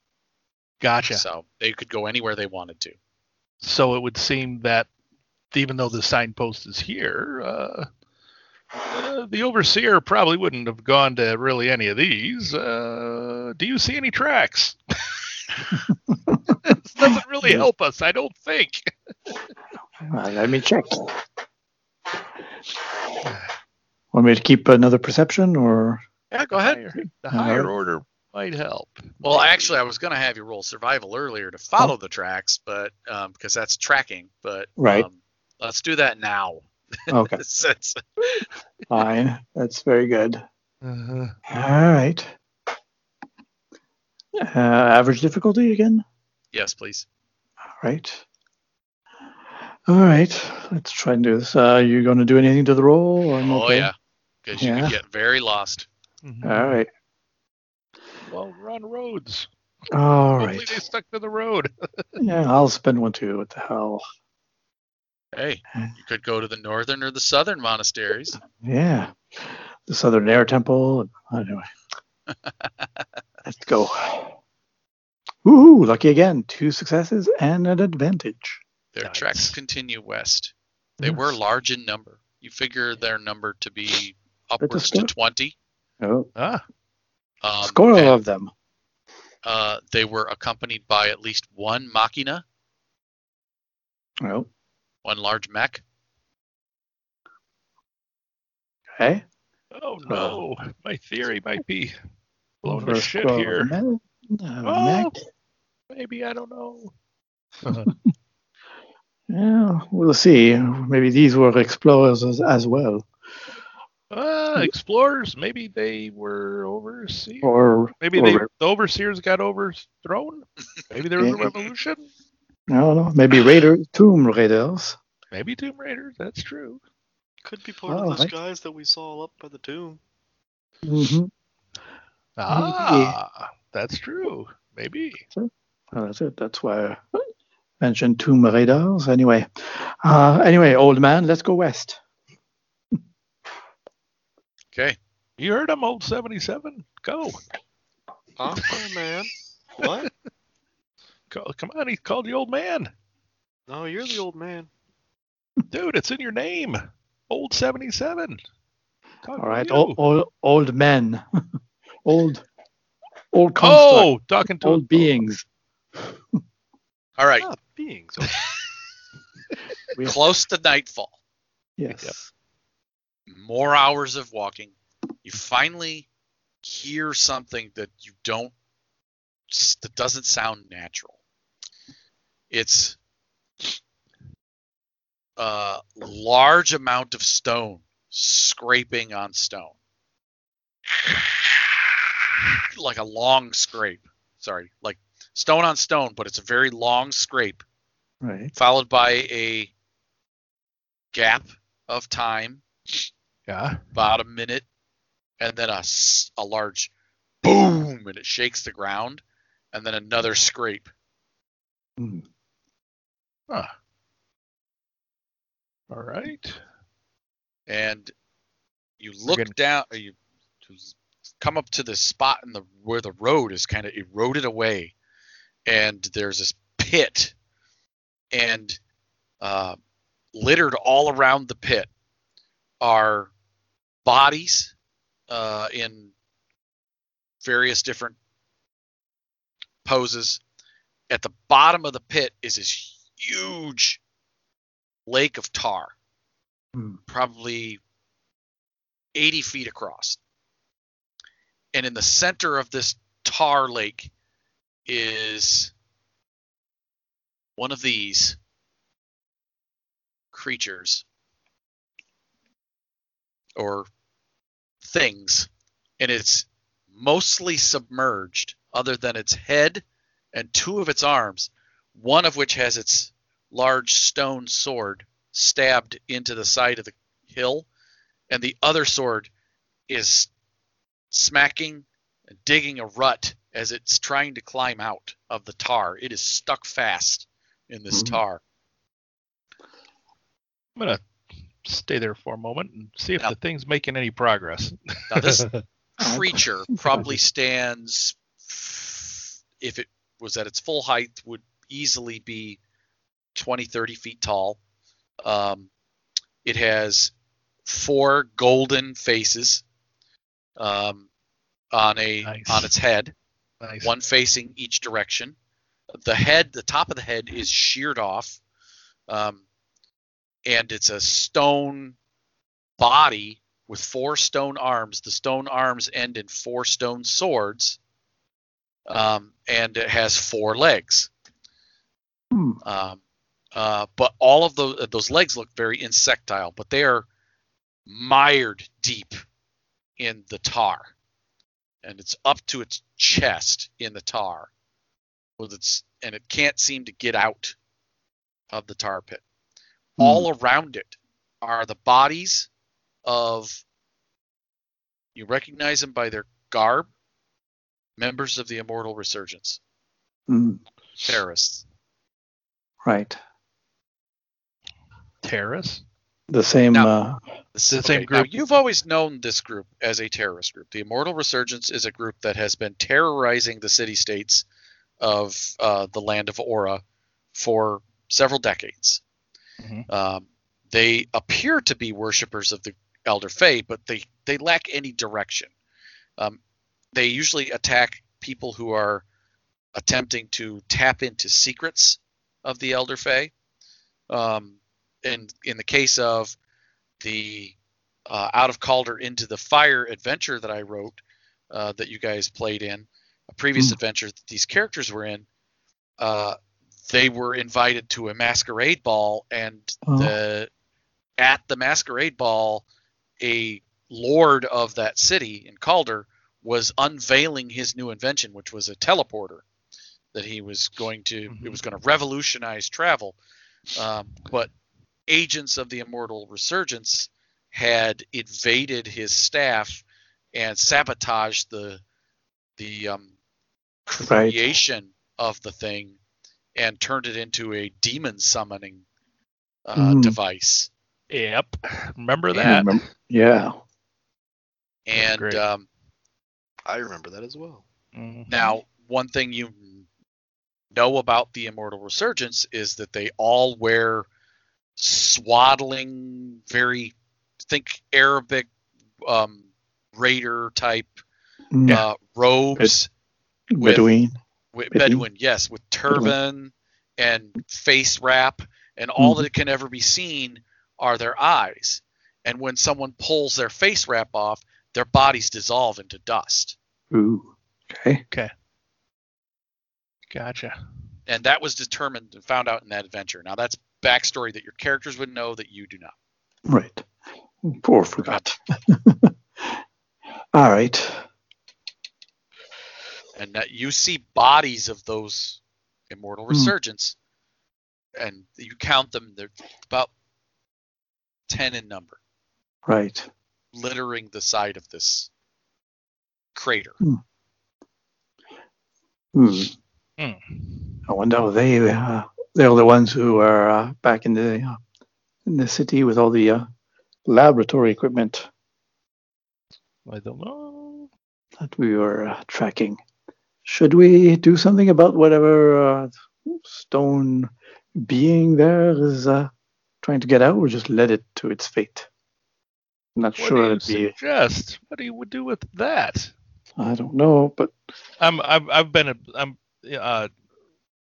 Gotcha. so they could go anywhere they wanted to. So it would seem that even though the signpost is here, uh, uh, the overseer probably wouldn't have gone to really any of these. Uh, do you see any tracks? this doesn't really help us, I don't think. Uh, let me check. Want me to keep another perception or? Yeah, go ahead. Higher- the higher order might help. Well, actually, I was going to have you roll survival earlier to follow the tracks, but um, because that's tracking. But Right. um, let's do that now. Okay, Since- fine. That's very good. Uh-huh. All right. Uh, average difficulty again. Yes, please. All right. All right. Let's try and do this. Uh, you going to do anything to the roll? Or I'm Oh okay? yeah, because you Yeah. could get very lost. Mhm. All right. Well, we're on roads. All Hopefully right. they stuck to the road. Yeah, I'll spend one too. What the hell? Hey, you could go to the northern or the southern monasteries. Yeah. The Southern Air Temple. Anyway. Let's go. Woohoo! Lucky again. Two successes and an advantage. Their Nice. tracks continue west. They were large in number. You figure their number to be upwards to 20. Oh, Ah, Um, score and, of them. uh, they were accompanied by at least one machina, Oh, one large mech. okay. oh no, my theory might be blown to shit here. men- uh, Oh. mech. Maybe I don't know. Yeah, we'll see. Maybe these were explorers as, as well. Uh, explorers. Maybe they were overseers. Or, Maybe or they the overseers got overthrown. Maybe there was a revolution. I don't know. Maybe Raider, Tomb Raiders. Maybe Tomb Raiders. That's true. Could be part Oh, of those right. guys that we saw up by the tomb. Mm-hmm. Ah, that's true. Maybe. Oh, that's it. That's why I mentioned Tomb Raiders. Anyway, uh, anyway, old man, let's go west. Okay. You heard him, old seventy-seven. Go. Huh? Oh, man. What? Go. Come on, he called you old man. No, you're the old man. Dude, it's in your name. Old 77. Talking All right, old, old, old men, old, old construct, Oh, talking to old beings. All right. Ah, beings. We- Close to nightfall. Yes. More hours of walking. You finally hear something that you don't that doesn't sound natural. It's a large amount of stone scraping on stone. Like a long scrape. Sorry, like stone on stone, but it's a very long scrape Right. followed by a gap of time, Yeah. about a minute, and then a, a large boom, and it shakes the ground, and then another scrape. Hmm. Huh. All right. And you look down, or you you come up to the spot in the where the road is kind of eroded away, and there's this pit, and uh, littered all around the pit are bodies uh, in various different poses. At the bottom of the pit is this huge lake of tar, Hmm. probably 80 feet across. And in the center of this tar lake is one of these creatures or things, and it's mostly submerged, other than its head and two of its arms, one of which has its large stone sword stabbed into the side of the hill, and the other sword is smacking and digging a rut as it's trying to climb out of the tar. It is stuck fast in this Mhm. tar. I'm going to stay there for a moment and see if Yeah. the thing's making any progress. Now this creature probably stands if it was at its full height would easily be 20 30 feet tall um, it has four golden faces um, on a Nice. on its head nice. one facing each direction the head the top of the head is sheared off um, and it's a stone body with four stone arms. The stone arms end in four stone swords, um, and it has four legs. Hmm. Um, uh, but all of those those legs look very insectile, but they are mired deep in the tar, and it's up to its chest in the tar. With its and it can't seem to get out of the tar pit. Hmm. All around it are the bodies of you recognize them by their garb, members of the Immortal Resurgence, Mm, terrorists. right. Terrorists. The same. Now- uh, The same, same Now, group? you've always known this group as a terrorist group. The Immortal Resurgence is a group that has been terrorizing the city states of uh, the land of Aura for several decades. Mhm. Um, they appear to be worshippers of the Elder Fae, but they, they lack any direction. Um, they usually attack people who are attempting to tap into secrets of the Elder Fae. Um, and in the case of the uh, out of Calder into the Fire adventure that I wrote, uh, that you guys played in, a previous Hmm. adventure that these characters were in, uh, they were invited to a masquerade ball, and Oh. the at the masquerade ball, a lord of that city in Calder was unveiling his new invention, which was a teleporter that he was going to it Mhm. was going to revolutionize travel. Um, but agents of the Immortal Resurgence had invaded his staff and sabotaged the the um, Right. creation of the thing and turned it into a demon summoning uh, Mm. device. Yep. Remember I that? remember- yeah. And um, I remember that as well. Mhm. Now, one thing you know about the Immortal Resurgence is that they all wear swaddling, very think Arabic um, raider type Mm, uh, robes. with- Bedouin. With Bedouin. Bedouin, yes, with turban and face wrap, and all mm-hmm. that can ever be seen are their eyes. And when someone pulls their face wrap off, their bodies dissolve into dust. Ooh. Okay. Okay. Gotcha. and that was determined and found out in that adventure. Now that's backstory that your characters would know that you do not. Right. Poor forgot. All right. And that you see bodies of those immortal resurgents, resurgence, and you count them. They're about ten in number, Right. littering the side of this crater. Hmm. Hmm. I wonder if they uh, they're the ones who are uh, back in the uh, in the city with all the uh, laboratory equipment I don't know. that we were uh, tracking. Should we do something about whatever uh, stone being there is uh, trying to get out, or just let it to its fate? I'm not What sure do you it'd be. suggest? What do you would do with that? I don't know, but I'm I've I've been a I'm uh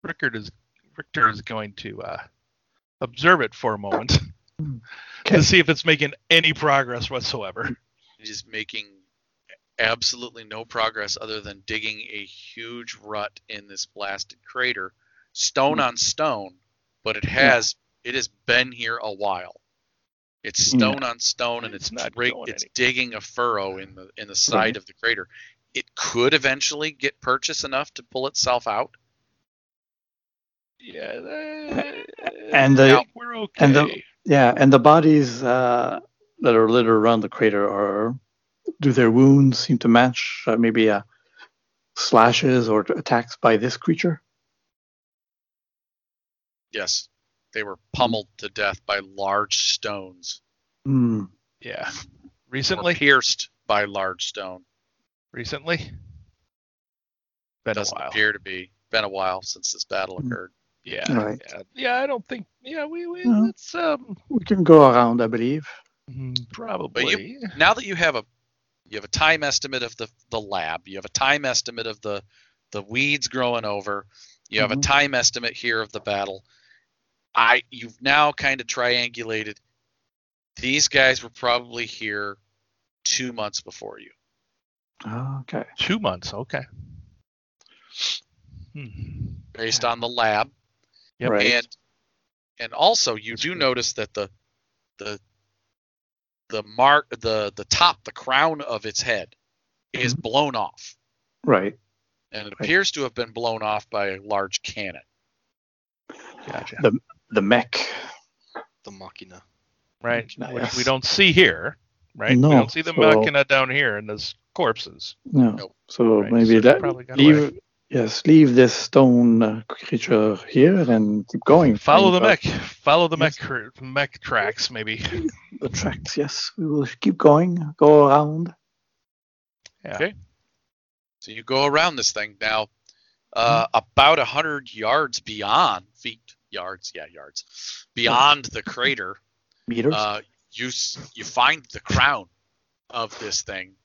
Rickard is Richter is going to uh observe it for a moment Okay. to see if it's making any progress whatsoever. It is making absolutely no progress other than digging a huge rut in this blasted crater, stone Hmm. on stone, but it has it has been here a while. It's Yeah. stone on stone and It's it's not rig- it's digging a furrow in the in the side Right. of the crater. It could eventually get purchase enough to pull itself out. Yeah, And the- think we're okay. and the- yeah, and the bodies uh, that are littered around the crater are do their wounds seem to match uh, maybe uh, slashes or attacks by this creature? Yes. They were pummeled to death by large stones. Hmm. yeah, Or recently, pierced by large stone. recently, been Doesn't a while. appear to be. Been a while since this battle Hmm. occurred. Yeah, Right. yeah, yeah. I don't think. Yeah, we we No. let's um We can go around, I believe. probably. now that you have a you have a time estimate of the the lab, you have a time estimate of the the weeds growing over, you have Mhm. a time estimate here of the battle. I you've now kind of triangulated. These guys were probably here two months before you. Okay. Two months. Okay. Hmm. based on the lab Yep. Right. and and also you do notice that the the the mark the the top the crown of its head is Mhm. blown off, Right. and it Right. appears to have been blown off by a large cannon. Gotcha. The the mech. The Machina. right. Machina, Which we don't see here, right? No, we don't see the so- machina down here in those corpses. No. Nope. So Right, maybe so that probably got leave. away. Yes, leave this stone uh, creature here and keep going. Follow the Find mech. Follow the Yes. mech mech tracks, maybe. The tracks. Yes, we will keep going. Go around. Yeah. Okay. So you go around this thing now, uh, about a hundred yards beyond feet, yards, yeah, yards, beyond the crater. Meters. Uh, you you find the crown of this thing,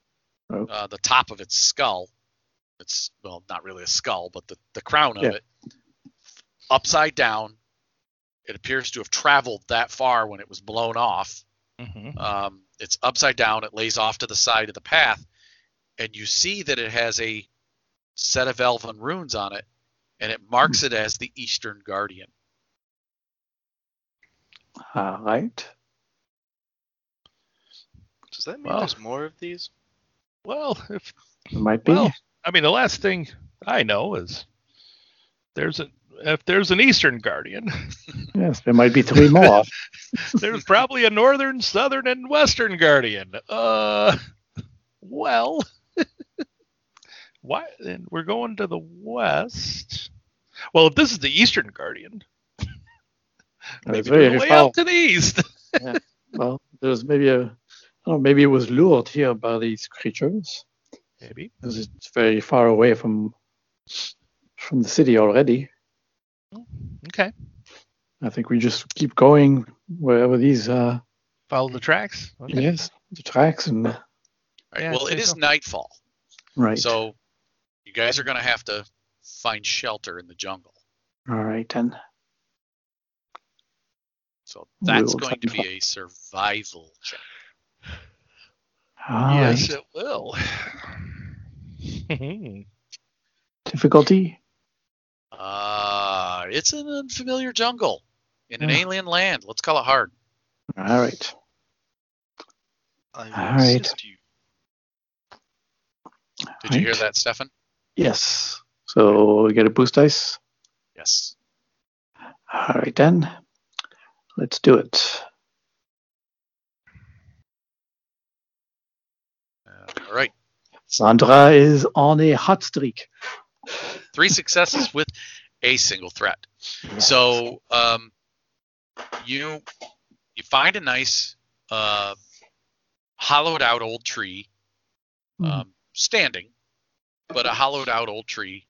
Oh. uh, the top of its skull. It's well, not really a skull, but the the crown of Yeah. it, upside down. It appears to have traveled that far when it was blown off. hmm Um, it's upside down. It lays off to the side of the path, and you see that it has a set of elven runes on it, and it marks it as the Eastern Guardian. All right. Does that mean Well- there's more of these? Well, if It might be. well, I mean, the last thing I know is there's a if there's an Eastern Guardian, yes, there might be three more. there's probably a Northern, Southern, and Western Guardian. Uh, well, why? Then we're going to the west. Well, if this is the Eastern Guardian, maybe way out to the east. Well, there's maybe a. Oh, maybe it was lured here by these creatures Maybe. because it's very far away from from the city already. Okay. I think we just keep going wherever these uh Follow the tracks. Okay. yes the tracks and Right? Yeah, well, I it think is so. nightfall, right. so you guys are going to have to find shelter in the jungle. All right then. So that's going to be a survival check. All yes, right. it will. Difficulty. Uh, it's an unfamiliar jungle in an Yeah. alien land. Let's call it hard. All right. I All right. you. Did you hear that, Stefan? Yes. So we get a boost dice. Yes. All right then. Let's do it. Uh, all right. Zandra is on a hot streak. Three successes with a single threat. So um, you you find a nice uh, hollowed out old tree um, standing, but a hollowed out old tree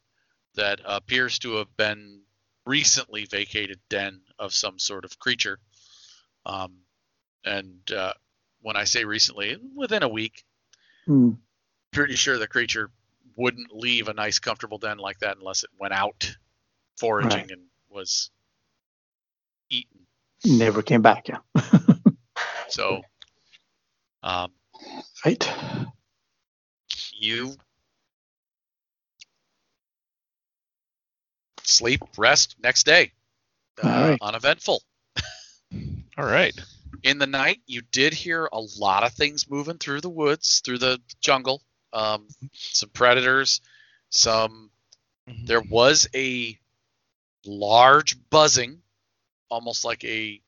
that appears to have been recently vacated den of some sort of creature. Um, and uh, when I say recently, within a week, Hmm. Pretty sure the creature wouldn't leave a nice comfortable den like that unless it went out foraging Right. and was eaten. Never came back. Yeah. So um, right. you sleep, rest, next day. Uh, All right. Uneventful. All right. In the night, you did hear a lot of things moving through the woods, through the jungle. Um, some predators, some. There was a large buzzing, almost like a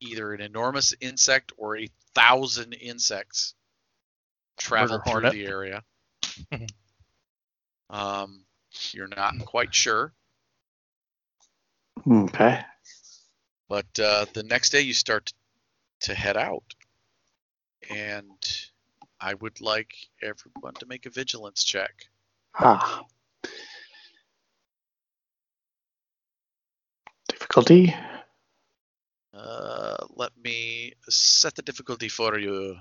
either an enormous insect or a thousand insects traveled Murder through hornet. the area. um, you're not quite sure, Okay. but uh, the next day you start to head out, and I would like everyone to make a vigilance check. Ah. Difficulty. Uh, let me set the difficulty for you.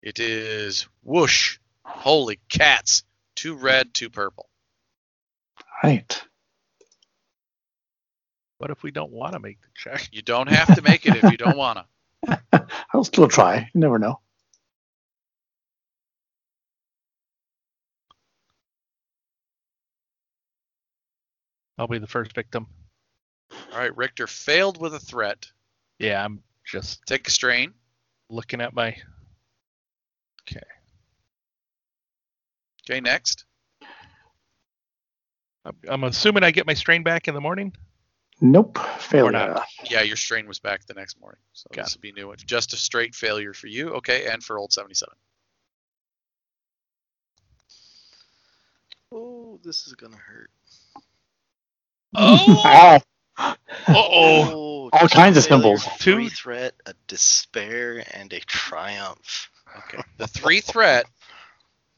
It is whoosh. Holy cats. Two red, two purple. Right. What if we don't want to make the check? You don't have to make it if you don't want to. I'll still try. You never know. I'll be the first victim. All right, Richter failed with a threat. Yeah, I'm just Take a strain. looking at my. Okay, Okay, next. I'm, I'm assuming I get my strain back in the morning. Nope. Or Failure. not. Yeah, your strain was back the next morning, so Got this will be new. one. Just a straight failure for you. Okay, and for old 77. Oh, this is gonna hurt. Oh, oh, All two kinds of failures, symbols. Three Two- threat, a despair, and a triumph. Okay. The three threat,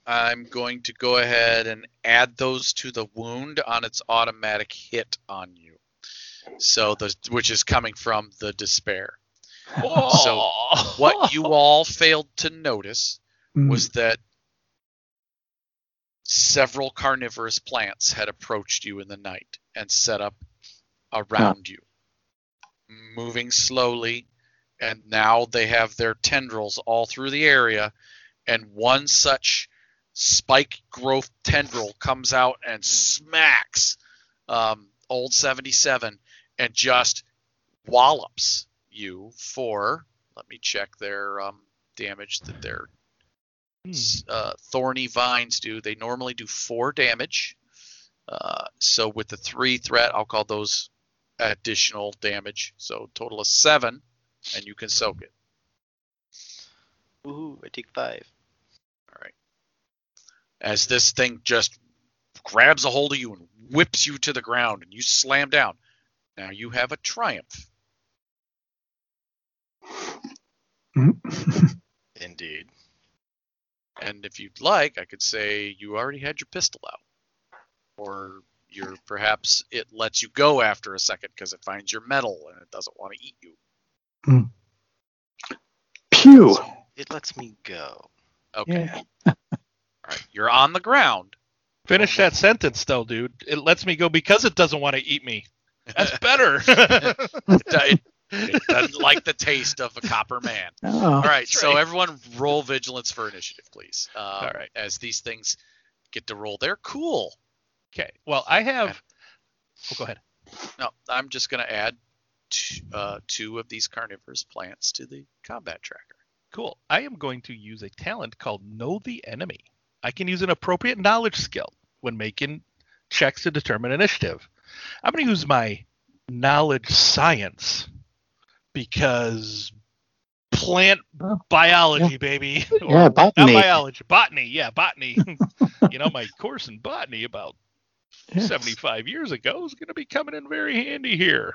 I'm going to go ahead and add those to the wound on its automatic hit on you. So the which is coming from the despair. So What you all failed to notice was that several carnivorous plants had approached you in the night and set up around you, moving slowly, and now they have their tendrils all through the area, and one such spike growth tendril comes out and smacks um, old 77 and just wallops you for let me check their um, damage that s- uh, thorny vines do. They normally do four damage. Uh, so with the three threat, I'll call those additional damage. So total of seven, and you can soak it. Ooh, I take five. All right. As this thing just grabs a hold of you and whips you to the ground, and you slam down. Now you have a triumph. mm. Indeed. And if you'd like, I could say you already had your pistol out. Or you're perhaps it lets you go after a second because it finds your metal and it doesn't want to eat you. Hmm. Pew. It lets me go. Okay. Yeah. All right. You're on the ground. Finish that sentence though, dude. It lets me go because it doesn't want to eat me. That's better. it, it doesn't like the taste of a copper man. Oh, All right. So right. everyone roll vigilance for initiative, please. Um, All right. As these things get to roll, they're cool. okay. Well, I have. Oh, go ahead. No, I'm just going to add t- uh, two of these carnivorous plants to the combat tracker. Cool. I am going to use a talent called Know the Enemy. I can use an appropriate knowledge skill when making checks to determine initiative. I'm going to use my knowledge science because plant biology, baby. Or yeah, not botany. biology, botany. Yeah, botany. you know, my course in botany about Yes. 75 years ago is going to be coming in very handy here.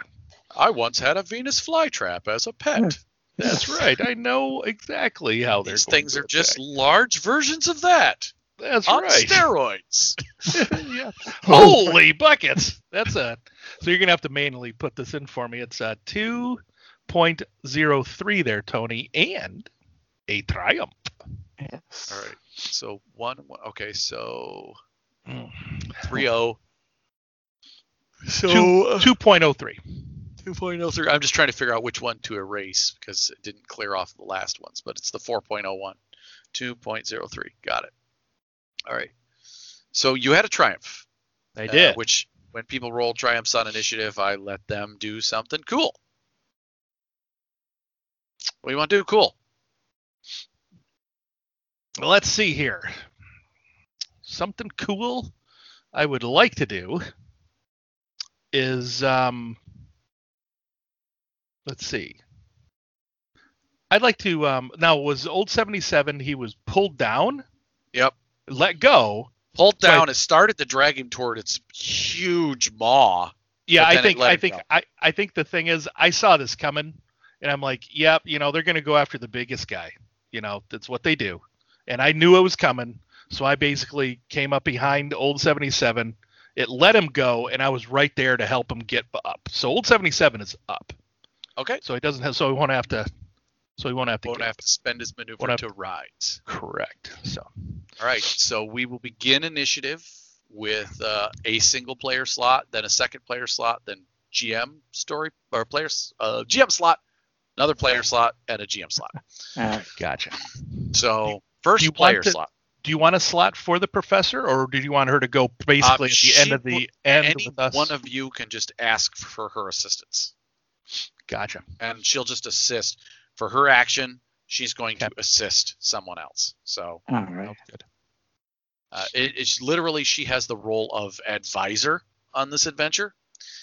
I once had a Venus flytrap as a pet. That's right. I know exactly how they're These things are just attack. large versions of that That's on right. steroids. yeah. Holy buckets! That's a. So you're gonna have to manually put this in for me. It's a two point zero three there, Tony, and a triumph. Yes. All right. So one. one- Okay. So Mm. three zero. So Two two point oh three. two point oh three. I'm just trying to figure out which one to erase because it didn't clear off the last ones, but it's the 4.01. 2.03. Got it. All right. So you had a triumph. I uh, did. which when people roll triumphs on initiative, I let them do something cool. What do you want to do? Cool. Let's see here. Something cool I would like to do is um let's see. I'd like to um now was old 77 he was pulled down, Yep. let go. Pulled So I- down. it started to drag him toward its huge maw. Yeah, I think I think go. I, I think the thing is I saw this coming and I'm like, yep, you know, they're gonna go after the biggest guy. You know, that's what they do. And I knew it was coming, so I basically came up behind old 77. It let him go, and I was right there to help him get up. So old 77 is up, Okay. so he doesn't have, so he won't have to, so he won't have to. Won't have to spend his maneuver have- to rise. Correct. So All right. So we will begin initiative with uh, a single player slot, then a second player slot, then GM story or players uh, GM slot, another player slot, and a GM slot. Uh, gotcha. So first you player to- slot. Do you want a slot for the professor, or did you want her to go basically at the end of the end Any with us? one of you can just ask for her assistance, gotcha. and she'll just assist for her action. She's going to assist someone else. So all right. Good. Uh, it, it's literally she has the role of advisor on this adventure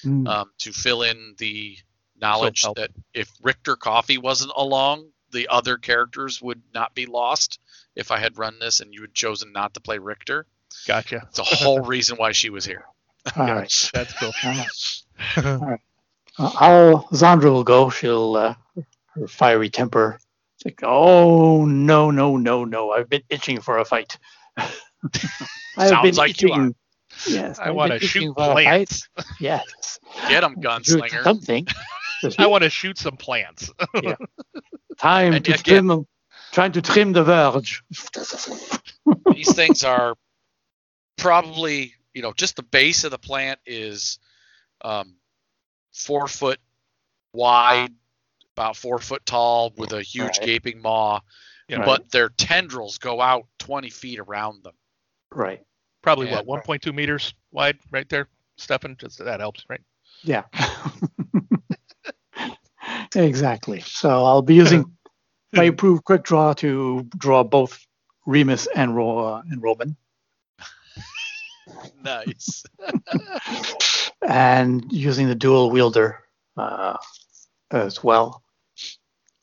Mm. um, to fill in the knowledge help. that if Richter Coffee wasn't along, the other characters would not be lost. If I had run this and you had chosen not to play Richter, Gotcha. it's a whole reason why she was here. All right. That's cool. Uh, I'll Zandra will go. She'll uh, her fiery temper. It's like, oh no, no, no, no! I've been itching for a fight. I've Sounds been like you itching. Yes, I want to shoot for plants. Yes, Get him, Shoot gunslinger. Something. I want to shoot some plants. Time And to again- trim. Trying to trim the verge. These things are probably, you know, just the base of the plant is um, four foot wide, about four foot tall, with a huge Right. gaping maw. Yeah. But their tendrils go out 20 feet around them. Right. Probably Yeah. what 1.2 meters wide, right there, Stefan. Just that helps, right? Yeah. Exactly. So I'll be using my improved quick draw to draw both Remus and Ro- uh, and Roman, Nice. and using the dual wielder uh, as well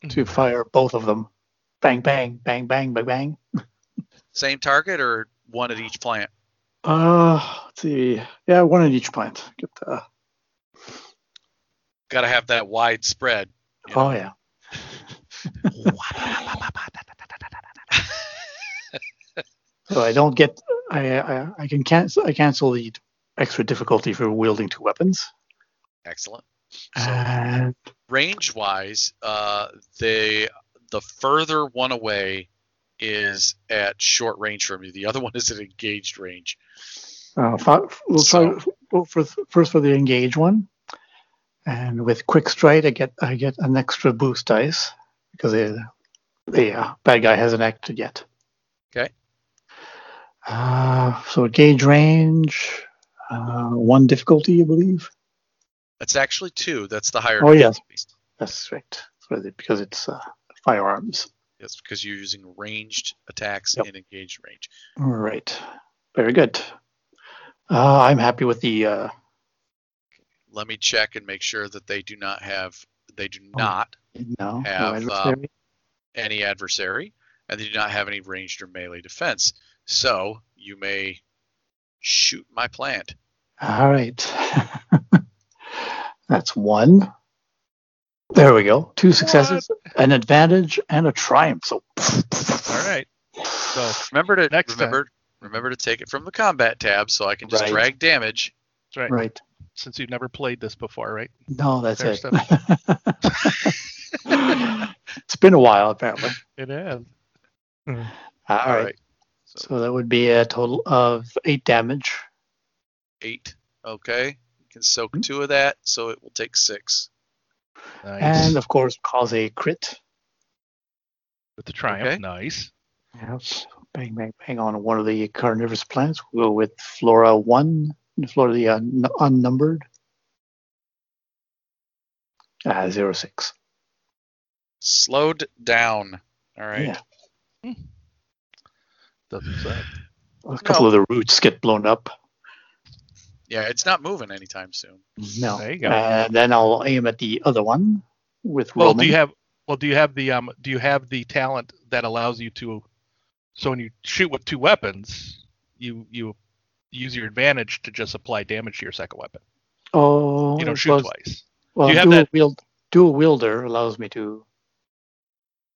to fire both of them. Bang, bang, bang, bang, bang, bang. Same target or one at each plant? Uh, let's see. Yeah, one at each plant. Get the, Got to have that wide spread. Oh yeah. So I don't get. I I, I can cancel. I cancel the extra difficulty for wielding two weapons. Excellent. So range wise, uh, they the further one away is at short range from you. The other one is at engaged range. Uh, fi- we'll try well, for first for the engage one, and with quick strike, I get I get an extra boost dice because the the uh, bad guy hasn't acted yet. Okay. Uh, so gauge range, uh, one difficulty, I believe. That's actually two. That's the higher. Oh, yes. That's right. Because it's uh, firearms. Yes, because you're using ranged attacks Yep. in engaged range. All right. Very good. Uh, I'm happy with the. Let me check and make sure that they do not have. They do Oh. not no, no Have, uh, adversary. any adversary, and they do not have any ranged or melee defense. So you may shoot my plant. All right. That's one. There we go. Two successes, an advantage, and a triumph. So, All right. So Remember to Next time. remember remember to take it from the combat tab so I can just Right. drag damage. that's right. right. Since you've never played this before, right? No, that's Fair it. it's been a while, apparently. It is. All All right. right. So So that would be a total of eight damage. eight. Okay. You can soak Hmm. two of that, so it will take six. Nice. And of course, cause a crit. With the triumph, Okay. nice. Yep. Bang, bang, bang on one of the carnivorous plants. We'll go with Flora 1, Flora the un- unnumbered. Uh, 06. Slowed down. All right. Yeah. Doesn't say. A couple of the roots get blown up. Yeah, it's not moving anytime soon. No. There you go. And then I'll aim at the other one with Well, Roman. do you have well do you have the um do you have the talent that allows you to so when you shoot with two weapons, you you use your advantage to just apply damage to your second weapon. oh, You don't shoot was- twice. Well, Do you have dual, that- wield, dual wielder allows me to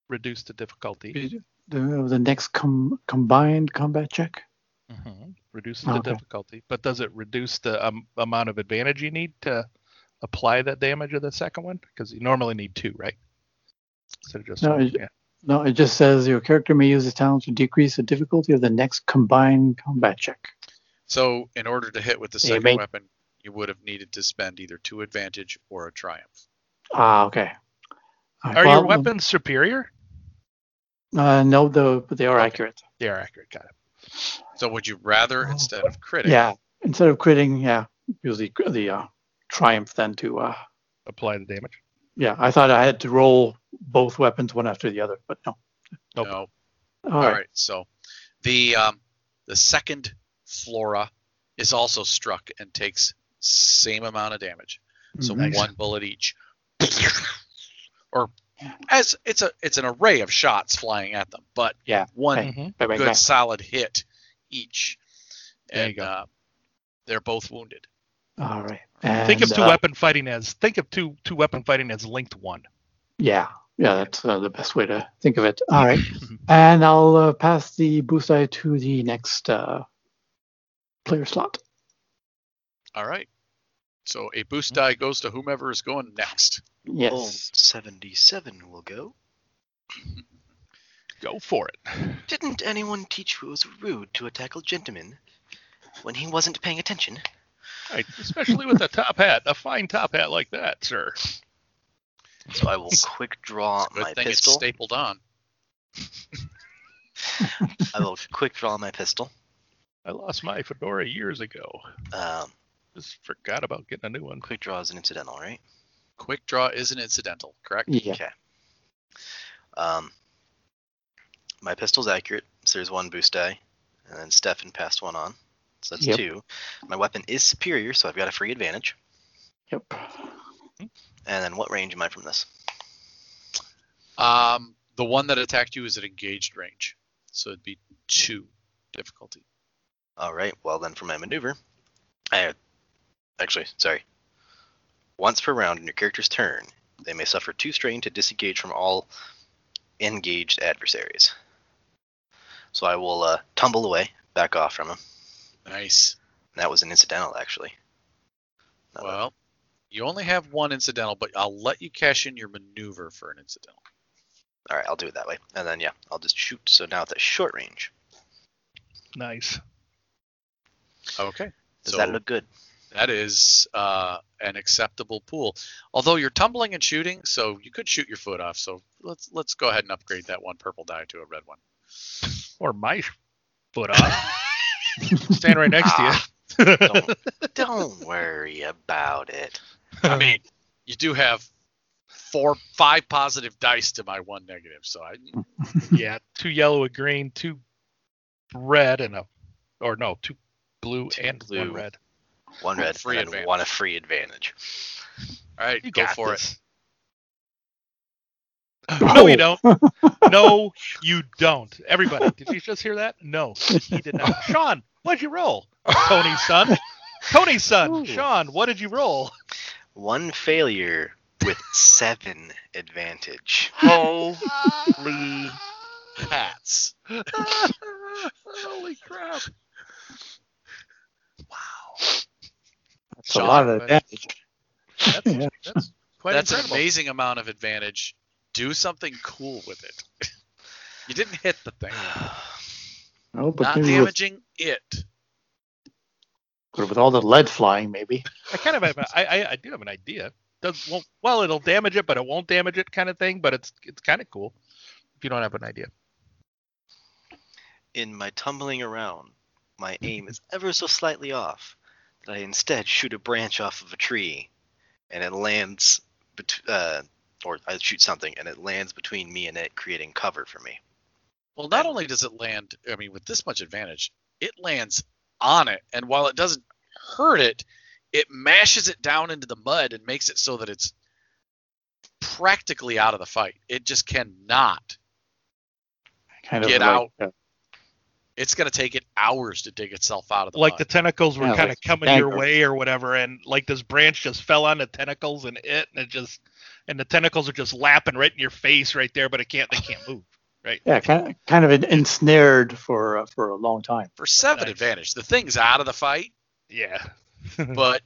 Reduce the difficulty. do the next com- combined combat check. hmm Reduces the Okay. difficulty, but does it reduce the um, amount of advantage you need to apply that damage of the second one? Because you normally need two, right? Instead of just No, one. it- Yeah. No, it just says your character may use his talent to decrease the difficulty of the next combined combat check. So in order to hit with the second mate. weapon, you would have needed to spend either two advantage or a triumph. Ah, okay. All right, Are well, your weapons superior? Uh, no, though, but they are accurate. They are accurate. Got it. So would you rather instead of critting? Yeah. Instead of critting, yeah, use the the uh, triumph then to. Uh, Apply the damage. yeah, I thought I had to roll both weapons one after the other, but no. Nope. No. All All right. right. So the um, The second Flora is also struck and takes same amount of damage. So Nice. one bullet each. or as it's a it's an array of shots flying at them, but Yeah, one okay. Mhm. Bang, bang, good solid hit each. There you And go. uh, they're both wounded. All right. think of two uh, weapon fighting as think of two two weapon fighting as linked one. Yeah, yeah, that's uh, the best way to think of it. All right, and I'll uh, pass the boost eye to the next uh, player slot. All right. So a boost hmm. die goes to whomever is going next. Yes. Oh, 77 will go. Go for it. Didn't anyone teach you it was rude to attack a gentleman when he wasn't paying attention? Right, especially with a top hat, a fine top hat like that, sir. So I will quick draw Good my thing it's stapled on. I will quick draw my pistol. I lost my fedora years ago. Um, Just forgot about getting a new one. quick draw is an incidental, right? Quick draw is an incidental, correct? Yeah. Okay. Um, my pistol's accurate, so there's one boost die, and then Stefan passed one on, so that's Yep. two. My weapon is superior, so I've got a free advantage. Yep. And then what range am I from this? Um, the one that attacked you is at engaged range, so it'd be two difficulty. All right. Well, then for my maneuver, I actually sorry. Once per round in your character's turn, they may suffer two strain to disengage from all engaged adversaries. So I will uh, tumble away, back off from him. Nice. That was an incidental, actually. Not a- Well, you only have one incidental, but I'll let you cash in your maneuver for an incidental. all right, I'll do it that way, and then yeah, I'll just shoot. So now it's at short range. Nice. Okay. Does so that look good? that is uh, an acceptable pool. Although you're tumbling and shooting, so you could shoot your foot off. So let's let's go ahead and upgrade that one purple die to a red one. Or my foot off. Stand right next Ah, to you. don't, don't worry about it. I mean, you do have four, five positive dice to my one negative. So I, yeah, two yellow, a green, two red, and a, or no, two blue Two and blue. one red. One red, Free and advantage. one a free advantage. all right, You go for this. it. No, you don't. No, you don't. Everybody, did you just hear that? No, he did not. Sean, what'd you roll? Tony's son. Tony's son. Ooh. Sean, what did you roll? One failure with seven advantage. Holy hats! Holy crap. Wow, That's a lot of advantage. That's, Yeah. that's that's an amazing amount of advantage. Do something cool with it. you didn't hit the thing, No, but not maybe with, damaging it. but with all the lead flying, maybe. I kind of have. A, I, I I do have an idea. Does won't well, it'll damage it, but it won't damage it, kind of thing. But it's it's kind of cool if you don't have an idea. In my tumbling around, my aim is ever so slightly off. That I instead shoot a branch off of a tree, and it lands, bet- uh, or I shoot something, and it lands between me and it, creating cover for me. Well, not And- only does it land, I mean, with this much advantage, it lands on it, and while it doesn't hurt it, it mashes it down into the mud and makes it so that it's practically out of the fight. It just cannot. Kind of Get like, out. uh, It's going to take it hours to dig itself out of the like mud. the tentacles were Yeah, kind of like coming your way or whatever, and like this branch just fell on the tentacles and it, and it just, and the tentacles are just lapping right in your face right there, but it can't, they can't move. Right yeah, kind of, kind of ensnared for uh, for a long time. For seven Nice. advantage, the thing's out of the fight, Yeah. but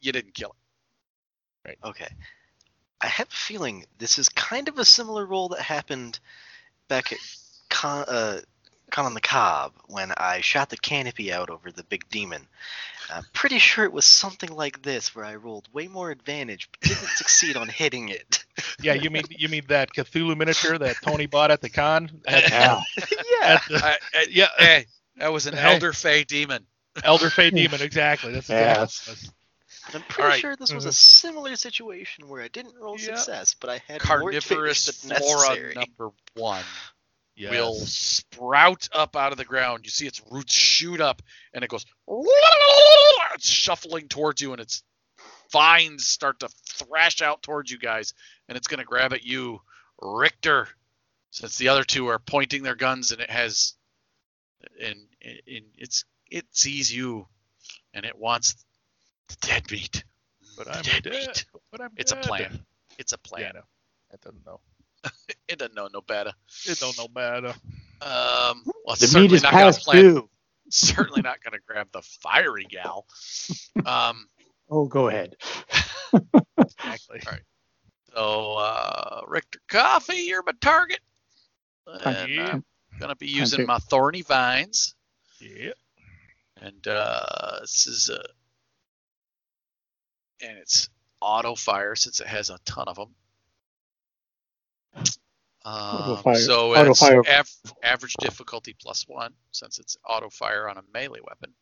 you didn't kill it. Right okay. I have a feeling this is kind of a similar role that happened back at Con, uh, Con on the Cob when I shot the canopy out over the big demon. I'm pretty sure it was something like this where I rolled way more advantage but didn't succeed on hitting it. Yeah, you mean you mean that Cthulhu miniature that Tony bought at the con? At, Yeah. yeah. at the I- I- yeah, hey, that was an Hey. elder Fae demon. Elder Fae Demon, exactly. That's Yeah. exactly. what it. I'm pretty Alright. sure this was a Mhm. similar situation where I didn't roll Yeah. success, but I had more Carnivorous tips than flora necessary. number one. Will sprout up out of the ground. You see its roots shoot up, and it goes. It's shuffling towards you, and its vines start to thrash out towards you guys, and it's going to grab at you, Richter, since the other two are pointing their guns, and it has, and, and it's it sees you, and it wants the dead meat. But I'm dead dead. meat. But I'm It's a plan. It's a Yeah, plan. I know. That doesn't know. It doesn't know no better. It don't know better. Um, well, The certainly meat is not gonna past plan. due. Certainly not gonna grab the fiery gal. Um, Oh, go ahead. Exactly. All right. so uh, Richter Coffee, you're my target. And you. I'm gonna be using my thorny vines, Yeah. and uh, this is a, and it's auto fire since it has a ton of them. Auto Um, fire- so it's av- average difficulty plus one since it's auto fire on a melee weapon.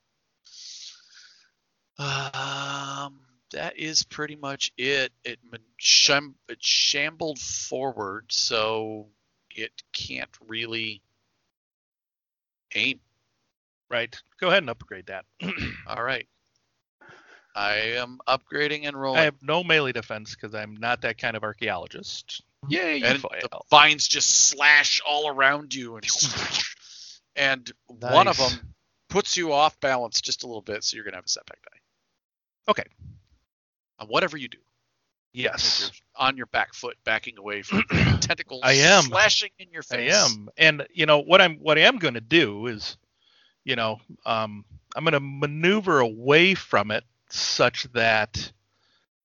Um, that is pretty much it. It, sham- it shambled forward, so it can't really aim. Right. Go ahead and upgrade that. All right. I am upgrading and rolling. I have no melee defense because I'm not that kind of archaeologist. Yay, you and fail. the vines just slash all around you and and one of them puts you off balance just a little bit so you're gonna have a setback die Okay. on whatever you do Yes, you're on your back foot backing away from tentacles I am. slashing in your face. I am. And you know what I'm what I am going to do is, you know, um, I'm going to maneuver away from it such that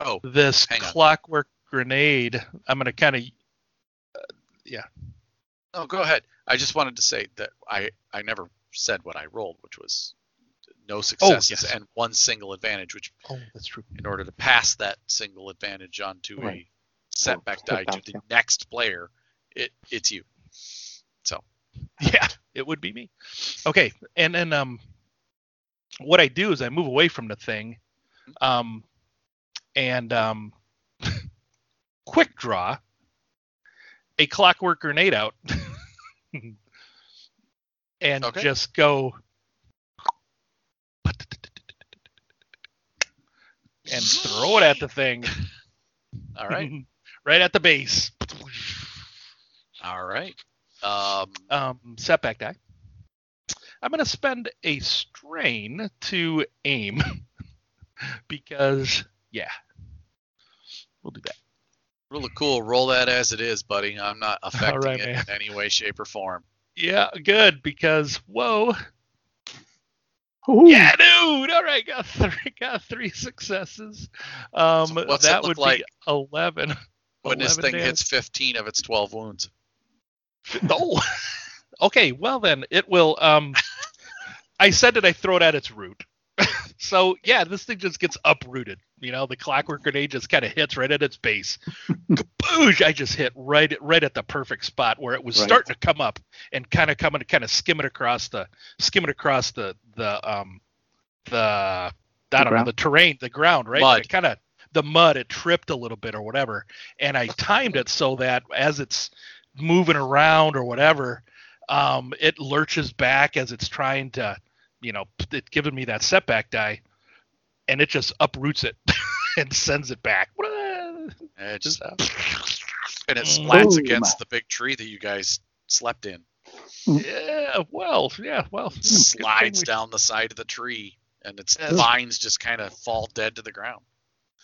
oh this clockwork grenade. I'm going to kind of no go ahead i just wanted to say that i i never said what i rolled which was no successes Oh, yes. and one single advantage which Oh, that's true. in order to pass that single advantage onto a Right. setback die to the yeah. next player it it's you so Yeah, it would be me. Okay, and then um, what I do is I move away from the thing, um, and um, quick draw a clockwork grenade out, and Okay. just go and throw it at the thing. all right right at the base. All right. Um, um, setback die. I'm going to spend a strain to aim because, yeah, we'll do that. Really cool. Roll that as it is, buddy. I'm not affecting right, it man. in any way, shape, or form. Yeah, good because whoa, Ooh, yeah, dude. All right, got three, got three successes. Um, So what's it that look would like be eleven. When this thing damage. hits 15 of its 12 wounds. Oh, okay. Well then, it will. Um, I said that I throw it at its root. so yeah, this thing just gets uprooted. You know, the clockwork grenade just kind of hits right at its base. Kaboosh! I just hit right at right at the perfect spot where it was Right. starting to come up and kind of coming to kind of skim it across the skim it across the the um the I don't know the terrain the ground right Mud. it kind of the mud it tripped a little bit or whatever and I timed it so that as it's moving around or whatever um it lurches back as it's trying to you know it giving me that setback die and it just uproots it and sends it back And it just and it Mm. splats Boom. against the big tree that you guys slept in. yeah well yeah well It slides we- down the side of the tree, and its Yes. vines just kind of fall dead to the ground.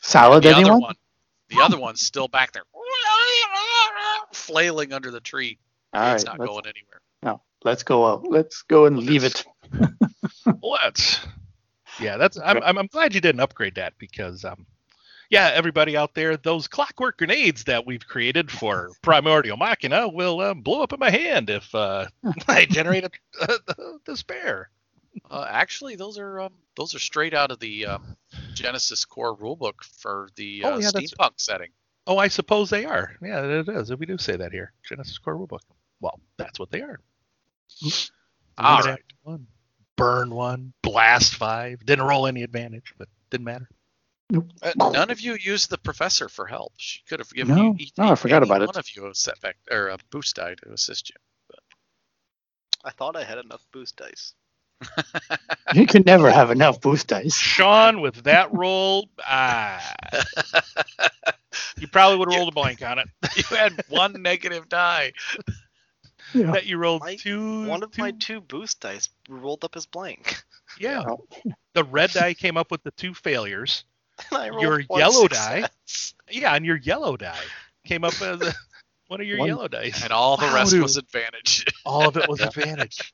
salad, the other anyone? one, the other one's still back there, flailing under the tree. All it's right, not let's, going anywhere. No, let's go out. Let's go and leave it. Let's. Yeah, that's. I'm, I'm. I'm glad you didn't upgrade that because, um, yeah, everybody out there, those clockwork grenades that we've created for Primordial Machina will um, blow up in my hand if uh, I generate a, a, despair. Uh, actually, those are um, those are straight out of the um, Genesys core rulebook for the Oh, uh, yeah, that's- steampunk setting. Oh, I suppose they are. Yeah, it is. We do say that here. Genesys Core Rulebook. Well, that's what they are. All Eliminate right. One, burn one, blast five. Didn't roll any advantage, but didn't matter. Uh, none of you used the professor for help. She could have given No. you each, No, I forgot any about it. one of you a setback or a boost die to assist you. I thought I had enough boost dice. You can never have enough boost dice. Sean with that roll, ah, you probably would have rolled a blank on it. you had one negative die. Yeah. Bet you rolled My- two. One of two- my two boost dice rolled up as blank. Yeah, Oh, the red die came up with the two failures. And I rolled Your one yellow die? Yeah, and your yellow die came up as a, one of your One- yellow dice. And all the Wow, rest dude. was advantage. All of it was advantage.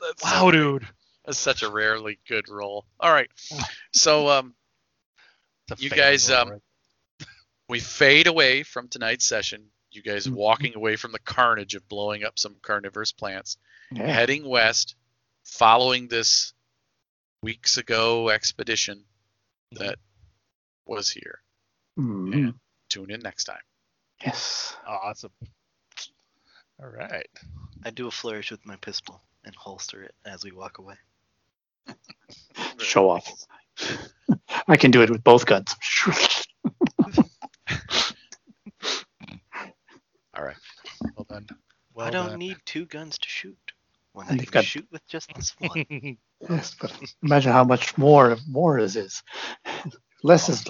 That's Wow, dude. That's such a rarely good roll. All right. So um, You guys, roll, um, right? we fade away from tonight's session. You guys Mhm. walking away from the carnage of blowing up some carnivorous plants, yeah. heading west, following this weeks ago expedition that was here. Mm, And tune in next time. Yes. awesome. All right. I do a flourish with my pistol and holster it as we walk away. Show off. I can do it with both guns. All right. Well done. Well I don't done. need two guns to shoot. When And I you've can got- shoot with just this one. Yes, but imagine how much more more this is. Less is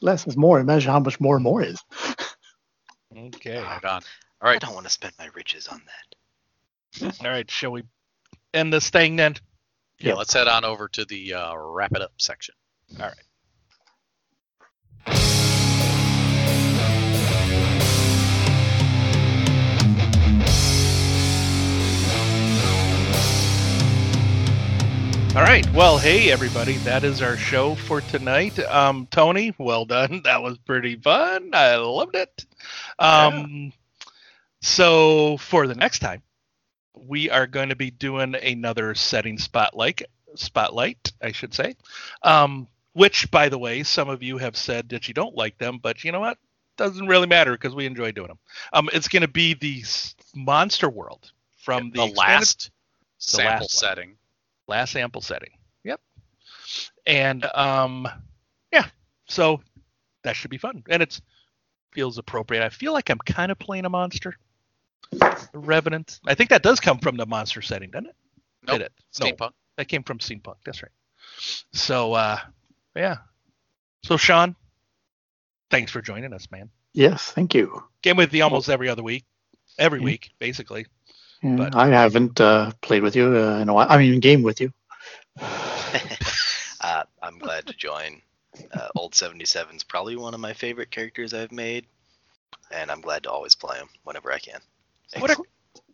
less is more. Imagine how much more more is. okay. Right on. All right. I don't want to spend my riches on that. All right. Shall we end this thing then? Yeah, Yeah. let's head on over to the uh, wrap it up section. All right. All right. Well, hey everybody, that is our show for tonight. Um, Tony, well done. That was pretty fun. I loved it. Um, so for the next time, we are going to be doing another setting spotlight. Spotlight, I should say. Um, which, by the way, some of you have said that you don't like them, but you know what? Doesn't really matter because we enjoy doing them. Um, it's going to be the Monster World from the, the last sample last one. Setting. last sample setting. Yep. And um, yeah. So that should be fun, and it feels appropriate. I feel like I'm kind of playing a monster. The Revenant. I think that does come from the monster setting, doesn't it? Nope. Did it? No. Steampunk. That came from Steampunk. That's right. So uh, yeah. So Sean, thanks for joining us, man. Yes, thank you. Game with you almost every other week, every Yeah. week basically. Yeah, But- I haven't uh, played with you uh, in a while. I mean, game with you. uh, I'm glad to join. Uh, Old 77's probably one of my favorite characters I've made, and I'm glad to always play him whenever I can. What a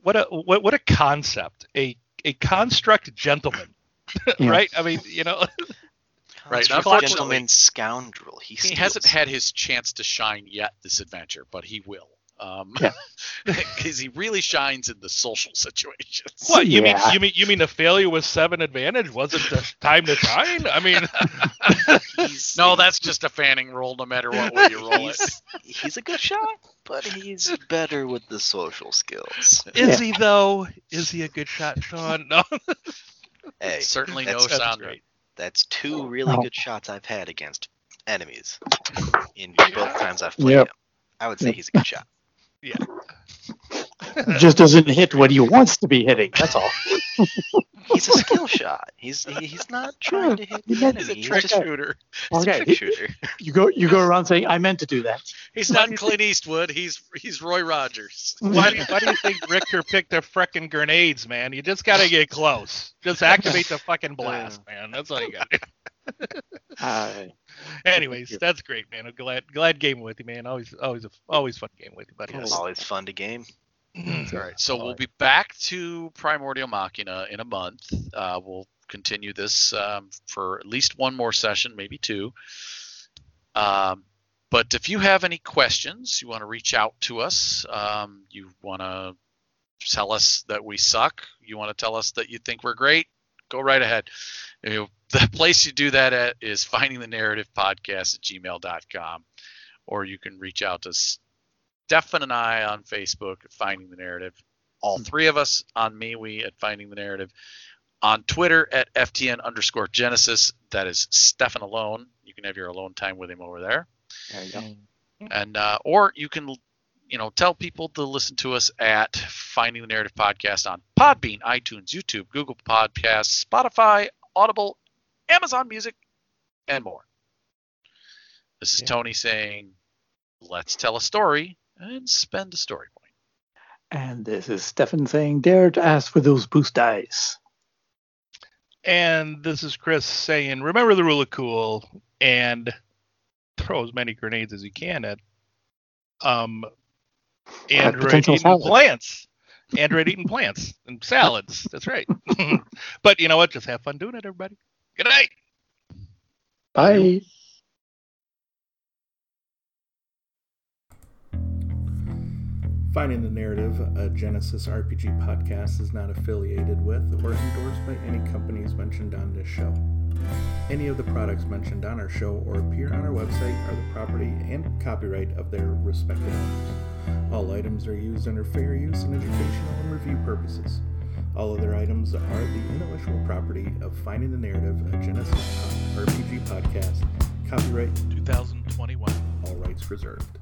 what a what, what a concept. A a construct gentleman. Yeah. right? I mean, you know, Right, Construct unfortunately- gentleman scoundrel. He, He hasn't had his chance to shine yet this adventure, but he will. Um, Yeah. because he really shines in the social situations. what you mean you mean you mean the failure with seven advantage wasn't the time to shine? I mean, No, that's just a fanning roll, no matter what way you roll it. he's, he's a good shot, but he's better with the social skills. is he though? Is he a good shot, Sean? No. Hey, Certainly no that's- that's sound great. that's two really Oh. good shots I've had against enemies in both times I've played Yep. him. I would say he's a good shot. It just doesn't hit what he wants to be hitting. That's all. He's a skill shot. He's he's not trying to hit He the meant- He's a trick just shooter. he's a Okay. trick shooter. You go you go around saying, "I meant to do that." He's not Clint Eastwood. He's he's Roy Rogers. Why do, why do you think Richter picked the frickin' grenades, man? You just gotta get close. Just activate the fucking blast, man. That's all you gotta do. Uh, Anyways, that's great, man. I'm glad glad game with you, man. Always always a always fun game with you, buddy. Yes. Always fun to game. All right, so we'll be back to Primordial Machina in a month. Uh, we'll continue this um, for at least one more session, maybe two. Um, but if you have any questions, you want to reach out to us, um, you want to tell us that we suck, you want to tell us that you think we're great, go right ahead. You know, the place you do that at is finding the narrative podcast at gmail.com, or you can reach out to Stefan and I on Facebook at Finding the Narrative. All three of us on MeWe at Finding the Narrative. On Twitter at FTN underscore Genesys. That is Stefan alone. You can have your alone time with him over there. there you go. And uh, or you can, you you know, tell people to listen to us at Finding the Narrative Podcast on Podbean, iTunes, YouTube, Google Podcasts, Spotify, Audible, Amazon Music, and more. This is Yeah. Tony saying, let's tell a story and spend a story point. And this is Stefan saying, dare to ask for those boost dice. And this is Chris saying, remember the rule of cool and throw as many grenades as you can at um android potential eating salad. plants. Android eating plants and salads. That's right. but you know what? Just have fun doing it, everybody. Good night. Bye. Finding the Narrative, a Genesys RPG podcast, is not affiliated with or endorsed by any companies mentioned on this show. Any of the products mentioned on our show or appear on our website are the property and copyright of their respective owners. All items are used under fair use and educational and review purposes. All other items are the intellectual property of Finding the Narrative, a Genesys RPG podcast. Copyright, 2021. all rights reserved.